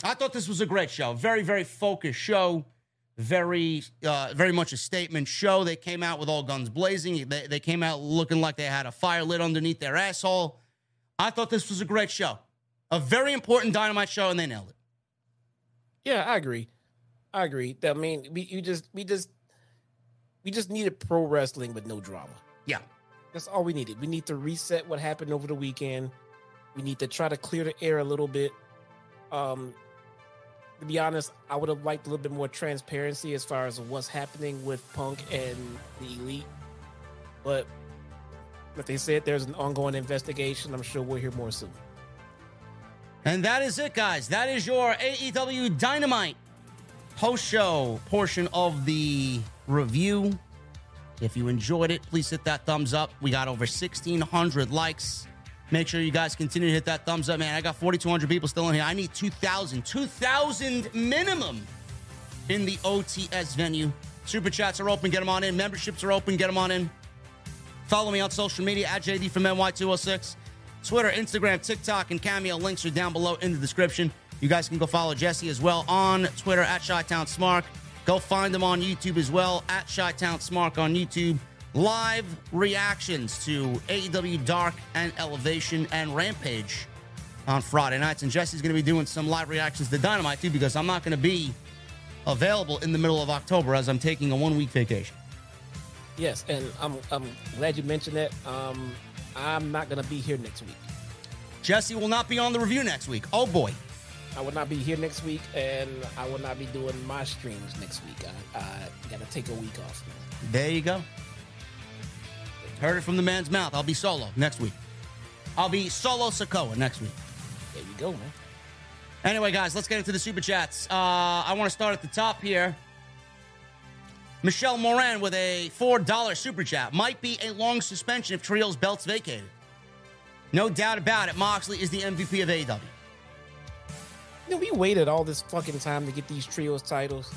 A: I thought this was a great show. Very, very focused show. Very, uh, very much a statement show. They came out with all guns blazing. They, they came out looking like they had a fire lit underneath their asshole. I thought this was a great show. A very important Dynamite show, and they nailed it.
B: Yeah, I agree. I agree. I mean, we you just we just we just needed pro wrestling with no drama.
A: Yeah.
B: That's all we needed. We need to reset what happened over the weekend. We need to try to clear the air a little bit. Um to be honest, I would have liked a little bit more transparency as far as what's happening with Punk and the Elite. But if they said there's an ongoing investigation, I'm sure we'll hear more soon.
A: And that is it, guys. That is your AEW Dynamite post show portion of the review. If you enjoyed it, please hit that thumbs up. We got over 1,600 likes. Make sure you guys continue to hit that thumbs up, man. I got 4,200 people still in here. I need 2,000, 2,000 minimum in the OTS venue. Super chats are open. Get them on in. Memberships are open. Get them on in. Follow me on social media at JD from NY206. Twitter, Instagram, TikTok, and Cameo links are down below in the description. You guys can go follow Jesse as well on Twitter at Chi-Town Smark. Go find them on YouTube as well at Chi-Town Smark on YouTube. Live reactions to AEW Dark and Elevation and Rampage on Friday nights. And Jesse's going to be doing some live reactions to Dynamite too because I'm not going to be available in the middle of October as I'm taking a one week vacation.
B: Yes, and I'm I'm glad you mentioned that. Um, I'm not gonna be here next week.
A: Jesse will not be on the review next week. Oh boy.
B: I will not be here next week, and I will not be doing my streams next week. I, I got to take a week off.
A: There you go. Heard it from the man's mouth. I'll be solo next week. I'll be solo Sikoa next week.
B: There you go, man.
A: Anyway, guys, let's get into the super chats. Uh, I want to start at the top here. Michelle Moran with a $4 super chat. Might be a long suspension if Trio's belt's vacated. No doubt about it. Moxley is the MVP of AEW.
B: You know, we waited all this fucking time to get these trios titles.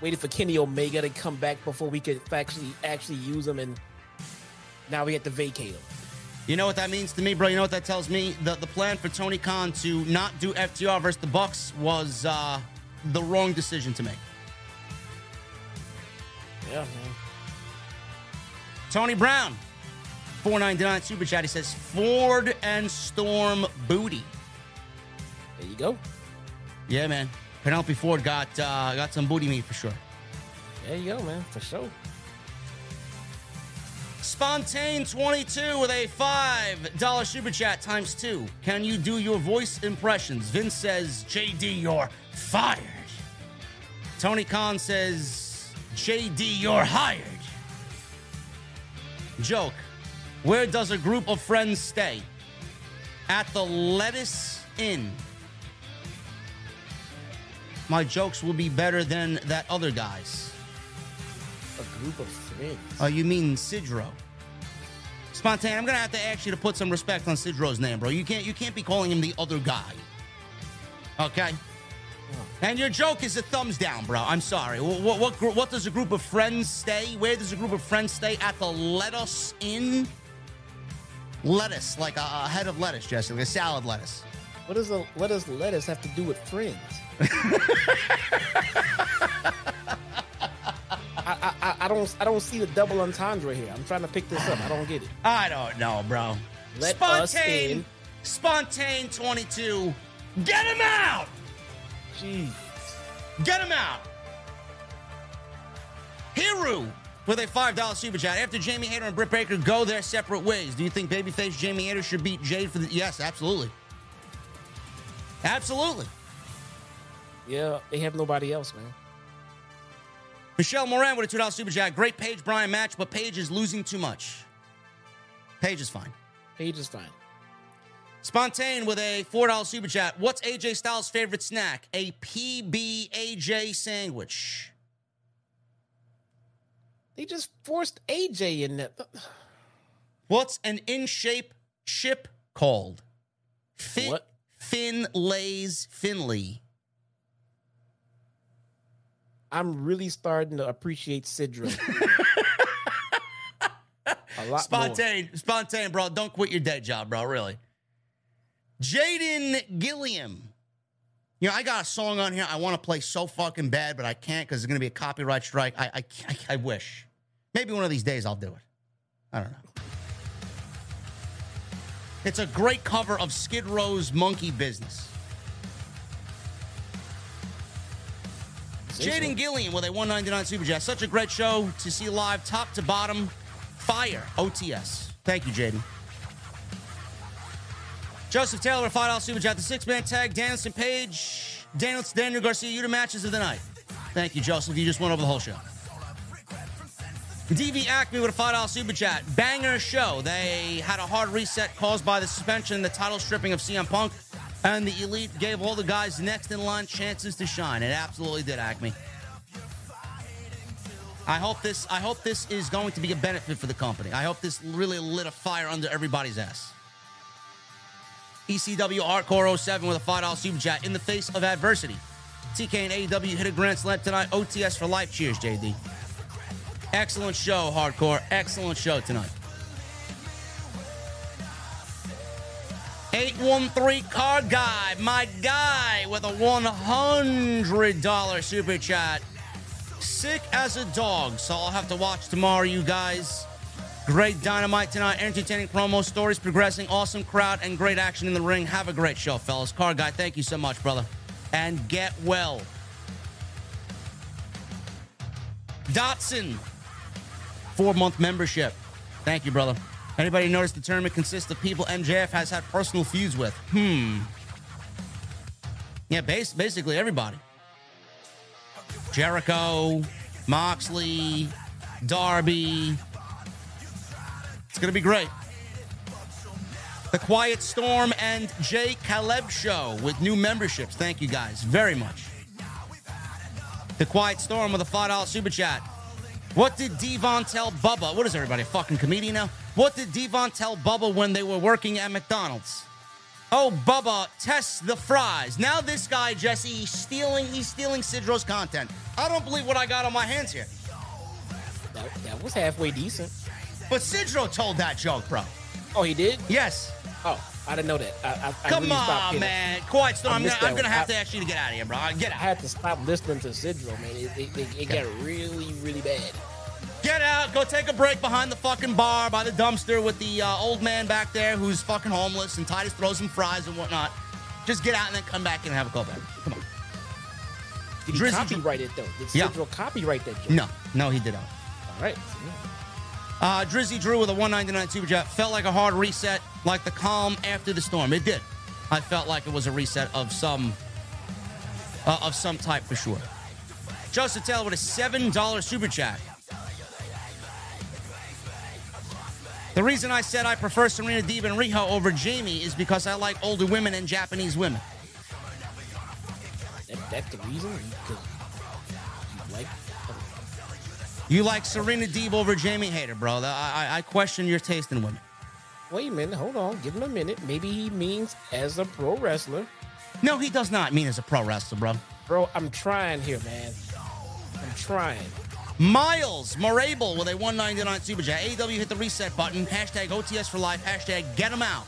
B: Waited for Kenny Omega to come back before we could actually actually use them, and now we have to vacate them.
A: You know what that means to me, bro? You know what that tells me? The the plan for Tony Khan to not do FTR versus the Bucks was uh, the wrong decision to make.
B: Yeah, man.
A: Tony Brown, 499 super chat. He says Ford and Storm booty.
B: There you go.
A: Yeah, man. Penelope Ford got uh, got some booty meat for sure.
B: There you go, man. For sure.
A: Spontane 22 with a $5 super chat times two. Can you do your voice impressions? Vince says, JD, you're fired. Tony Khan says, JD, you're hired. Joke. Where does a group of friends stay? At the Lettuce Inn. My jokes will be better than that other guy's.
B: A group of friends.
A: Oh, you mean Sidro? Spontane, I'm gonna have to ask you to put some respect on Sidro's name, bro. You can't you can't be calling him the other guy. Okay. And your joke is a thumbs down, bro. I'm sorry. What what what, what does a group of friends stay? Where does a group of friends stay? At the lettuce inn. Lettuce, like a, a head of lettuce, Jesse, like a salad lettuce.
B: What does what does lettuce have to do with friends? I, I, I don't I don't see the double entendre here. I'm trying to pick this up. I don't get it.
A: I don't know, bro.
B: Let us
A: Spontane,
B: in.
A: Spontane 22. Get him out!
B: Jeez.
A: Get him out! Hiru with a $5 super chat. After Jamie Hayter and Britt Baker go their separate ways, do you think babyface Jamie Hayter should beat Jade for the. Yes, absolutely. Absolutely.
B: Yeah, they have nobody else, man.
A: Michelle Moran with a $2 super chat. Great Page Bryan match, but Page is losing too much. Page is fine.
B: Page is fine.
A: Spontane with a $4 super chat. What's AJ Styles' favorite snack? A PB AJ sandwich.
B: They just forced AJ in there.
A: What's an in shape ship called? Fin-
B: What?
A: Finlays Finley.
B: I'm really starting to appreciate Sidro. A lot more.
A: Spontane, spontane, bro. Don't quit your day job, bro. Really. Jaden Gilliam. You know, I got a song on here I want to play so fucking bad, but I can't because there's going to be a copyright strike. I, I, I, I wish. Maybe one of these days I'll do it. I don't know. It's a great cover of Skid Row's Monkey Business. Jaden Gilliam with a 199 Super Chat. Such a great show to see live, top to bottom. Fire, OTS. Thank you, Jaden. Joseph Taylor, a $5 Super Chat. The six man tag, Danielson Page, Danielson, Daniel Garcia, you the matches of the night. Thank you, Joseph. You just went over the whole show. DV Acme with a $5 Super Chat. Banger show. They had a hard reset caused by the suspension the title stripping of CM Punk. And the Elite gave all the guys next in line chances to shine. It absolutely did, Acme. I hope this I hope this is going to be a benefit for the company. I hope this really lit a fire under everybody's ass. ECW Hardcore 07 with a $5 super chat in the face of adversity. TK and AEW hit a grand slam tonight. OTS for life. Cheers, JD. Excellent show, Hardcore. Excellent show tonight. 813 Car Guy, my guy, with a $100 super chat. Sick as a dog, so I'll have to watch tomorrow, you guys. Great dynamite tonight, entertaining promo stories progressing, awesome crowd, and great action in the ring. Have a great show, fellas. Car Guy, thank you so much, brother. And get well. Dotson, four month membership. Thank you, brother. Anybody notice the tournament consists of people MJF has had personal feuds with? Hmm. Yeah, bas- basically everybody. Jericho, Moxley, Darby. It's going to be great. The Quiet Storm and Jay Caleb Show with new memberships. Thank you guys very much. The Quiet Storm with a $5 super chat. What did Devon tell Bubba? What is everybody, a fucking comedian now? What did Devon tell Bubba when they were working at McDonald's? Oh, Bubba, test the fries. Now this guy, Jesse, he's stealing, he's stealing Sidro's content. I don't believe what I got on my hands here.
B: That, that was halfway decent.
A: But Sidro told that joke, bro.
B: Oh, he did?
A: Yes.
B: Oh, I didn't know that. I, I, I
A: Come
B: really
A: on, man. Quiet storm.
B: I
A: I'm, gonna, I'm gonna have
B: I-
A: to ask you to get out of here, bro. Get
B: I had to stop listening to Sidro, man. It, it, it, it got really, really bad.
A: Get out. Go take a break behind the fucking bar by the dumpster with the uh, old man back there who's fucking homeless and Titus throws some fries and whatnot. Just get out and then come back and have a call back. Come on.
B: Did he
A: Drizzy-
B: copyright it, though? Did
A: Yeah.
B: Sidro copyright that joke?
A: No, no, he didn't.
B: All right.
A: Uh, Drizzy Drew with a 199 super chat. Felt like a hard reset, like the calm after the storm. It did. I felt like it was a reset of some uh, of some type for sure. Joseph Taylor with a seven dollar super chat. The reason I said I prefer Serena Deeb and Riho over Jamie is because I like older women and Japanese women.
B: That, that's the reason? Because You like
A: Serena Deeb over Jamie Hayter, bro. I, I, I question your taste in women.
B: Wait a minute. Hold on. Give him a minute. Maybe he means as a pro wrestler.
A: No, he does not mean as a pro wrestler, bro.
B: Bro, I'm trying here, man. I'm trying.
A: Miles Morable with a 199 super chat. AW hit the reset button. Hashtag OTS for life. Hashtag get them out.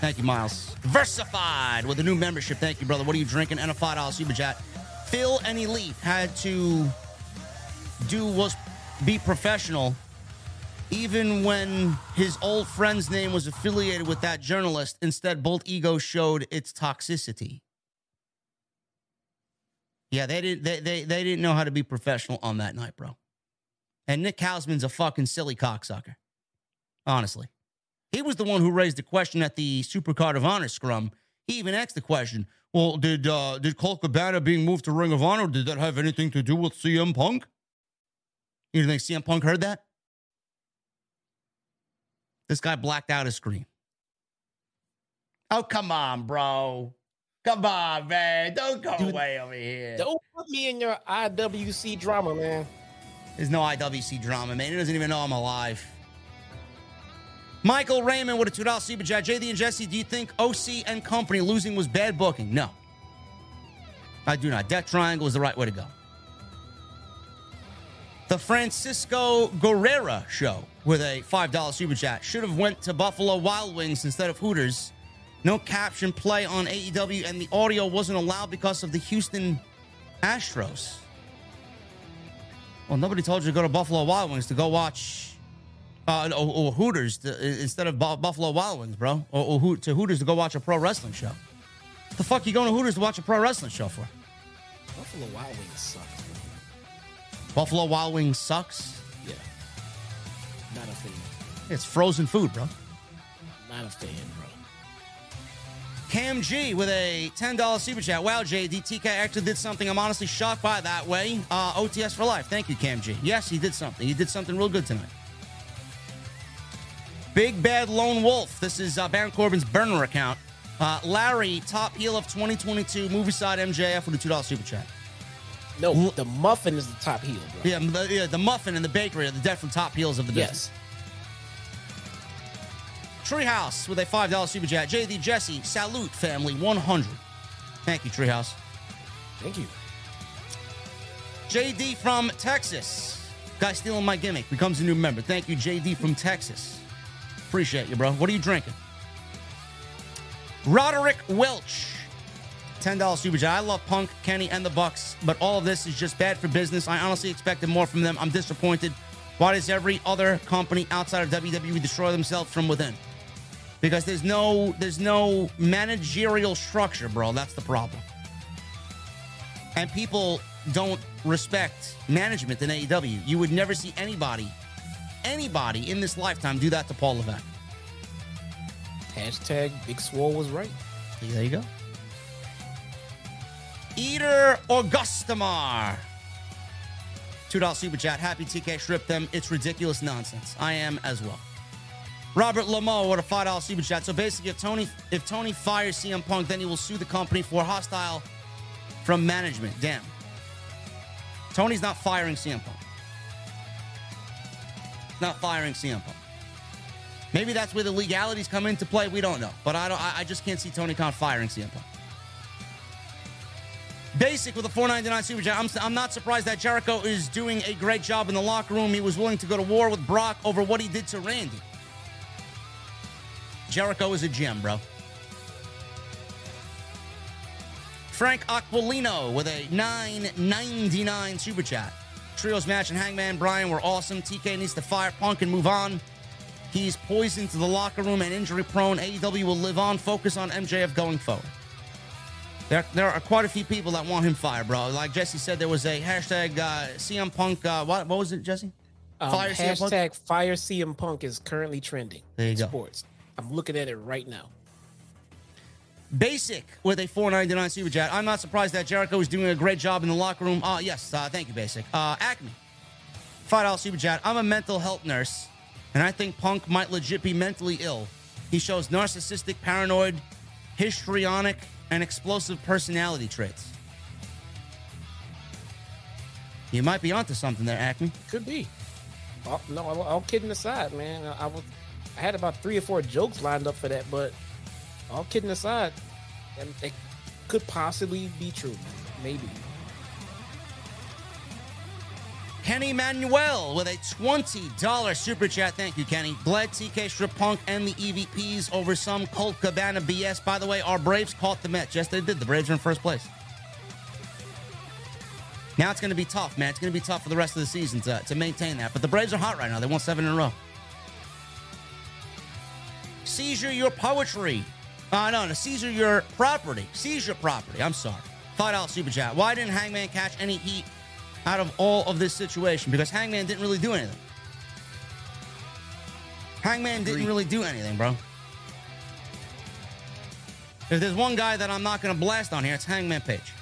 A: Thank you, Miles. Versified with a new membership. Thank you, brother. What are you drinking? And a $5 super chat. Phil and Elite had to do was be professional, even when his old friend's name was affiliated with that journalist. Instead, both Ego showed its toxicity. Yeah, they didn't they, they they didn't know how to be professional on that night, bro. And Nick Hausman's a fucking silly cocksucker. Honestly. He was the one who raised the question at the Supercard of Honor scrum. He even asked the question, well, did uh did Colt Cabana being moved to Ring of Honor, did that have anything to do with CM Punk? You think CM Punk heard that? This guy blacked out his screen. Oh, come on, bro. Come on, man. Don't go
B: Dude,
A: away over here.
B: Don't put me in your IWC drama, man.
A: There's no IWC drama, man. He doesn't even know I'm alive. Michael Raymond with a $2 super chat. JD and Jesse, do you think OC and company losing was bad booking? No. I do not. Death Triangle is the right way to go. The Francisco Guerrera show with a $5 super chat should have went to Buffalo Wild Wings instead of Hooters. No caption play on AEW, and the audio wasn't allowed because of the Houston Astros. Well, nobody told you to go to Buffalo Wild Wings to go watch uh, or, or Hooters to, instead of Bu- Buffalo Wild Wings, bro, or, or Ho- to Hooters to go watch a pro wrestling show. What the fuck you going to Hooters to watch a pro wrestling show for?
B: Buffalo Wild Wings sucks, man.
A: Buffalo Wild Wings sucks.
B: Yeah. Not a fan.
A: It's frozen food, bro.
B: Not a fan, bro.
A: Cam G with a $10 super chat. Wow, JD, TK actually did something I'm honestly shocked by that way. Uh, OTS for life. Thank you, Cam G. Yes, he did something. He did something real good tonight. Big Bad Lone Wolf. This is uh, Baron Corbin's burner account. Uh, Larry, top heel of 2022, movie side MJF with a $2 super chat.
B: No, the muffin is the top heel, bro.
A: Yeah, the, yeah, the muffin and the bakery are the definitely top heels of the business.
B: Yes.
A: Treehouse with a $5 super chat. JD Jesse, salute family 100. Thank you, Treehouse.
B: Thank you.
A: JD from Texas. Guy stealing my gimmick becomes a new member. Thank you, JD from Texas. Appreciate you, bro. What are you drinking? Roderick Welch. $10 super chat. I love Punk, Kenny, and the Bucks, but all of this is just bad for business. I honestly expected more from them. I'm disappointed. Why does every other company outside of WWE destroy themselves from within? Because there's no there's no managerial structure, bro. That's the problem. And people don't respect management in AEW. You would never see anybody, anybody in this lifetime do that to Paul Levesque.
B: Hashtag Big Swole was right.
A: There you go. Eater Augustamar. $2 super chat. Happy TK strip them. It's ridiculous nonsense. I am as well. Robert Lamo with a $5 super chat. So basically, if Tony if Tony fires CM Punk, then he will sue the company for hostile from management. Damn. Tony's not firing CM Punk. Not firing CM Punk. Maybe that's where the legalities come into play. We don't know, but I don't. I, just can't see Tony Khan firing CM Punk. Basic with a 499 super chat. I'm, I'm not surprised that Jericho is doing a great job in the locker room. He was willing to go to war with Brock over what he did to Randy. Jericho is a gem, bro. Frank Aquilino with a 999 super chat. Trios match and Hangman Bryan were awesome. TK needs to fire Punk and move on. He's poisoned to the locker room and injury prone. AEW will live on. Focus on MJF going forward. There, there are quite a few people that want him fired, bro. Like Jesse said, there was a hashtag uh, CM Punk. Uh, what, what was it, Jesse?
B: Um,
A: Fire CM Punk?
B: hashtag Fire CM Punk is currently trending.
A: There you
B: in
A: go.
B: Sports. I'm looking at it right now.
A: Basic with a 499 super chat. I'm not surprised that Jericho is doing a great job in the locker room. Uh, yes, uh, thank you, Basic. Uh, Acme, $5 super chat. I'm a mental health nurse, and I think Punk might legit be mentally ill. He shows narcissistic, paranoid, histrionic, and explosive personality traits. You might be onto something there, Acme.
B: Could be. Oh, no, all, kidding aside, man. I was, I had about three or four jokes lined up for that, but all kidding aside, it could possibly be true. Maybe.
A: Kenny Manuel with a $20 super chat. Thank you, Kenny. Glad TK Strip Punk and the EVPs over some Colt Cabana BS. By the way, our Braves caught the Mets. Yes, they did. The Braves are in first place. Now it's going to be tough, man. It's going to be tough for the rest of the season to, to maintain that. But the Braves are hot right now. They won seven in a row. Seizure your poetry. Uh, no, no, seizure your property. Seize your property. I'm sorry. $5 super chat. Why didn't Hangman catch any heat out of all of this situation? Because Hangman didn't really do anything. Hangman didn't really do anything, bro. If there's one guy that I'm not going to blast on here, it's Hangman Page.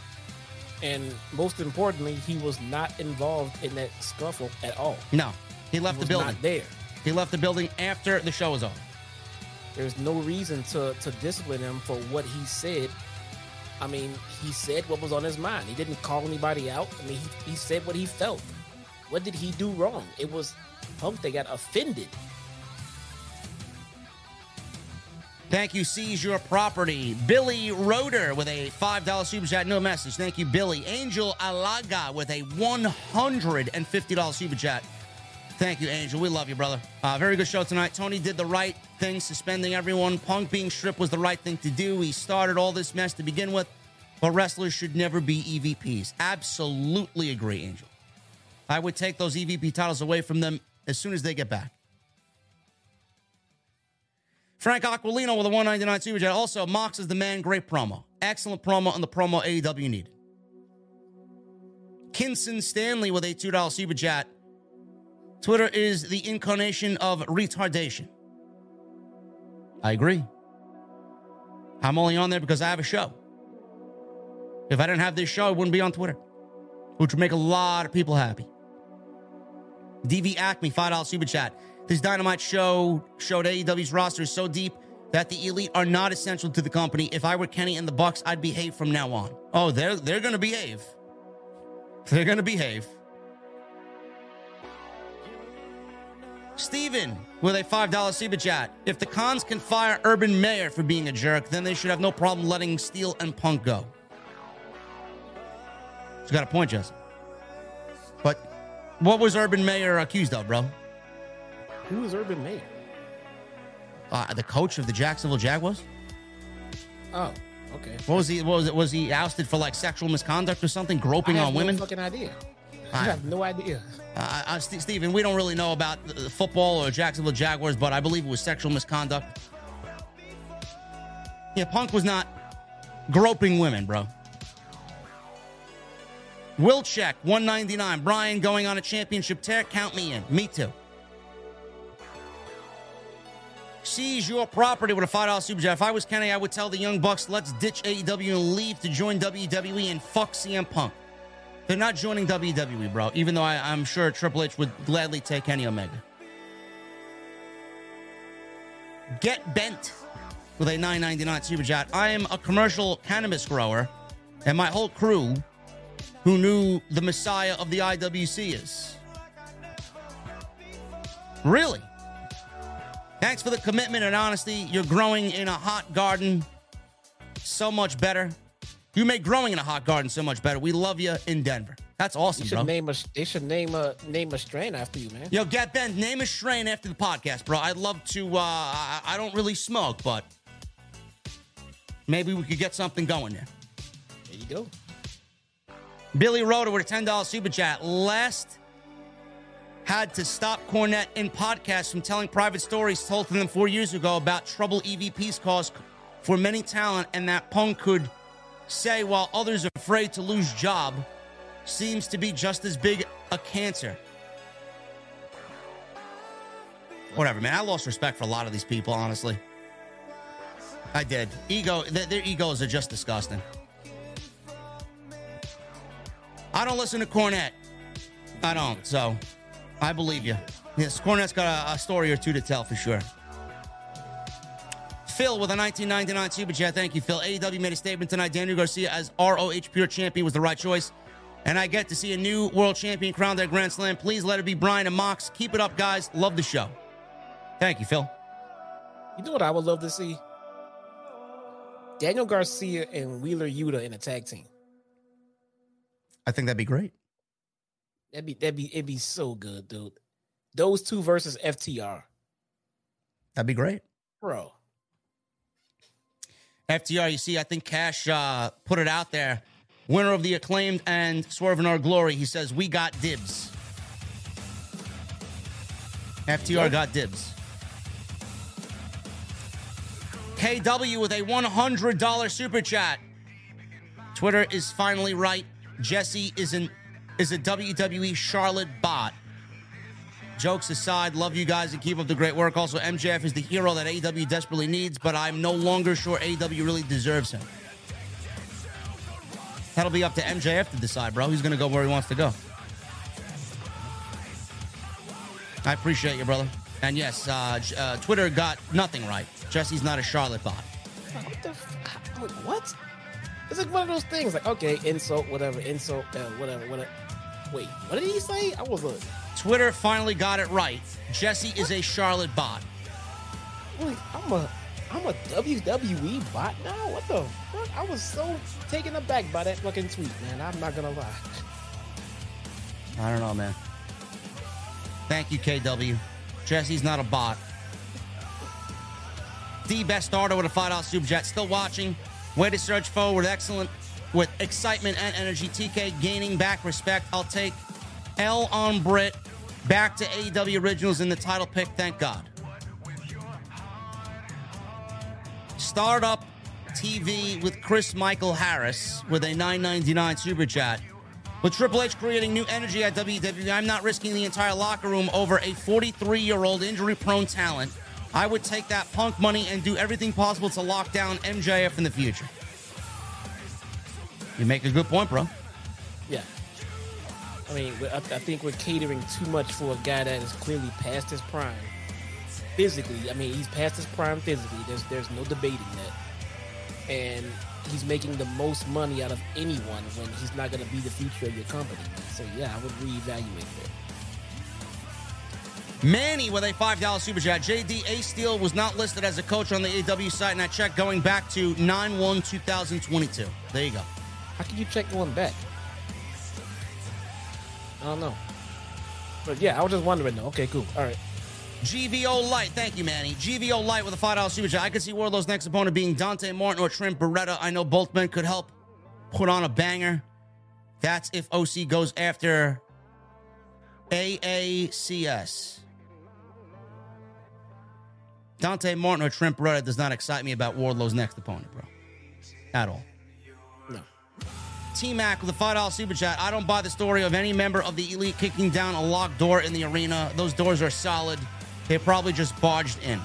B: And most importantly, he was not involved in that scuffle at all.
A: No, he left
B: He
A: the
B: was
A: building.
B: not there.
A: He left the building after the show was over.
B: There's no reason to to discipline him for what he said. I mean, he said what was on his mind. He didn't call anybody out. I mean, he, he said what he felt. What did he do wrong? It was Punk that got offended.
A: Thank you, Seize Your Property. Billy Roder with a $5 super chat, no message. Thank you, Billy. Angel Alaga with a $150 super chat. Thank you, Angel. We love you, brother. Uh, very good show tonight. Tony did the right thing, suspending everyone. Punk being stripped was the right thing to do. He started all this mess to begin with, but wrestlers should never be EVPs. Absolutely agree, Angel. I would take those EVP titles away from them as soon as they get back. Frank Aquilino with a 199 super chat. Also, Mox is the man. Great promo. Excellent promo on the promo AEW needed. Kinson Stanley with a $2 super chat. Twitter is the incarnation of retardation. I agree. I'm only on there because I have a show. If I didn't have this show, I wouldn't be on Twitter, which would make a lot of people happy. DV Acme, $5 super chat. This Dynamite show showed AEW's roster is so deep that the elite are not essential to the company. If I were Kenny and the Bucks, I'd behave from now on. Oh, they're they're gonna behave. They're gonna behave. Steven with a $5 super chat. If the Khans can fire Urban Meyer for being a jerk, then they should have no problem letting Steel and Punk go. She's got a point, Jesse. But what was Urban Meyer accused of, bro?
B: Who is Urban Meyer?
A: Uh, the coach of the Jacksonville Jaguars?
B: Oh, okay.
A: What was he? What was it? Was he ousted for like sexual misconduct or something? Groping on
B: no
A: women?
B: fucking idea.
A: I-
B: I have no idea.
A: Uh, uh, St- Steven, we don't really know about football or Jacksonville Jaguars, but I believe it was sexual misconduct. Yeah, Punk was not groping women, bro. Will check 199. Bryan going on a championship tear. Count me in. Me too. Seize your property with a five dollar super chat. If I was Kenny, I would tell the Young Bucks, let's ditch AEW and leave to join WWE and fuck CM Punk. They're not joining WWE, bro. Even though I, I'm sure Triple H would gladly take Kenny Omega. Get bent with a 9.99 super chat. I am a commercial cannabis grower, and my whole crew, who knew the Messiah of the IWC is. Really? Thanks for the commitment and honesty. You're growing in a hot garden so much better. You make growing in a hot garden so much better. We love you in Denver. That's
B: You
A: awesome,
B: should
A: bro.
B: name a. They should name a name a strain after you, man.
A: Yo, get Ben, name a strain after the podcast, bro. I'd love to. Uh, I, I don't really smoke, but maybe we could get something going there.
B: There you go.
A: Billy Roder with a $10 super chat. Last had to stop Cornette in podcast from telling private stories told to them four years ago about trouble EVPs cause for many talent and that Punk could say while others are afraid to lose job seems to be just as big a cancer. Whatever, man. I lost respect for a lot of these people, honestly. I did. Ego, their, their egos are just disgusting. I don't listen to Cornette. I don't. So I believe you. Yes, Cornette's got a, a story or two to tell for sure. Phil with a 1999 super chat. Thank you, Phil. AEW made a statement tonight. Daniel Garcia as ROH Pure Champion was the right choice. And I get to see a new world champion crowned at Grand Slam. Please let it be Bryan and Mox. Keep it up, guys. Love the show. Thank you, Phil.
B: You know what I would love to see? Daniel Garcia and Wheeler Yuta in a tag team.
A: I think that'd be great.
B: That'd be that'd be it'd be so good, dude. Those two versus FTR,
A: That'd be great.
B: bro.
A: FTR, you see, I think Cash uh, put it out there winner of the acclaimed and Swerve in Our Glory. He says, We got dibs. FTR got dibs. KW with a $100 super chat. Twitter is finally right. Jesse is an is a WWE Charlotte bot. Jokes aside, love you guys and keep up the great work. Also, MJF is the hero that AEW desperately needs, but I'm no longer sure AEW really deserves him. That'll be up to MJF to decide, bro. He's going to go where he wants to go. I appreciate you, brother. And yes, uh, uh, Twitter got nothing right. Jesse's not a Charlotte bot.
B: What the? F- what? It's like one of those things. Like, okay, insult, whatever, insult, uh, whatever, whatever. Wait, what did he say? I was like,
A: Twitter finally got it right. Jesse is a Charlotte bot.
B: wait, I'm a, I'm a WWE bot now. What the fuck? I was so taken aback by that fucking tweet, man. I'm not gonna lie.
A: I don't know, man. Thank you, KW. Jesse's not a bot. The best starter with a five dollar super chat. Still watching. Way to surge forward. Excellent. With excitement and energy. TK gaining back respect. I'll take L on Brit. Back to AEW Originals in the title pick. Thank God. Startup TV with Chris Michael Harris with a 9.99 super chat. With Triple H creating new energy at WWE, I'm not risking the entire locker room over a 43 year old injury prone talent. I would take that punk money and do everything possible to lock down MJF in the future. You make a good point, bro.
B: I mean, I, I think we're catering too much for a guy that is clearly past his prime. Physically, I mean, he's past his prime physically. There's there's no debating that. And he's making the most money out of anyone when he's not going to be the future of your company. So yeah, I would reevaluate that.
A: Manny with a $5 super chat. JD A Steel was not listed as a coach on the AW site, and I checked going back to 9 1 2022. There you go.
B: How can you check one back? I don't know. But yeah, I was just wondering though. Okay, cool. All right.
A: GVO Light, thank you, Manny. GVO Light with a $5 super chat. I could see Wardlow's next opponent being Dante Martin or Trent Baretta. I know both men could help put on a banger. That's if OC goes after AACS. Dante Martin or Trent Baretta does not excite me about Wardlow's next opponent, bro. At all.
B: No.
A: T Mac with a $5 super chat. I don't buy the story of any member of the elite kicking down a locked door in the arena. Those doors are solid. They probably just barged in.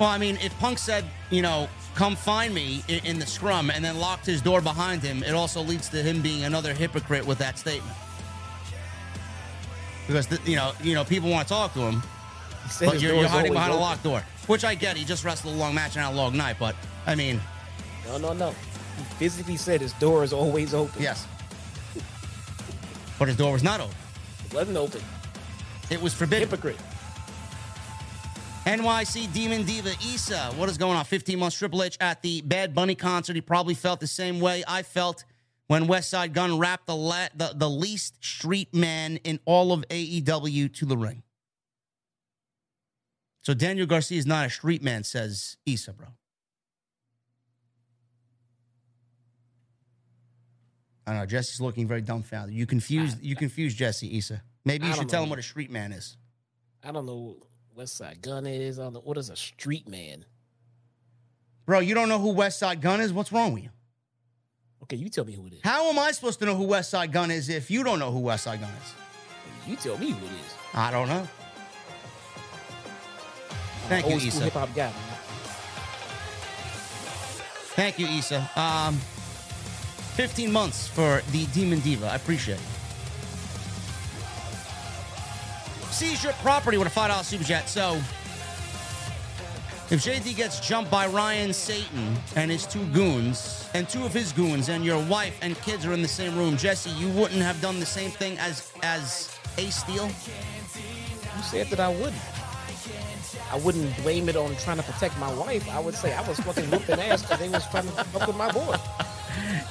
A: Well, I mean, if Punk said, you know, come find me in, in the scrum and then locked his door behind him, it also leads to him being another hypocrite with that statement. Because, the, you know, you know, people want to talk to him, but you're, you're hiding
B: always
A: behind a
B: open.
A: locked door. Which I get. He just wrestled a long match and had a long night. But, I mean,
B: No, no, no. He physically said his door is always open.
A: yes. But his door was not open.
B: It wasn't open.
A: It was forbidden.
B: Hypocrite.
A: NYC Demon Diva Issa, what is going on? 15 months Triple H at the Bad Bunny concert. He probably felt the same way I felt when Westside Gunn rapped the, la- the, the least street man in all of AEW to the ring. So Daniel Garcia is not a street man, says Issa, bro. I don't know. Jesse's looking very dumbfounded. You confused. You confused Jesse Issa. Maybe you
B: I
A: should tell
B: know.
A: him what a street man is.
B: I don't know what side gun is. I don't know what is a street man.
A: Bro, you don't know who Westside Gunn is? What's wrong with you?
B: Okay, you tell me who it is.
A: How am I supposed to know who Westside Gunn is if you don't know who Westside Gunn is?
B: You tell me who it is.
A: I don't know. Thank you, Issa.
B: hip hop guy. Man.
A: Thank you, Issa. Um, 15 months for the Demon Diva. I appreciate it. Seize your property with a $5 super chat. So, if JD gets jumped by Ryan Satan and his two goons, and two of his goons, and your wife and kids are in the same room, Jesse, you wouldn't have done the same thing as as Ace Steel?
B: You said that I wouldn't. I wouldn't blame it on trying to protect my wife. I would say I was fucking whooping ass because they was trying to fuck with my boy.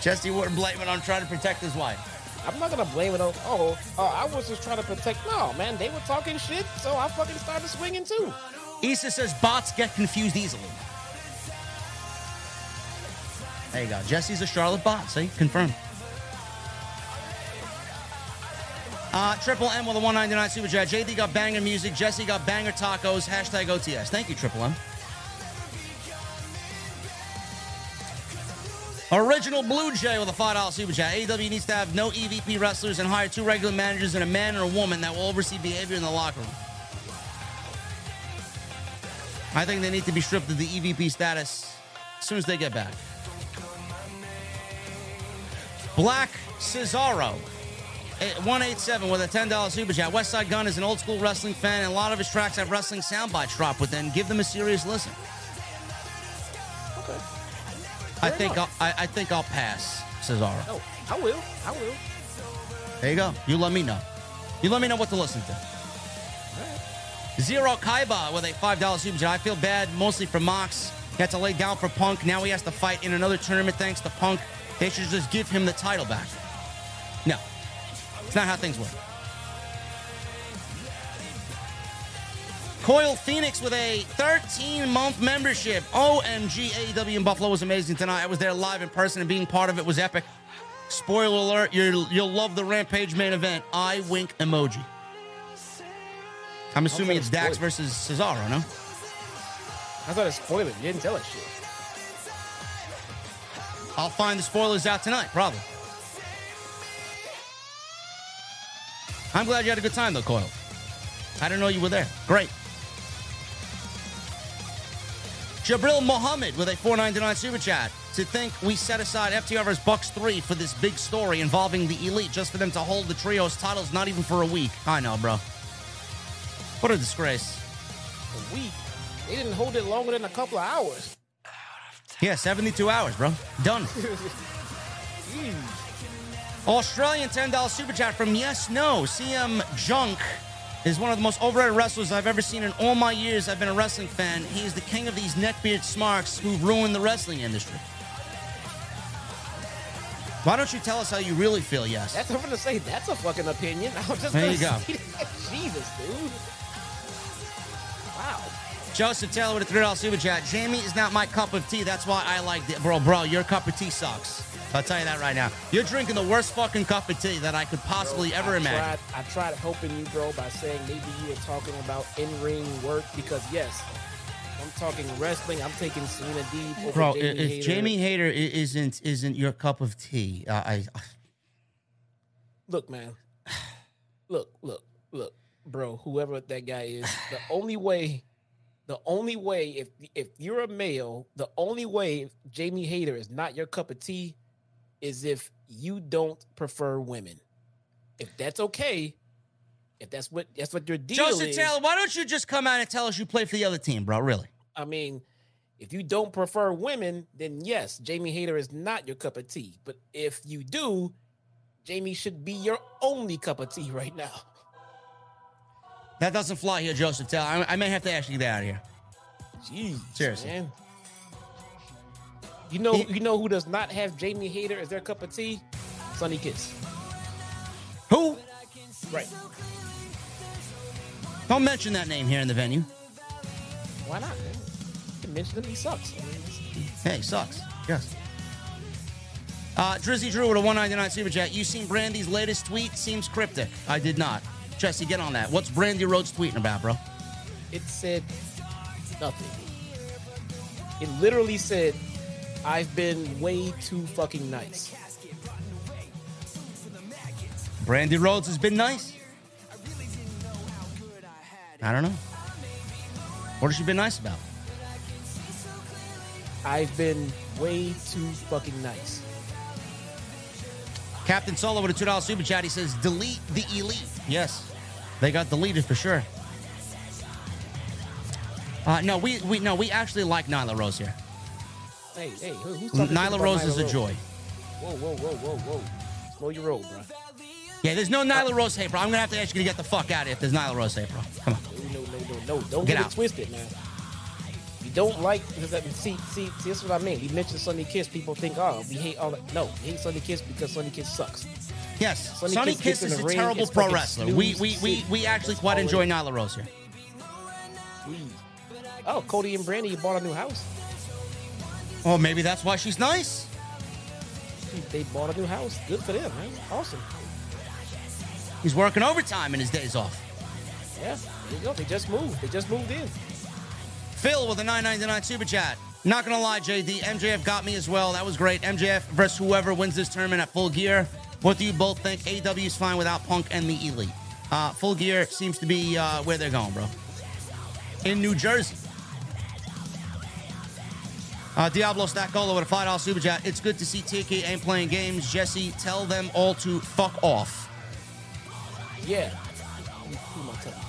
A: Jesse wouldn't blame it on trying to protect his wife.
B: I'm not gonna blame it on. Oh, uh, I was just trying to protect. No, man, they were talking shit, so I fucking started swinging too.
A: Issa says bots get confused easily. There you go. Jesse's a Charlotte bot. See, confirmed. Uh, Triple M with a 199 super chat. JD got banger music. Jesse got banger tacos. Hashtag OTS. Thank you, Triple M. Original Blue Jay with a $5 super chat. AEW needs to have no EVP wrestlers and hire two regular managers and a man or a woman that will oversee behavior in the locker room. I think they need to be stripped of the EVP status as soon as they get back. Black Cesaro, 187 with a $10 super chat. Westside Gunn is an old school wrestling fan, and a lot of his tracks have wrestling sound bites dropped within. Give them a serious listen.
B: Okay.
A: I think I'll. I, I think I'll pass Cesaro.
B: Oh, no, I will. I will.
A: There you go. You let me know. You let me know what to listen to. Zero Kaiba with a $5 super chat. I feel bad mostly for Mox. He had to lay down for Punk. Now he has to fight in another tournament thanks to Punk. They should just give him the title back. No. It's not how things work. Coil Phoenix with a 13 month membership. OMG, AEW in Buffalo was amazing tonight. I was there live in person and being part of it was epic. Spoiler alert, you'll, you'll love the Rampage main event. I wink emoji. I'm assuming it's Dax versus Cesaro, no?
B: I thought it spoiled. You didn't tell us shit.
A: I'll find the spoilers out tonight, probably. I'm glad you had a good time, though, Coil. I didn't know you were there. Great. Jabril Mohammed with a 499 super chat. To think we set aside FTR vs. Bucks 3 for this big story involving the Elite just for them to hold the trios titles not even for a week. I know, bro. What a disgrace.
B: A week. They didn't hold it longer than a couple of hours.
A: Yeah, 72 hours, bro. Done. Australian $10 super chat from Yes No. CM Junk is one of the most overrated wrestlers I've ever seen in all my years I've been a wrestling fan. He is the king of these neckbeard smarks who ruined the wrestling industry. Why don't you tell us how you really feel, Yes?
B: That's I'm gonna say. That's a fucking opinion. I was just
A: There
B: gonna
A: you go.
B: say. Jesus, dude. Wow.
A: Joseph Taylor with a $3 super chat. Jamie is not my cup of tea. That's why I like it. Bro, bro, your cup of tea sucks. I'll tell you that right now. You're drinking the worst fucking cup of tea that I could possibly ever
B: I
A: imagine.
B: Tried, I tried helping you, bro, by saying maybe you were talking about in-ring work because yes, I'm talking wrestling. I'm taking Serena Deeb over
A: Bro,
B: Jamie
A: if
B: Hayter.
A: Jamie Hayter isn't isn't your cup of tea, uh, I
B: look, man, look, look, look, bro. Whoever that guy is, the only way, the only way, if if you're a male, the only way Jamie Hayter is not your cup of tea is if you don't prefer women. If that's okay, if that's what that's what your deal
A: Joseph
B: is.
A: Taylor, why don't you just come out and tell us you play for the other team, bro? Really?
B: I mean, if you don't prefer women, then yes, Jamie Hayter is not your cup of tea. But if you do, Jamie should be your only cup of tea right now.
A: That doesn't fly here, Joseph Taylor. I, I may have to ask you get out of here.
B: Jeez,
A: Seriously.
B: man. You know,
A: He-
B: you know who does not have Jamie Hayter as their cup of tea? Sonny Kiss.
A: Who?
B: Right.
A: Don't mention that name here in the venue.
B: Why not? Man? You can mention him. He sucks. I mean,
A: Hey, sucks. Yes. Uh, Drizzy Drew with a 199 super chat. You seen Brandi's latest tweet? Seems cryptic. I did not. Jesse, get on that. What's Brandi Rhodes tweeting about, bro?
B: It said nothing. It literally said, "I've been way too fucking nice."
A: Brandi Rhodes has been nice. I don't know. What has she been nice about?
B: I've been way too fucking nice.
A: Captain Solo with a two dollar super chat. He says, "Delete the elite." Yes, they got deleted for sure. Uh, no, we we no, we actually like Nyla Rose here.
B: Hey, hey, who's
A: Nyla Rose is a
B: Rose?
A: joy.
B: Whoa, whoa, whoa, whoa, whoa. Slow your roll, bro.
A: Yeah, there's no Nyla Rose hate, bro. I'm gonna have to ask you to get the fuck out of here if there's Nyla Rose hate, bro. Come on.
B: No, no, no, no, no. Don't
A: Get
B: get,
A: out.
B: it twisted, man. You don't like because that- see, see, see. This is what I mean. We mentioned Sonny Kiss. People think, oh, we hate all that. No, we hate Sonny Kiss because Sonny Kiss sucks.
A: Yes,
B: Sonny
A: Sonny
B: Kiss
A: Kiss is a
B: ring,
A: terrible pro wrestler. We we we we actually
B: It's
A: quite enjoy Nyla Rose here.
B: Please. Oh, Cody and Brandi, you bought a new house.
A: Oh, maybe that's why she's nice.
B: they bought a new house. Good for them, man. Awesome.
A: He's working overtime in his days off.
B: Yeah, there you go. They just moved. They just moved in.
A: Phil with a 999 super chat. Not gonna lie, JD, MJF got me as well. That was great. MJF versus whoever wins this tournament at full gear. What do you both think? AW is fine without Punk and the Elite. Uh, full gear seems to be uh, where they're going, bro. In New Jersey. Uh, Diablo Stackola with a $5 super chat. It's good to see TK ain't playing games. Jesse, tell them all to fuck off.
B: Yeah. Who am I telling?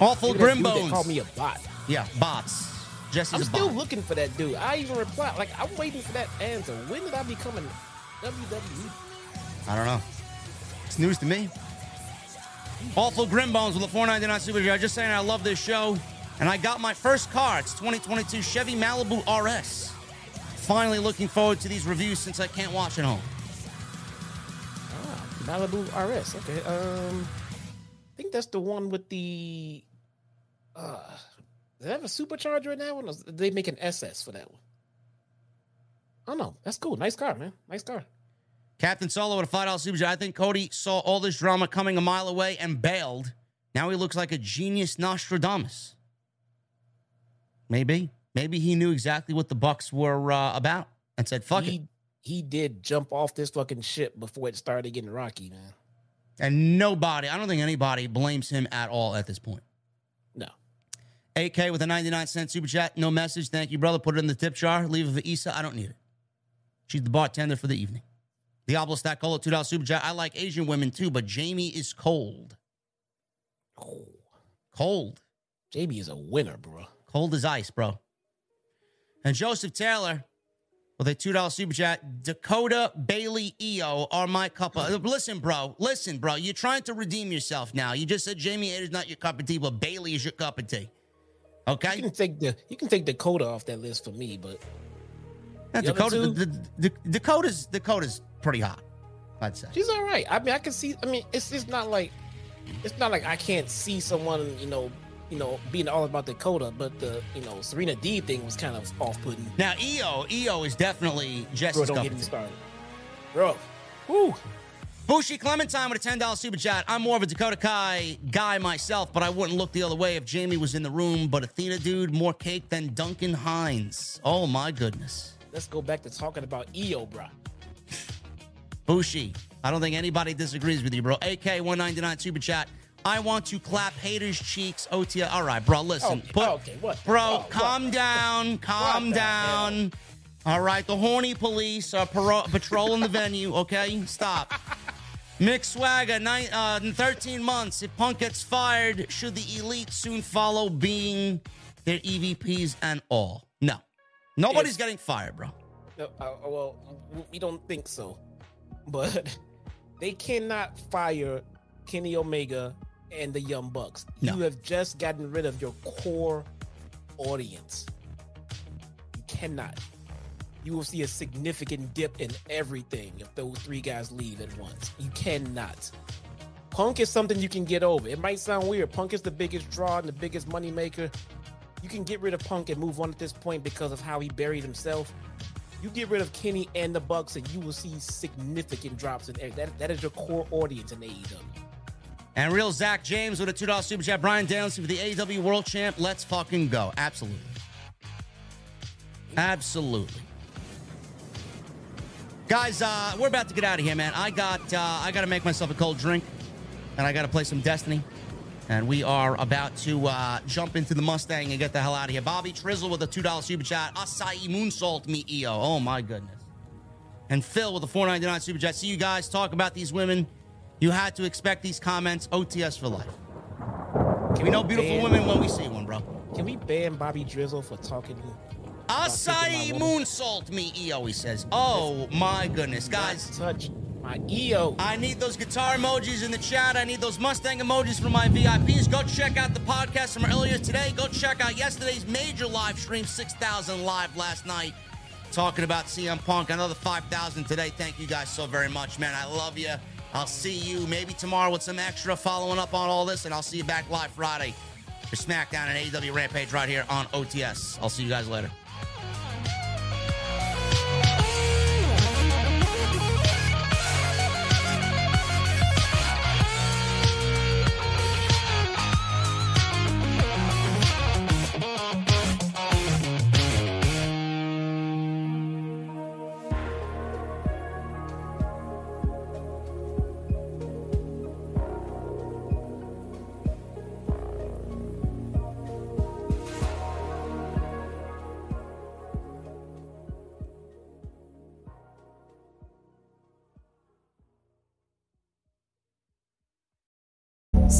A: Awful
B: Look at dude
A: Grimbones.
B: called me a bot.
A: yeah, bots. Jesse's
B: I'm
A: a
B: still
A: bot.
B: looking for that dude. I even replied. Like, I'm waiting for that answer. When did I become an WWE?
A: I don't know. It's news to me. Awful Grimbones with a 499 Super J. Just saying I love this show. And I got my first car. It's 2022 Chevy Malibu RS. Finally looking forward to these reviews since I can't watch at home.
B: Ah, Malibu RS. Okay. Um, I think that's the one with the. Uh, does it have a supercharger in that one? Or did they make an SS for that one? I don't know. That's cool. Nice car, man. Nice car.
A: Captain Solo with a $5 Super J. I think Cody saw all this drama coming a mile away and bailed. Now he looks like a genius Nostradamus. Maybe. Maybe he knew exactly what the Bucks were uh, about and said, fuck
B: he,
A: it.
B: He did jump off this fucking ship before it started getting rocky, man.
A: And nobody, I don't think anybody blames him at all at this point.
B: No.
A: AK with a 99 cent super chat. No message. Thank you, brother. Put it in the tip jar. Leave it for Issa. I don't need it. She's the bartender for the evening. Diablo Stack Cola, $2 super chat. I like Asian women too, but Jamie is cold.
B: Oh,
A: Cold.
B: Jamie is a winner, bro.
A: Cold as ice, bro. And Joseph Taylor with a $2 super chat. Dakota Bayley Iyo are my cup of. Listen, bro. Listen, bro. You're trying to redeem yourself now. You just said Jamie is not your cup of tea, but Bayley is your cup of tea. Okay?
B: You can take the you can take Dakota off that list for me, but The
A: Dakota, the, the, the, Dakota's Dakota's pretty hot, I'd say.
B: she's all right. I mean, I can see. I mean, it's it's not like it's not like I can't see someone, you know, you know, being all about Dakota. But the you know Serena D thing was kind of off putting.
A: Now, Iyo, Iyo is definitely
B: Bro,
A: Jesse's
B: don't get me started, bro. Woo.
A: Bushi Clementine with a $10 super chat. I'm more of a Dakota Kai guy myself, but I wouldn't look the other way if Jamie was in the room. But Athena, dude, more cake than Duncan Hines. Oh, my goodness.
B: Let's go back to talking about Iyo, bro.
A: Bushi, I don't think anybody disagrees with you, bro. AK 199 super chat. I want to clap haters' cheeks. OTA. All right, bro, listen.
B: Okay,
A: Put-
B: okay, what?
A: Bro,
B: Oh, what?
A: calm down. Calm
B: the
A: down. All right, the horny police are paro- patrolling the venue, okay? Stop. Mick Swagger, nine, uh, in 13 months. If Punk gets fired, should the elite soon follow being their EVPs and all? No. Nobody's getting fired, bro.
B: No, uh, well, we don't think so, but they cannot fire Kenny Omega and the Young Bucks.
A: No.
B: You have just gotten rid of your core audience. You cannot. You will see a significant dip in everything if those three guys leave at once. You cannot. Punk is something you can get over. It might sound weird. Punk is the biggest draw and the biggest moneymaker. You can get rid of Punk and move on at this point because of how he buried himself. You get rid of Kenny and the Bucks, and you will see significant drops in that. That is your core audience in AEW.
A: And real Zach James with a $2 super chat. Bryan Danielson for the AEW World Champ. Let's fucking go. Absolutely. Absolutely. Guys, uh, we're about to get out of here, man. I got uh, I got to make myself a cold drink, and I got to play some Destiny. And we are about to uh, jump into the Mustang and get the hell out of here. Bobby Trizzle with a $2 super chat. Asai Moonsault me Iyo. Oh, my goodness. And Phil with a 499 super chat. See you guys talk about these women. You had to expect these comments. OTS for life.
B: Can
A: We know beautiful
B: ban-
A: women when we see one, bro.
B: Can we ban Bobby Drizzle for talking?
A: Acai
B: my woman.
A: Moonsault me Iyo, he says. Oh, my goodness. Guys,
B: touch my Iyo.
A: I need those guitar emojis in the chat. I need those Mustang emojis for my VIPs. Go check out the podcast from earlier today. Go check out yesterday's major live stream, 6,000 live last night, talking about CM Punk. Another 5,000 today. Thank you guys so very much, man. I love you. I'll see you maybe tomorrow with some extra following up on all this, and I'll see you back live Friday for SmackDown and AEW Rampage right here on OTS. I'll see you guys later.